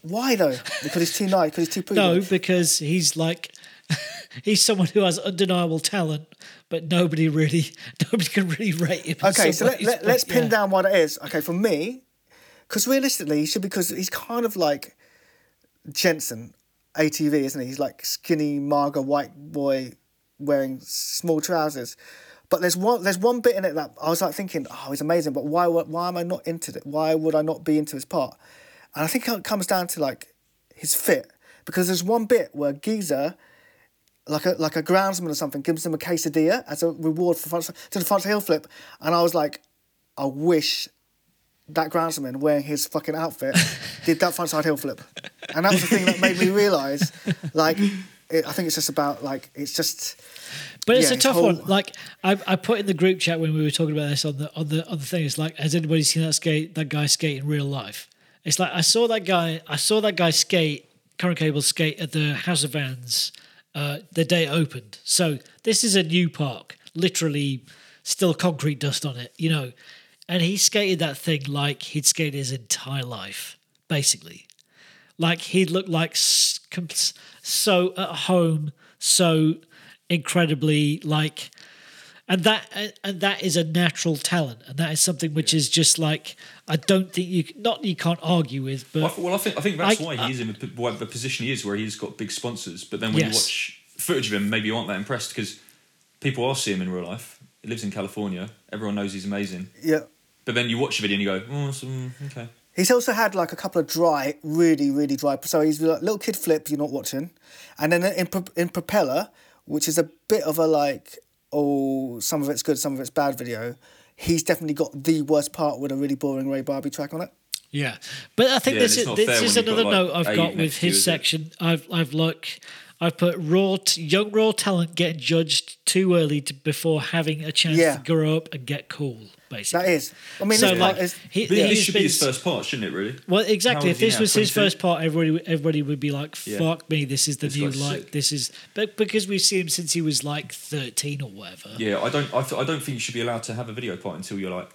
Why though? Because he's too nice. Because he's too pretty. No, because he's like he's someone who has undeniable talent, but nobody really nobody can really rate him. Okay, so let, ways, let, pin yeah. down what it is. Okay, for me, because realistically, he should because he's kind of like Jensen, ATV, isn't he? He's like skinny, mager white boy wearing small trousers. But there's one there's one bit in it that I was like thinking, oh, he's amazing, but why why am I not into it? Why would I not be into his part? And I think it comes down to like his fit because there's one bit where Geezer like a like a groundsman or something gives him a quesadilla as a reward for front, to the front heel flip, and I was like, I wish that groundsman wearing his fucking outfit did that front side heel flip, and that was the thing that made me realise, like, it, I think it's just about like it's just But it's yeah, a tough whole- one. Like I, I put in the group chat when we were talking about this on the on the on the thing. It's like, has anybody seen that skate that guy skate in real life? It's like I saw that guy. I saw that guy skate Curren Caples skate at the House of Vans uh, the day it opened. So this is a new park, literally still concrete dust on it, you know. And he skated that thing like he'd skated his entire life, basically like he looked like so at home so incredibly like and that and that is a natural talent and that is something which is just like i don't think you not you can't argue with but Well, I- well, I think I think that's I- why he's in the, why the position he is, where he's got big sponsors. But then when Yes. you watch footage of him, maybe you aren't that impressed because people are seeing him in real life. He lives in California. Everyone knows he's amazing. yeah. But then you watch a video and you go, oh, so, mm, okay. He's also had like a couple of dry, really, really dry. So he's like little kid flip you're not watching, and then in Pro- in propeller, which is a bit of a like, oh, some of it's good, some of it's bad video. He's definitely got the worst part with a really boring Ray Barbee track on it. Yeah, but I think Yeah, this is this is another got, note like, I've got with to you, his section. I've I've look, I put raw, t- young raw talent getting judged too early to, before having a chance Yeah. to grow up and get cool. Basically, That is. I mean, so this like part is. he, this he's should been- be his first part, shouldn't it? Really? Well, exactly. How If old is he this now, was his first part, everybody everybody would be like, Yeah. "Fuck me, this is the This new like sick. this is." But because we've seen him since he was like thirteen or whatever, Yeah, I don't. I, th- I don't think you should be allowed to have a video part until you're like at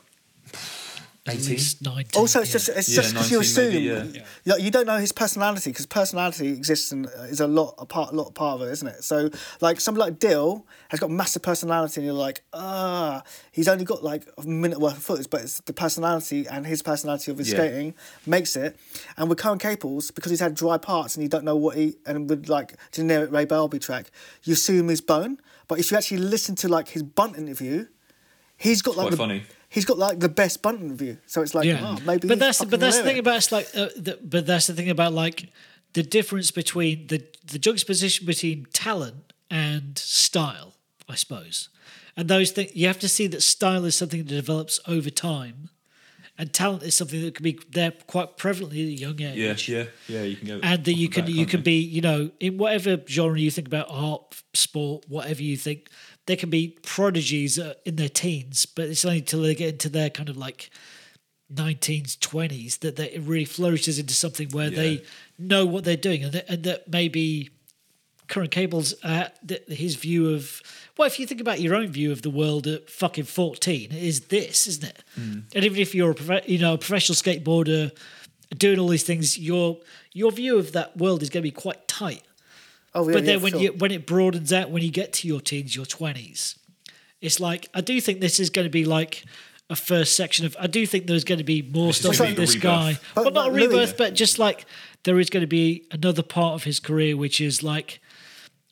18. least nineteen. Also, it's yeah. just it's Yeah, just because you 19 assume maybe, yeah. you, you don't know his personality because personality exists and is a lot a part a lot part of it, isn't it? So like somebody like Dill has got massive personality, and you're like, ah, he's only got like a minute worth of footage, but it's the personality and his personality of his Yeah. skating makes it. And with Curren Caples, because he's had dry parts and you don't know what he and with like generic Ray Barbee track, you assume his bone. But if you actually listen to like his bunt interview, he's got like quite the, funny. He's got like the best bunt interview, so it's like, yeah, oh, maybe. but that's fucking but that's the thing hilarious. about it's like, uh, the, but that's the thing about like the difference between the the juxtaposition between talent and style, I suppose. And those things you have to see that style is something that develops over time, and talent is something that can be there quite prevalently at a young age. Yeah, yeah, yeah. You can go. and that you can of that, you can't can be you know in whatever genre you think about art sport whatever you think they can be prodigies uh, in their teens but it's only until they get into their kind of like 19s 20s that, that it really flourishes into something where Yeah. they know what they're doing and that, and that maybe Curren Caples uh, th- his view of well if you think about your own view of the world at fucking 14 it is this isn't it Mm. and even if you're a prof- you know a professional skateboarder doing all these things your your view of that world is going to be quite tight Oh, yeah, but then yeah, when sure. you when it broadens out when you get to your teens your 20s it's like i do think this is going to be like a first section of i do think there's going to be more This stuff gonna with this rebirth. guy But- but, not a but Louis- rebirth but just like there is going to be another part of his career which is like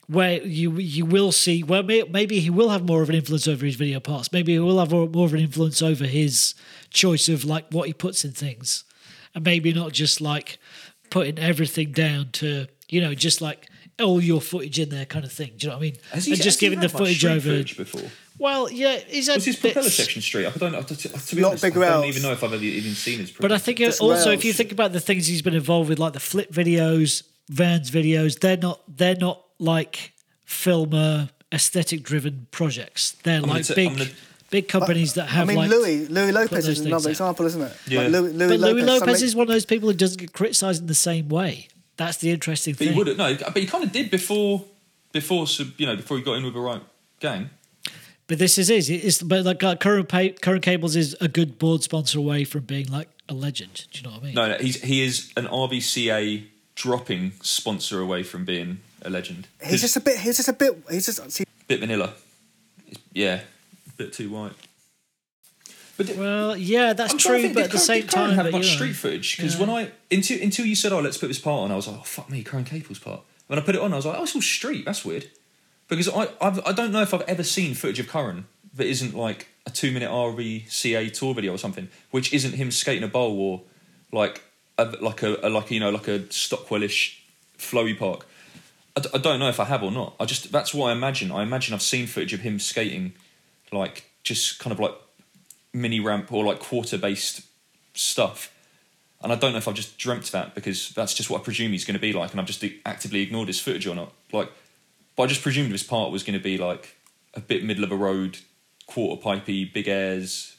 where you you will see where may, maybe he will have more of an influence over his video parts maybe he will have more, more of an influence over his choice of like what he puts in things and maybe not just like putting everything down to you know just like all your footage in there kind of thing do you know what i mean Has he, and just has giving the had much footage street over footage before? well yeah he's had Was his propeller bits- section straight up? I don't know. To, to, to be Not honest, big I don't even know if I've ever even seen his. Propeller. But I think Just also, rails. if you think about the things he's been involved with, like the flip videos, Vans videos, they're not they're not like filmer aesthetic driven projects. They're gonna like t- big I'm gonna- big companies that have. I mean, like. Louis Louis Lopez is things another out. example, isn't it? Yeah. Like Louis, Louis but Louis Lopez suddenly- is one of those people who doesn't get criticised in the same way. That's the interesting But thing. he wouldn't. No, but he kind of did before. Before you know, before he got in with the right gang. But this is his. It's but like uh, current pa- Curren Caples is a good board sponsor away from being like a legend. Do you know what I mean? No, no, he's he is an RBCA dropping sponsor away from being a legend. He's just a bit. He's just a bit. He's just. See, bit vanilla. Yeah, a bit too white. But Well, yeah, that's I'm true. think, But at the same time, have much know, street footage because yeah. when I until until you said, "Oh, let's put this part on," I was like, "Oh, fuck me, Curren Caples' part." When I put it on, I was like, "Oh, it's all street. That's weird." Because I I've, I don't know if I've ever seen footage of Curren that isn't like a two minute RBCA tour video or something, which isn't him skating a bowl or like a, like a, a like you know like a Stockwellish flowy park. I, d- I don't know if I have or not. I just that's what I imagine. I imagine I've seen footage of him skating, like just kind of like mini ramp or like quarter based stuff. And I don't know if I've just dreamt that because that's just what I presume he's going to be like, and I've just actively ignored his footage or not. Like, but I just presumed his part was going to be like a bit middle of a road, quarter pipey, big airs,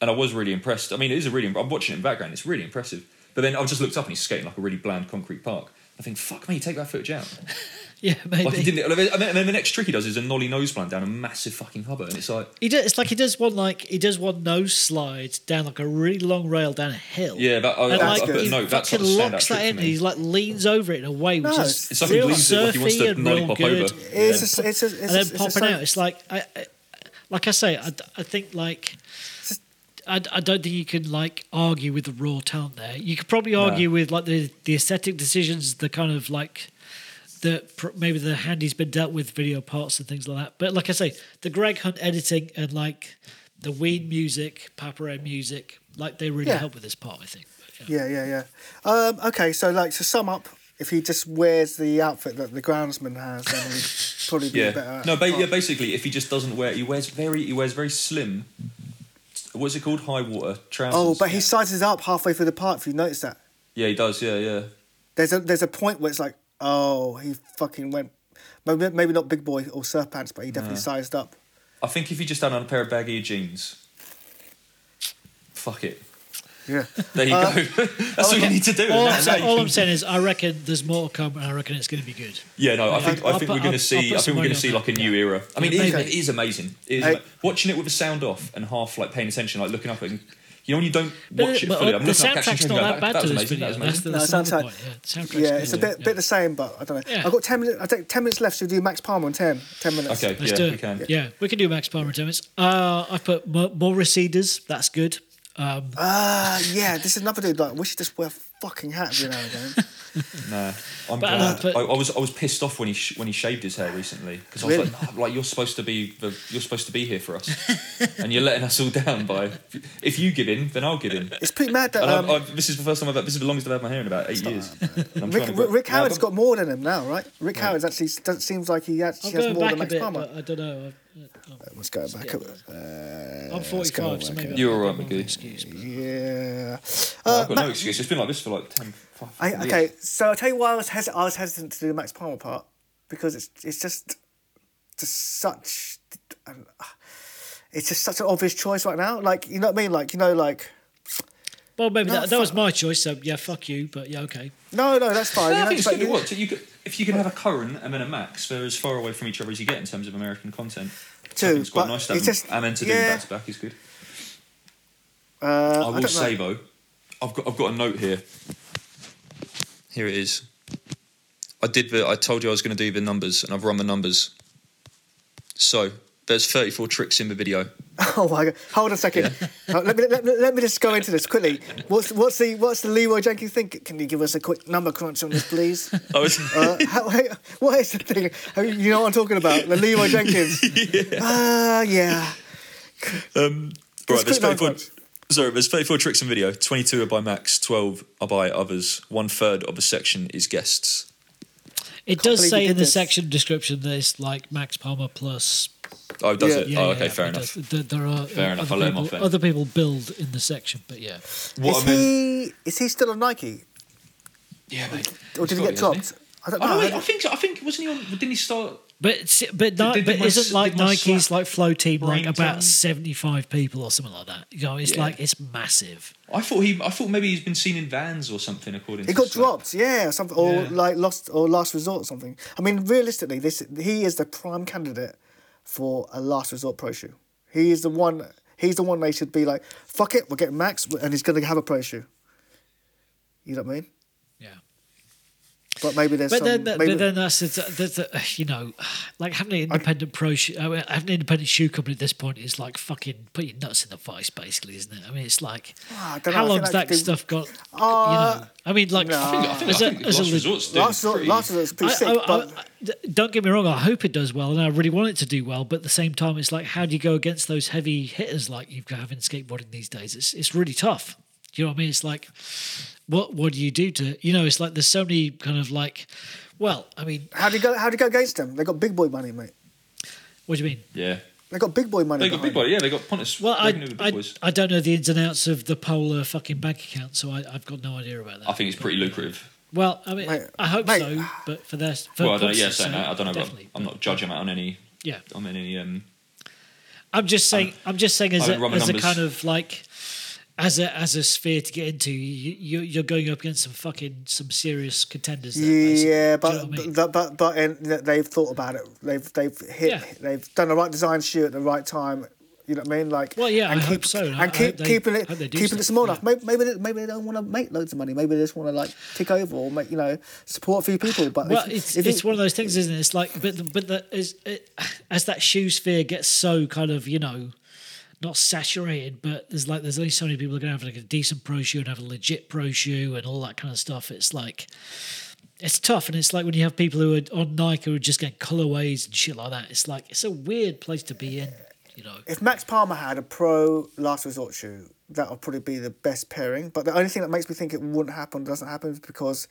and I was really impressed. I mean, it is a really. I'm watching it in the background; it's really impressive. But then I just looked up and he's skating like a really bland concrete park. I think, fuck me, take that footage out. Yeah, maybe. Like he didn't. And then, then the next trick he does is a nollie nose plant down a massive fucking hubba, and it's like, He does. It's like he does one like he does one nose slide down like a really long rail down a hill. yeah, that, I, and I, like I put he a note. That's fucking not a locks that in. And he like leans over it in a way which No, is It's like he real leans it like he wants to and real lollipop good. over. it's just, it's just, it's and then just, it's popping so- out. It's like I, I, like I say, I, I think like. I, I don't think you can like argue with the raw talent there. You could probably argue with like the the aesthetic decisions, the kind of like the pr- maybe the hand he's been dealt with video parts and things like that. But like I say, the Greg Hunt editing and like the Ween music, Papare music, like they really Yeah. help with this part. I think. But, yeah. Yeah, yeah, yeah. Um, okay, so like to sum up, if he just wears the outfit that the groundsman has, then he'd probably be Yeah. better. No, ba- yeah, basically, if he just doesn't wear, he wears very, he wears very slim. What's it called? High water trousers. Oh, but he sizes up halfway through the part. If you notice that, Yeah, he does. Yeah, yeah. there's a there's a point where it's like, Oh, he fucking went. Maybe, maybe not big boy or surf pants, but he definitely sized up. I think if you just had on a pair of baggy jeans, fuck it. Yeah. There you Uh, go. That's all you need to do. All, and I'm, that- saying, all I'm saying is, I reckon there's more to come, and I reckon it's going to be good. Yeah, no, I think I'll I think put- we're going to see. I'll I put think we're going to see like a new yeah. era. I mean, Yeah, it, is, maybe. it is amazing. It is Hey. ama- watching it with the sound off and half like paying attention, like looking up at. You know when you don't But, watch it but fully. the I'm looking up, catching soundtrack's not going, that bad that to was this amazing. video. That's, the, that's No, another soundtrack- point. Yeah, Yeah, it's a bit yeah. bit the same, but I don't know. Yeah. I've got ten minutes. I take ten minutes left. Should we do Max Palmer in 10? 10 minutes. Okay, Let's yeah, do we it. can. Yeah, we can do Max Palmer in 10 minutes. Uh, I put more, more receders. That's good. Um, Ah, yeah. This is another dude. Like, we should just wear a fucking hat every now and again. Nah, I'm But, uh, glad. but- I, I was I was pissed off when he sh- when he shaved his hair recently because I was Really? like, no, like you're supposed to be the, you're supposed to be here for us, and you're letting us all down by. If you give in, then I'll give in. It's pretty mad that um, I've, I've, this is the first time I've this is the longest I've had my hair in about eight years. And Rick, trying to- Rick No, Howard's but- got more than him now, right? Rick Howard's actually does, seems like he actually I'm has more than a Max Palmer. I don't know. Let's go back. up. Uh, I'm 45, so maybe You're I've all got right, Magee. excuse. but- yeah. No, Uh, I've got Ma- no excuse. It's been like this for like 10, five, I, years. okay, so I'll tell you why I was, hes- I was hesitant to do the Max Palmer part because it's it's just just such um, it's just such an obvious choice right now. Like you know what I mean? Like you know, like Well, maybe No, that, that was my choice, so yeah, fuck you, but yeah, okay. no, no, that's fine. No, you I know, think it's but going to you- what? So you could, if you can have a current and then a max, they're as far away from each other as you get in terms of American content. I think it's quite but nice it's just- and then to do yeah. back to back is good. Uh, I I will don't say know. though, I've got I've got a note here. Here it is. I did the. I told you I was going to do the numbers, and I've run the numbers. So there's 34 tricks in the video. Oh my god! Hold on a second. Uh, let, me, let, me, let me just go into this quickly. What's what's the what's the Leeroy Jenkins thing? Can you give us a quick number crunch on this, please? I was. Uh, how, what is the thing? You you know what I'm talking about? The Leeroy Jenkins. Ah, yeah. Um, right, there's quick 34, crunch. sorry, there's 34 tricks in the video. 22 are by Max, 12 are by others. One third of the section is guests. It does say in did the this. section description that it's like Max Palmer plus. Oh, does Yeah. it? Yeah, oh, okay, yeah, fair enough. does. There, there are Fair enough, Other I'll people, off other people build in the section, but yeah. What is I meant- he is he still on Nike yeah, mate. or did he get got dropped? I don't Oh, know. no, wait, I think I think wasn't he on? Didn't he start? But but Ni- did but my isn't like Nike's like flow team like about seventy five people or something like that? You know, it's Yeah. like it's massive. I thought he. I thought maybe he's been seen in vans or something. According to He to got Slack. dropped, yeah, or something, or Yeah. like lost or last resort or something. I mean, realistically, this he is the prime candidate for a last resort pro shoe. He is the one. He's the one they should be like, fuck it, we're getting Max, and he's going to have a pro shoe. You know what I mean? Yeah. But maybe there's But some. then, maybe, but then that's the, the, the, you know, like having an independent pro shoe, I mean, having an independent shoe company at this point is like fucking put your nuts in the vice, basically, isn't it? I mean, it's like Ah, I know, how long's that that could- stuff got? Uh, you know, I mean, like no. I think- I think, as I a- think as a last le- resort's doing last resort, pretty- last resort's pretty I- sick. But don't get me wrong. I hope it does well, and I really want it to do well. But at the same time, it's like, how do you go against those heavy hitters like you have in skateboarding these days? It's it's really tough. You know what I mean? It's like, what what do you do to you know? It's like there's so many kind of like, well, I mean, how do you go? How do you go against them? They got big boy money, mate. what do you mean? Yeah, They got big boy money. they got big boy. Yeah, they got Pontus. Well, I, Reckon with the I. I don't know the ins and outs of the Polar fucking bank account, so I, I've got no idea about that. I think it's pretty lucrative. Well, I mean, Mate, I hope mate. so, but for their for well, I don't know. Yeah, Pontus's saying I don't know. But Definitely. I'm not judging that on any. Yeah, On any. Um, I'm just saying. I'm just saying as a, run my as a kind of like as a as a sphere to get into. You, you you're going up against some fucking some serious contenders. There. Yeah, but you know what I mean? but but but and they've thought about it. They've they've hit. Yeah. They've done the right design shoe at the right time. You know what I mean? Like Well, yeah, and I keep, hope so. And I keep they- keeping it keeping it small yeah. enough. Maybe maybe they, maybe they don't want to make loads of money. Maybe they just want to like tick over or make you know support a few people. But well, if, it's if it's you- one of those things, isn't it? It's like, but the, but the, is it, as that shoe sphere gets so kind of you know, not saturated, but there's like there's only so many people are to have like a decent pro shoe and have a legit pro shoe and all that kind of stuff. It's like. It's tough, and it's like when you have people who are on Nike who are just getting colorways and shit like that. It's like it's a weird place to be in, you know. if Max Palmer had a pro last resort shoe, that would probably be the best pairing. But the only thing that makes me think it wouldn't happen doesn't happen is because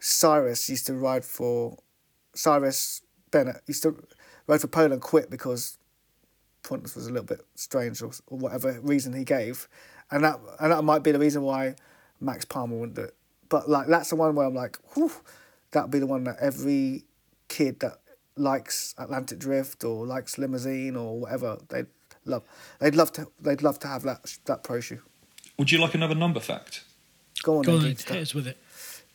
Cyrus used to ride for Cyrus Bennett used to ride for Poland quit because Pontus was a little bit strange or, or whatever reason he gave, and that and that might be the reason why Max Palmer wouldn't do it. But like that's the one where I'm like, whew, that'd be the one that every kid that likes Atlantic Drift or likes Limosine or whatever they'd love. They'd love to. They'd love to have that that pro shoe. Would you like another number fact? Go on, Go on, then, then, hit us with it.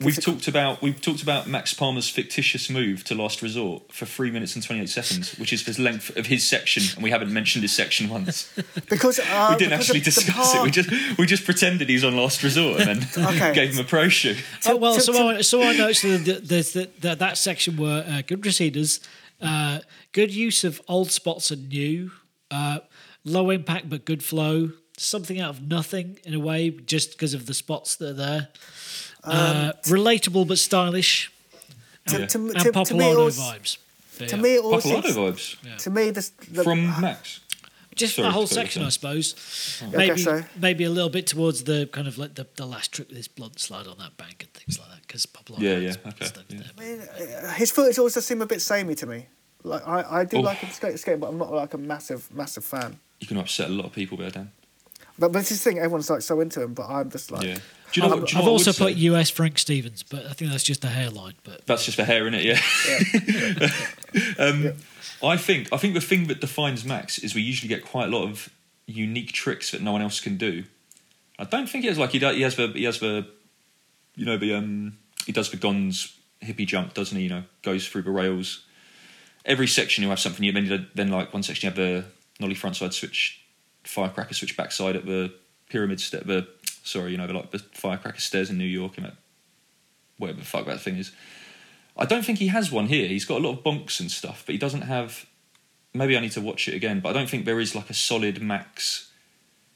We've talked about we've talked about Max Palmer's fictitious move to Last Resort for three minutes and twenty eight seconds, which is the length of his section, and we haven't mentioned his section once. because uh, we didn't because actually the- the discuss it. We just we just pretended he's on Last Resort and then Okay. gave him a pro shoe. oh, well, to- so, to- I, so I noticed that the- there's that that that section were uh, good receders, uh, good use of old spots and new, uh, low impact but good flow, something out of nothing in a way, just because of the spots that are there. Uh, relatable but stylish, to, Yeah. to, and to, to me, it vibes. But To me, it always Pappalardo seems- vibes To me, this the, from Max. just Sorry the whole to cut you section, I suppose. Okay, Maybe so- maybe a little bit towards the kind of like the, the last trip with this blunt slide on that bank and things like that because Pappalardo. Yeah, has yeah, okay, yeah. I mean, uh, his footage always does seem a bit samey to me. Like I, I do Oof. like him skate, skate, but I'm not like a massive, massive fan. You can upset a lot of people there, Dan. But but this is the thing, everyone's like so into him, but I'm just like, Yeah. Do you know? I've, what, do you know I've also would say? put US Frank Stephens, but I think that's just a hairline. But That's just for hair, in it? Yeah. um, I think I think the thing that defines Max is we usually get quite a lot of unique tricks that no one else can do. I don't think he has like he does, he has the he has the you know the um he does the Gonz hippie jump, doesn't he? You know, goes through the rails. Every section you have something. You then then like one section you have the nollie frontside switch, firecracker switch backside at the pyramid step. The sorry, you know like the firecracker stairs in New York and that whatever the fuck that thing is. I don't think he has one here. He's got a lot of bonks and stuff, but he doesn't have. Maybe I need to watch it again, but I don't think there is like a solid max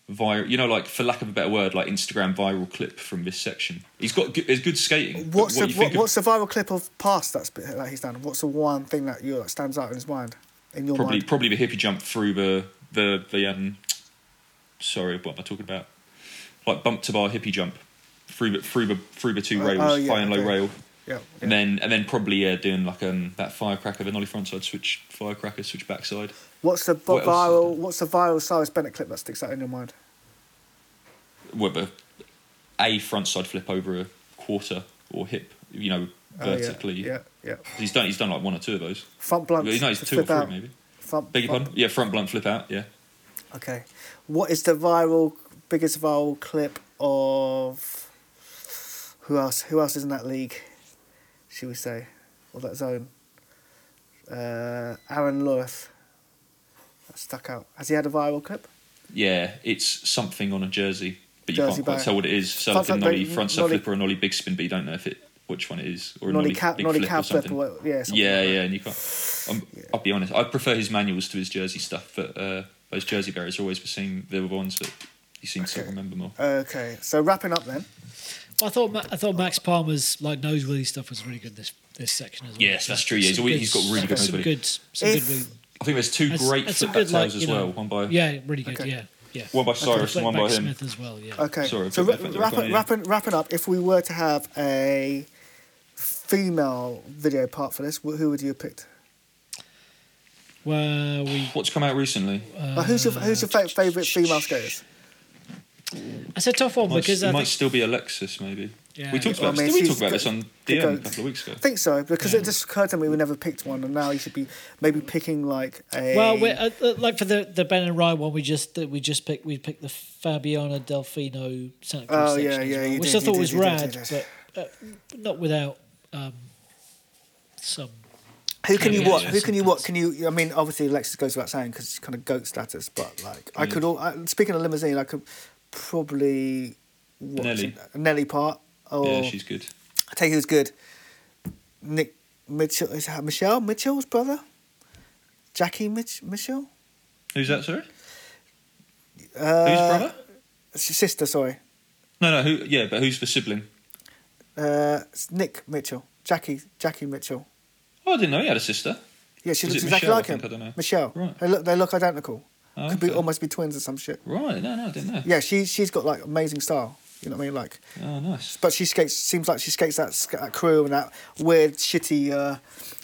viral. You know, like for lack of a better word, like Instagram viral clip from this section. He's got good, good skating. What's what the what, of- what's the viral clip of past that's been- that he's done? What's the one thing that you that stands out in his mind? In your probably mind, probably the hippie jump through the the the um. Sorry, what am I talking about? Like bump to bar hippie jump through the through the through the two Oh, rails, oh, yeah, high and low okay. rail. yeah. And then and then probably yeah, doing like um that firecracker, the nollie frontside switch, firecracker switch backside. What's the what viral? What's the viral Cyrus Bennett clip that sticks out in your mind? whether a frontside flip over a quarter or hip, you know, Oh, yeah, vertically. yeah, yeah. He's done. He's done like one or two of those. Front blunt. no, he's two or three out. maybe. Front, Beg your pardon? Yeah, front blunt flip out. Yeah. Okay. What is the viral biggest viral clip of who else who else is in that league? Should we say? Or that zone? Uh, Aaron Lewis. That stuck out. Has he had a viral clip? Yeah, it's something on a jersey, but you can't quite tell what it is. So Front like a nollie front side nollie- flip or a nollie big spin, but you don't know if it which one it is or a Nolly nollie, cap, big nollie flip or cap flip, something. or what- yeah. something yeah, like that. yeah, and you can't. Um, I'll be honest. I prefer his manuals to his jersey stuff, but uh, those jersey bearers are always the same. They're the ones that you seem to Okay. remember more. Okay, so wrapping up then. I thought Ma- I thought Max Palmer's like noseworthy stuff was really good this this section as well. Yes, that's true, yeah, he's Some always- he's got really good some noseworthy. good, some If- good. I think there's two That's- great that's flip good, like, as you know, well. One by Yeah, really good. Okay. Yeah, yeah. one by Cyrus Flip and one by him. Smith as well. Yeah. Okay, Sorry, so put wra- my finger wrapping, wrapping, wrapping up. If we were to have a female video part for this, who would you have picked? Well, we. What's come out recently? Uh, who's your who's your fa- favorite female skaters? It's a tough one Might, because it I might still be Alexis, maybe. Yeah. we talked Well, about I mean, this. Did we talk about this on the DM a goat. couple of weeks ago? I think so because Yeah. it just occurred to me we never picked one, and now you should be maybe picking like a. well, we uh, uh, like for the the Ben and Ryan one, we just we just picked we picked the Fabiana Delfino Santa Cruz Oh, yeah, yeah, well, you which did, I thought you was did, you did, rad, but uh, not without um, some. who can you Yeah, watch? yeah, who can you some watch? Can you? I mean, obviously Alexis goes without saying because she's kind of goat status, but like I could. All, I, speaking of Limosine, I could probably watch Nelly. Nelly part. Or Yeah, she's good. I take it who's good. Nick Mitchell is that Michelle Mitchell's brother. Jackie Mitch Mitchell. Who's that? Sorry, Uh, who's brother? Sister, sorry. No, no. Who? Yeah, but who's the sibling? Uh, Nick Mitchell. Jackie Jackie Mitchell. Oh, I didn't know he had a sister. Yeah, she Is looks exactly Michelle? Like him. I don't know. Michelle. Right. They look they look identical. Oh, Could be almost be twins or some shit. Right. No, no, I didn't know. Yeah, she she's got like amazing style. You know what I mean? Like, Oh, nice. but she skates. Seems like she skates that, that crew and that weird shitty uh,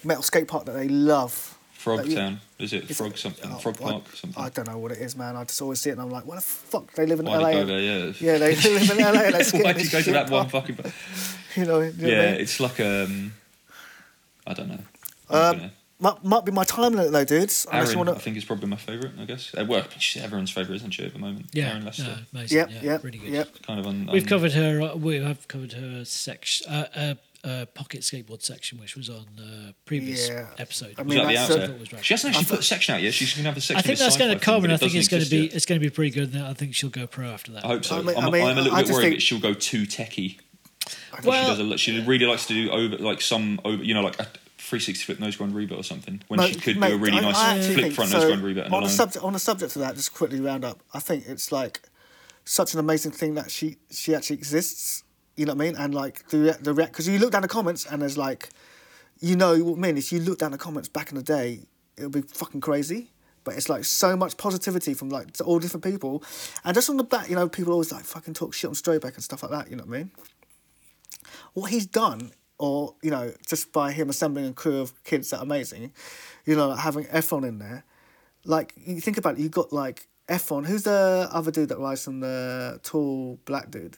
metal skate park that they love. Frog Like, Town. Is it Frog something? oh, Frog I- Park something? I don't know what it is, man. I just always see it and I'm like, what the fuck? They live in Why'd LA. go there? Yeah. Yeah, they live in LA. They skate Why'd you go to that one fucking? You know, you know what I Yeah, mean? it's like um, I don't know. I'm Um, gonna- might, might be my time limit though, dudes. Unless Aaron, you I want to. think is probably my favourite. I guess. Uh, well, she's everyone's favourite, isn't she, at the moment? Yeah, Aaron Lester. no, amazing. Yep, yeah, yep, really good. yep. Kind of un, We've covered her. Uh, we have covered her section, uh, uh, uh, pocket skateboard section, which was on uh, previous Yeah. episode. I Was mean, that the that's- outer? Thought was right. She hasn't actually put a section out yet. She's going to have a section. I think that's going to come, and I think it's going to be yet. it's going to be pretty good. And I think she'll go pro after that. I hope so. I mean- I'm, I mean, I'm a little I bit worried think- that she'll go too techie. Well- she does a. She really likes to do over like some over, you know, like a 360 flip nose grind reboot or something. When she could mate, do a really I- nice I flip front so nose grind reboot on the subject on the subject of that, just quickly round up. I think it's like such an amazing thing that she she actually exists. You know what I mean? And like the the because you look down the comments and there's like, you know what I mean. If you look down the comments back in the day, it would be fucking crazy. But it's like so much positivity from like all different people, and just on the back, you know, people always like fucking talk shit on Strayback and stuff like that. You know what I mean? what he's done, or you know, just by him assembling a crew of kids that are amazing, you know, like having Efron in there, like you think about it, you got like Efron. Who's the other dude that rides from the tall black dude?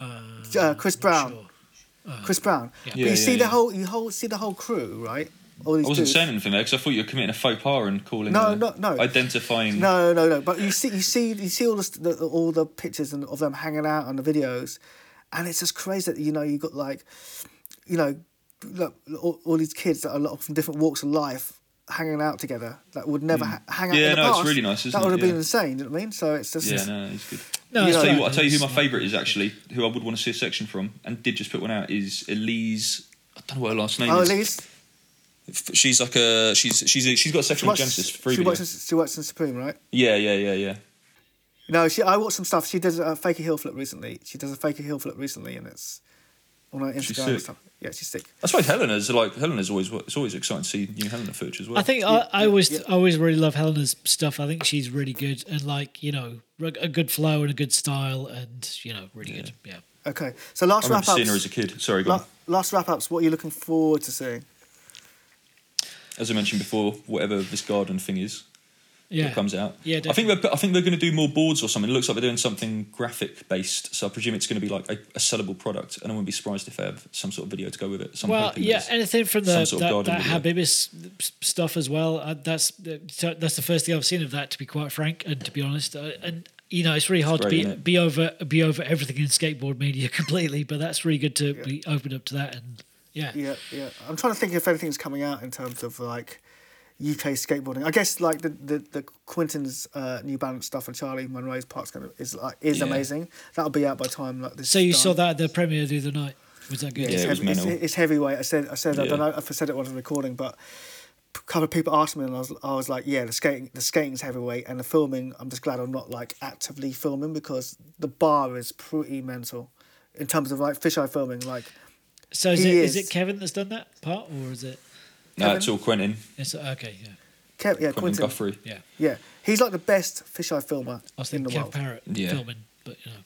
Uh, Chris Brown. Sure. Chris Brown. Yeah. But Yeah, you yeah, see the whole, you whole see the whole crew, right? All these I wasn't dudes. saying anything there because I thought you were committing a faux pas and calling. No, uh, no, no. Identifying. No, no, no. But you see, you see, you see all the, the all the pictures and of them hanging out on the videos, and it's just crazy that you know you got like, you know, look, all, all these kids that are lot from different walks of life hanging out together that would never hmm. ha- hang out. Yeah, in the no, it's past. really nice, isn't that would it? have been insane. You know what I mean? So it's just Yeah, no, he's good. No, You it's know, I'll tell you what. I'll tell you who my favourite is actually. Who I would want to see a section from, and did just put one out is Elise. I don't know what her last name Oh, is. Elise. She's like a she's she's she's got a section of works, Genesis she, free video. works in, she works in Supreme, right? Yeah, yeah, yeah, yeah. No, she. I watched some stuff. She does a faker heel flip recently. She does a faker heel flip recently, and it's on her Instagram and stuff. Yeah, she's sick. I suppose Helena's like Helena's always it's always exciting to see new Helena footage as well. I think I, I always yeah. I always really love Helena's stuff. I think she's really good and like you know a good flow and a good style and you know really good. Yeah. Okay, so last wrap up. seeing her as a kid. Sorry, go La- on. last wrap ups. What are you looking forward to seeing? As I mentioned before, whatever this garden thing is Yeah. that comes out. Yeah, definitely. I think they're I think they're going to do more boards or something. It looks like they're doing something graphic based, so I presume it's going to be like a, a sellable product. And I wouldn't be surprised if they have some sort of video to go with it. So well, yeah, anything from the sort of that, that. Habibis stuff as well. Uh, that's that's the first thing I've seen of that, to be quite frank, and to be honest. Uh, and you know, it's really hard great, to be be over be over everything in skateboard media completely. But that's really good to be opened up to that, and yeah, Yeah, yeah. I'm trying to think if anything's coming out in terms of like UK skateboarding. I guess like the the, the Quentin's uh, New Balance stuff and Charlie Monroe's parts kind of is like is Yeah. amazing. That'll be out by time like this. So you is saw that at the premiere the other night. Was that good? Yeah, it's, it was heavy, it's, mental. it's heavyweight. I said, I said, I don't know if I said it on the recording, but a couple of people asked me, and I was, I was like, yeah, the skating, the skating's heavyweight, and the filming. I'm just glad I'm not like actively filming because the bar is pretty mental, in terms of like fisheye filming. Like, So is it is is. it Kevin that's done that part, or is it? No, it's all Quentin, It's okay. Yeah, Kev, yeah, Quentin Quinton, Guthrie. yeah. yeah, he's like the best fisheye filmer I was in thinking the Kev world. Parrott Yeah. filming, but you know,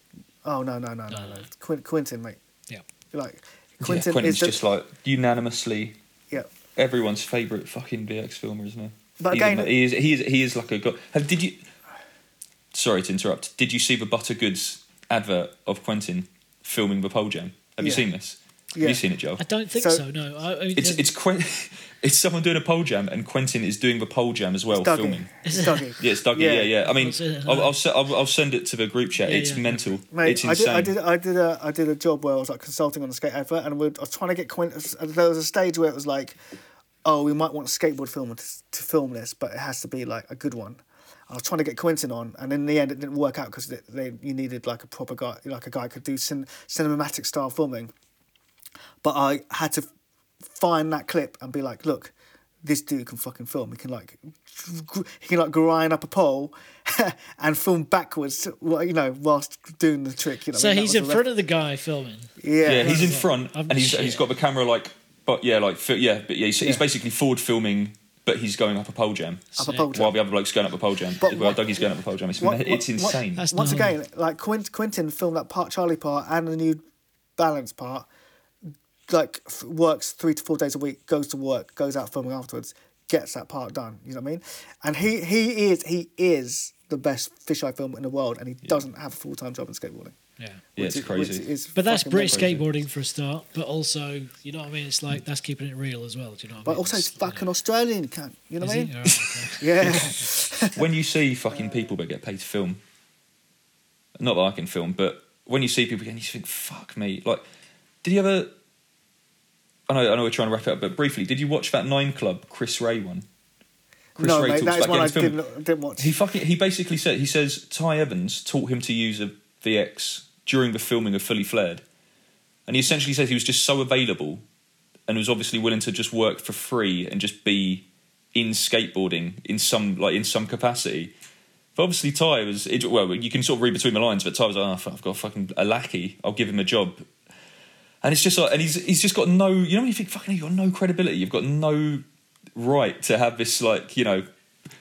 Oh no, no, no, no, no, Quin- Quentin, mate. yeah. Like, Yeah, Quentin's is the, just like unanimously yeah. everyone's favourite fucking VX filmer, isn't he? But He's again- a- he is he is he is like a god. Have, did you? Sorry to interrupt. Did you see the Butter Goods advert of Quentin filming the pole jam? Have you Yeah. seen this? Yeah. Have you seen it, Joe? I don't think so. So- no, I, I mean, It's it's Quentin. It's someone doing a pole jam, and Quentin is doing the pole jam as well, Dougie. filming. It's Dougie. Yeah, it's Dougie. Yeah. Yeah, yeah. I mean, I'll, I'll, se- I'll, I'll send it to the group chat. Yeah, it's yeah. mental. Mate, it's I did, insane. I did, I did a, I did a job where I was like consulting on the skate advert, and we'd, I was trying to get Quentin. There was a stage where it was like, oh, we might want a skateboard filmer to, to film this, but it has to be like a good one. I was trying to get Quentin on, and in the end, it didn't work out because they, they you needed like a proper guy, like a guy who could do cin- cinematic style filming. But I had to find that clip and be like, look, this dude can fucking film. He can like, he can like grind up a pole and film backwards, you know, whilst doing the trick. You know, so I mean? He's in front ref- of the guy filming. Yeah, yeah, he's in front, I'm- and he's shit. he's got the camera like, but yeah, like fi- yeah, but yeah, he's, he's basically forward filming, but he's going up a pole jam. up a pole While the other bloke's going up a pole jam. But Well, what- Dougie's going up a pole jam. It's, what- it's what- insane. That's Once normal. again, like Quint, Quentin filmed that part, Charlie part, and the new balance part. Like f- works three to four days a week, goes to work, goes out filming afterwards, gets that part done. You know what I mean? And he he is he is the best fisheye filmer in the world, and he doesn't have a full time job in skateboarding. Yeah. Yeah, it's is- crazy. is But that's British mental. skateboarding for a start, but also, you know what I mean? It's like that's keeping it real as well. Do you know what I But mean? also, it's It's, you fucking know- Australian, cunt. You know Is what I mean? Alright, okay. Yeah. when you see fucking people that get paid to film, not that I can film, but when you see people again, you think, "Fuck me!" Like, did you ever? I know, I know, we're trying to wrap it up, but briefly, did you watch that Nine Club Chris Ray one? Chris no, Ray mate, that is one I film. didn't, didn't watch. He fucking he basically said he says Ty Evans taught him to use a VX during the filming of Fully Flared, and he essentially says he was just so available, and was obviously willing to just work for free and just be in skateboarding in some like in some capacity. But obviously Ty was well, you can sort of read between the lines, but Ty was like, oh, I've got a fucking a lackey, I'll give him a job. And it's just like, and he's he's just got no, you know, when you think, fucking, you've got no credibility, you've got no right to have this like, you know,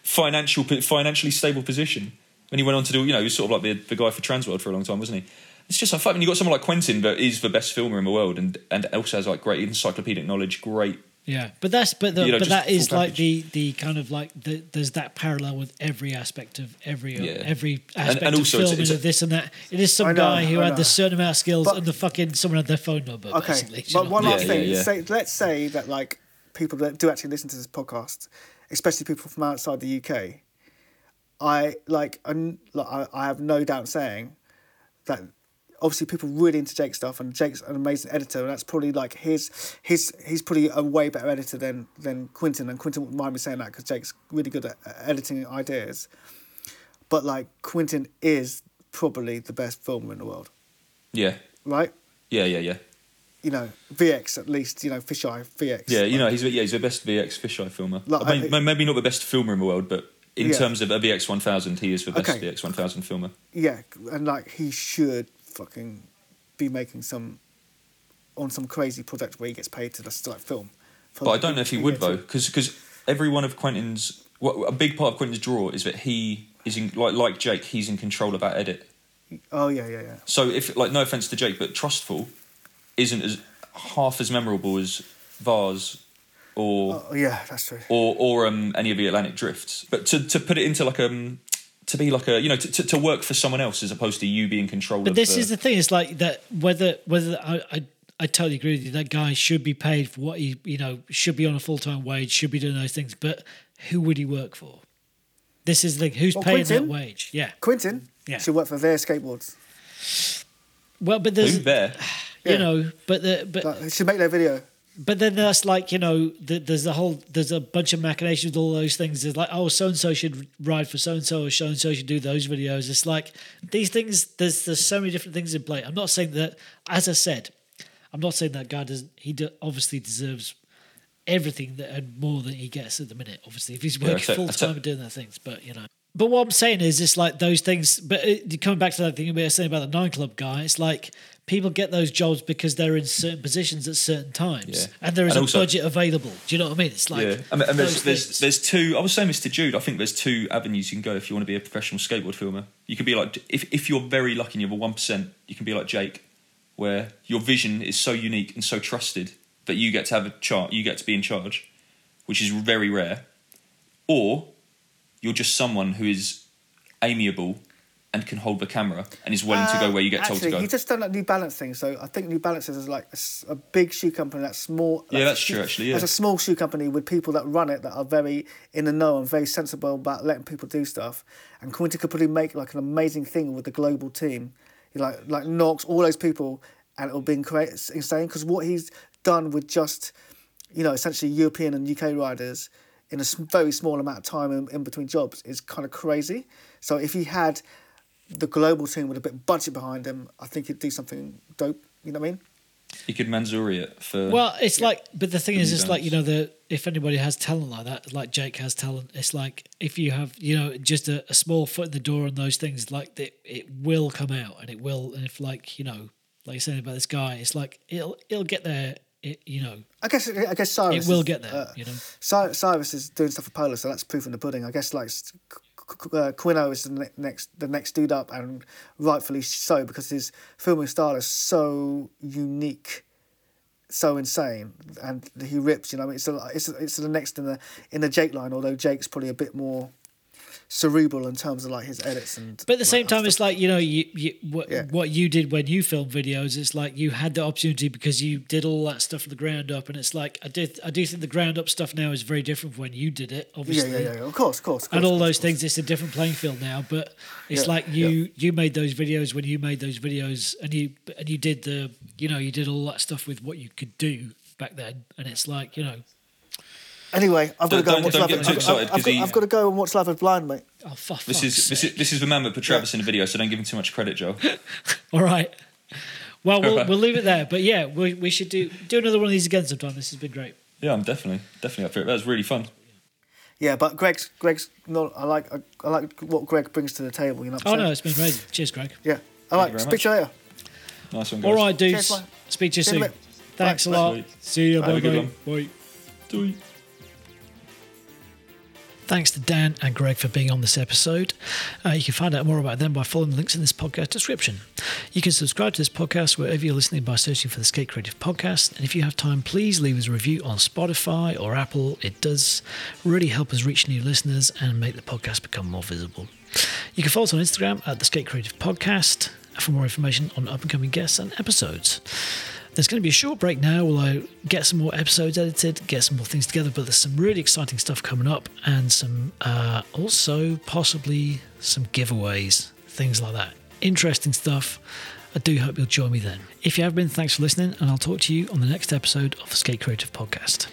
financial financially stable position. And he went on to do, you know, he was sort of like the, the guy for Transworld for a long time, wasn't he? It's just like. When you got someone like Quentin that is the best filmer in the world, and and also has like great encyclopedic knowledge, great. Yeah, but that's but the, You know, but that is full like the the kind of like the, there's that parallel with every aspect of every uh, Yeah. every And- aspect and of also it's- filming it's a- of this and that. It is some know, guy who had the certain amount of skills But- and the fucking someone had their phone number. Okay, basically. But one last Yeah, thing. yeah, yeah. Say, let's say that like people that do actually listen to this podcast, especially people from outside the UK, I like, I'm, like I, I have no doubt saying that obviously people really into Jake stuff, and Jake's an amazing editor, and that's probably like his his he's probably a way better editor than than Quentin, and Quentin wouldn't mind me saying that because Jake's really good at editing ideas. But like Quentin is probably the best filmer in the world, Yeah, right? yeah, yeah, yeah, you know, VX at least, you know, fisheye VX. yeah. You know, he's yeah, he's the best VX fisheye filmer. Like, I mean, I- maybe not the best filmer in the world, but in Yeah. terms of a VX one thousand, he is the best Okay. VX one thousand filmer. yeah, and like he should fucking be making some on some crazy project where he gets paid to just like film. But I don't know if he would though, because because every one of Quentin's what, a big part of Quentin's draw is that he is in like like Jake, he's in control of that edit. Oh yeah, yeah, yeah. So if like no offense to Jake, but Trust Fall isn't as half as memorable as Vars or Oh yeah, that's true. or or um, any of the Atlantic drifts. But to to put it into like um to be like a you know to, to, to work for someone else as opposed to you being controlled. But of this the, is the thing. It's like that. Whether whether I, I I totally agree with you. That guy should be paid for what he you know should be on a full time wage. Should be doing those things. But who would he work for? This is the who's Well, paying Quentin. that wage. Yeah. Quentin Yeah. should work for their skateboards. Well, but there's who there. you Yeah. know, but the but Like, he should make their video. But then that's like you know, the, there's a whole there's a bunch of machinations with all those things. There's like, oh, so and so should ride for so and so, or so and so should do those videos. It's like these things. There's there's so many different things in play. I'm not saying that, as I said, I'm not saying that guy doesn't He do, obviously deserves everything that and more than he gets at the minute. Obviously, if he's working said- full time and doing those things, but you know. But what I'm saying is, it's like those things. But it, coming back to that thing we were saying about the nine club guy, it's like people get those jobs because they're in certain positions at certain times, Yeah. and there is And a also- budget available. Do you know what I mean? It's like yeah, I mean, and there's, there's there's two. I was saying this to Jude. I think there's two avenues you can go if you want to be a professional skateboard filmer. You could be like, if if you're very lucky and you have a one percent, you can be like Jake, where your vision is so unique and so trusted that you get to have a chart, you get to be in charge, which is very rare. Or you're just someone who is amiable and can hold the camera and is willing to go where you get Uh, told actually, to go. He just done that New Balance thing. So I think New Balance is like a big shoe company that's small. Yeah, that's true, actually, yeah. It's a small shoe company with people that run it that are very in the know and very sensible about letting people do stuff. And Quinty could probably make like an amazing thing with the global team, You like like Knox, all those people, and it'll be insane because what he's done with just, you know, essentially European and UK riders in a very small amount of time in, in between jobs is kind of crazy. So if he had the global team with a bit of budget behind him, I think he'd do something dope. You know what I mean? You could Manzoori it for. Well, it's like, but the thing The is, it's like you know, the if anybody has talent like that, like Jake has talent, it's like if you have, you know, just a, a small foot in the door on those things, like it, it will come out and it will, and if like you know, like you said about this guy, it's like it'll it'll get there, it, you know, I guess I guess Cyrus it will is, get there, uh, you know. Cyrus is doing stuff for Polar, so that's proof in the pudding. I guess like s- Qu- Qu- uh, Quino is the next the next dude up, and rightfully so because his filming style is so unique, so insane, and he rips. You know, it's a, it's a, it's the next in the in the Jake line. Although Jake's probably a bit more cerebral in terms of like his edits and. But at the same like, time, it's like you know, you, you what, Yeah. what you did when you filmed videos. It's like you had the opportunity because you did all that stuff from the ground up, and it's like I did. I do think the ground up stuff now is very different from when you did it, obviously. yeah, yeah, yeah. Of course, of course. of And all course, those course. things, it's a different playing field now. But it's Yeah, like you you made those videos when you made those videos, and you and you did the you know you did all that stuff with what you could do back then, and it's like you know Anyway, I've got to go and don't- watch don't Love. get and- too I've, excited, I've, 'cause got, he- I've got to go and watch Love is Blind, mate. oh fuck. This is this is this is the man that put Travis in the video, so don't give him too much credit, Joe. All right. Well, we'll we'll leave it there. But yeah, we, we should do do another one of these again sometime. This has been great. Yeah, I'm definitely definitely up for it. That was really fun. Yeah, but Greg's Greg's not. I like I, I like what Greg brings to the table. You know. Oh no, it's been amazing. Cheers, Greg. Yeah, I like. you Speak to you later. Nice one, guys. All right, dudes. Cheers. Speak to you See soon. Thanks Bye. a lot. Bye. See you. Have a Bye good bye. one. Bye. Thanks to Dan and Greg for being on this episode. Uh, you can find out more about them by following the links in this podcast description. You can subscribe to this podcast wherever you're listening by searching for the Skate Creative Podcast. And if you have time, please leave us a review on Spotify or Apple. It does really help us reach new listeners and make the podcast become more visible. You can follow us on Instagram at the Skate Creative Podcast for more information on up and coming guests and episodes. There's going to be a short break now while I get some more episodes edited, get some more things together, but there's some really exciting stuff coming up and some uh, also possibly some giveaways, things like that. Interesting stuff. I do hope you'll join me then. If you have been, thanks for listening, and I'll talk to you on the next episode of the Skate Creative Podcast.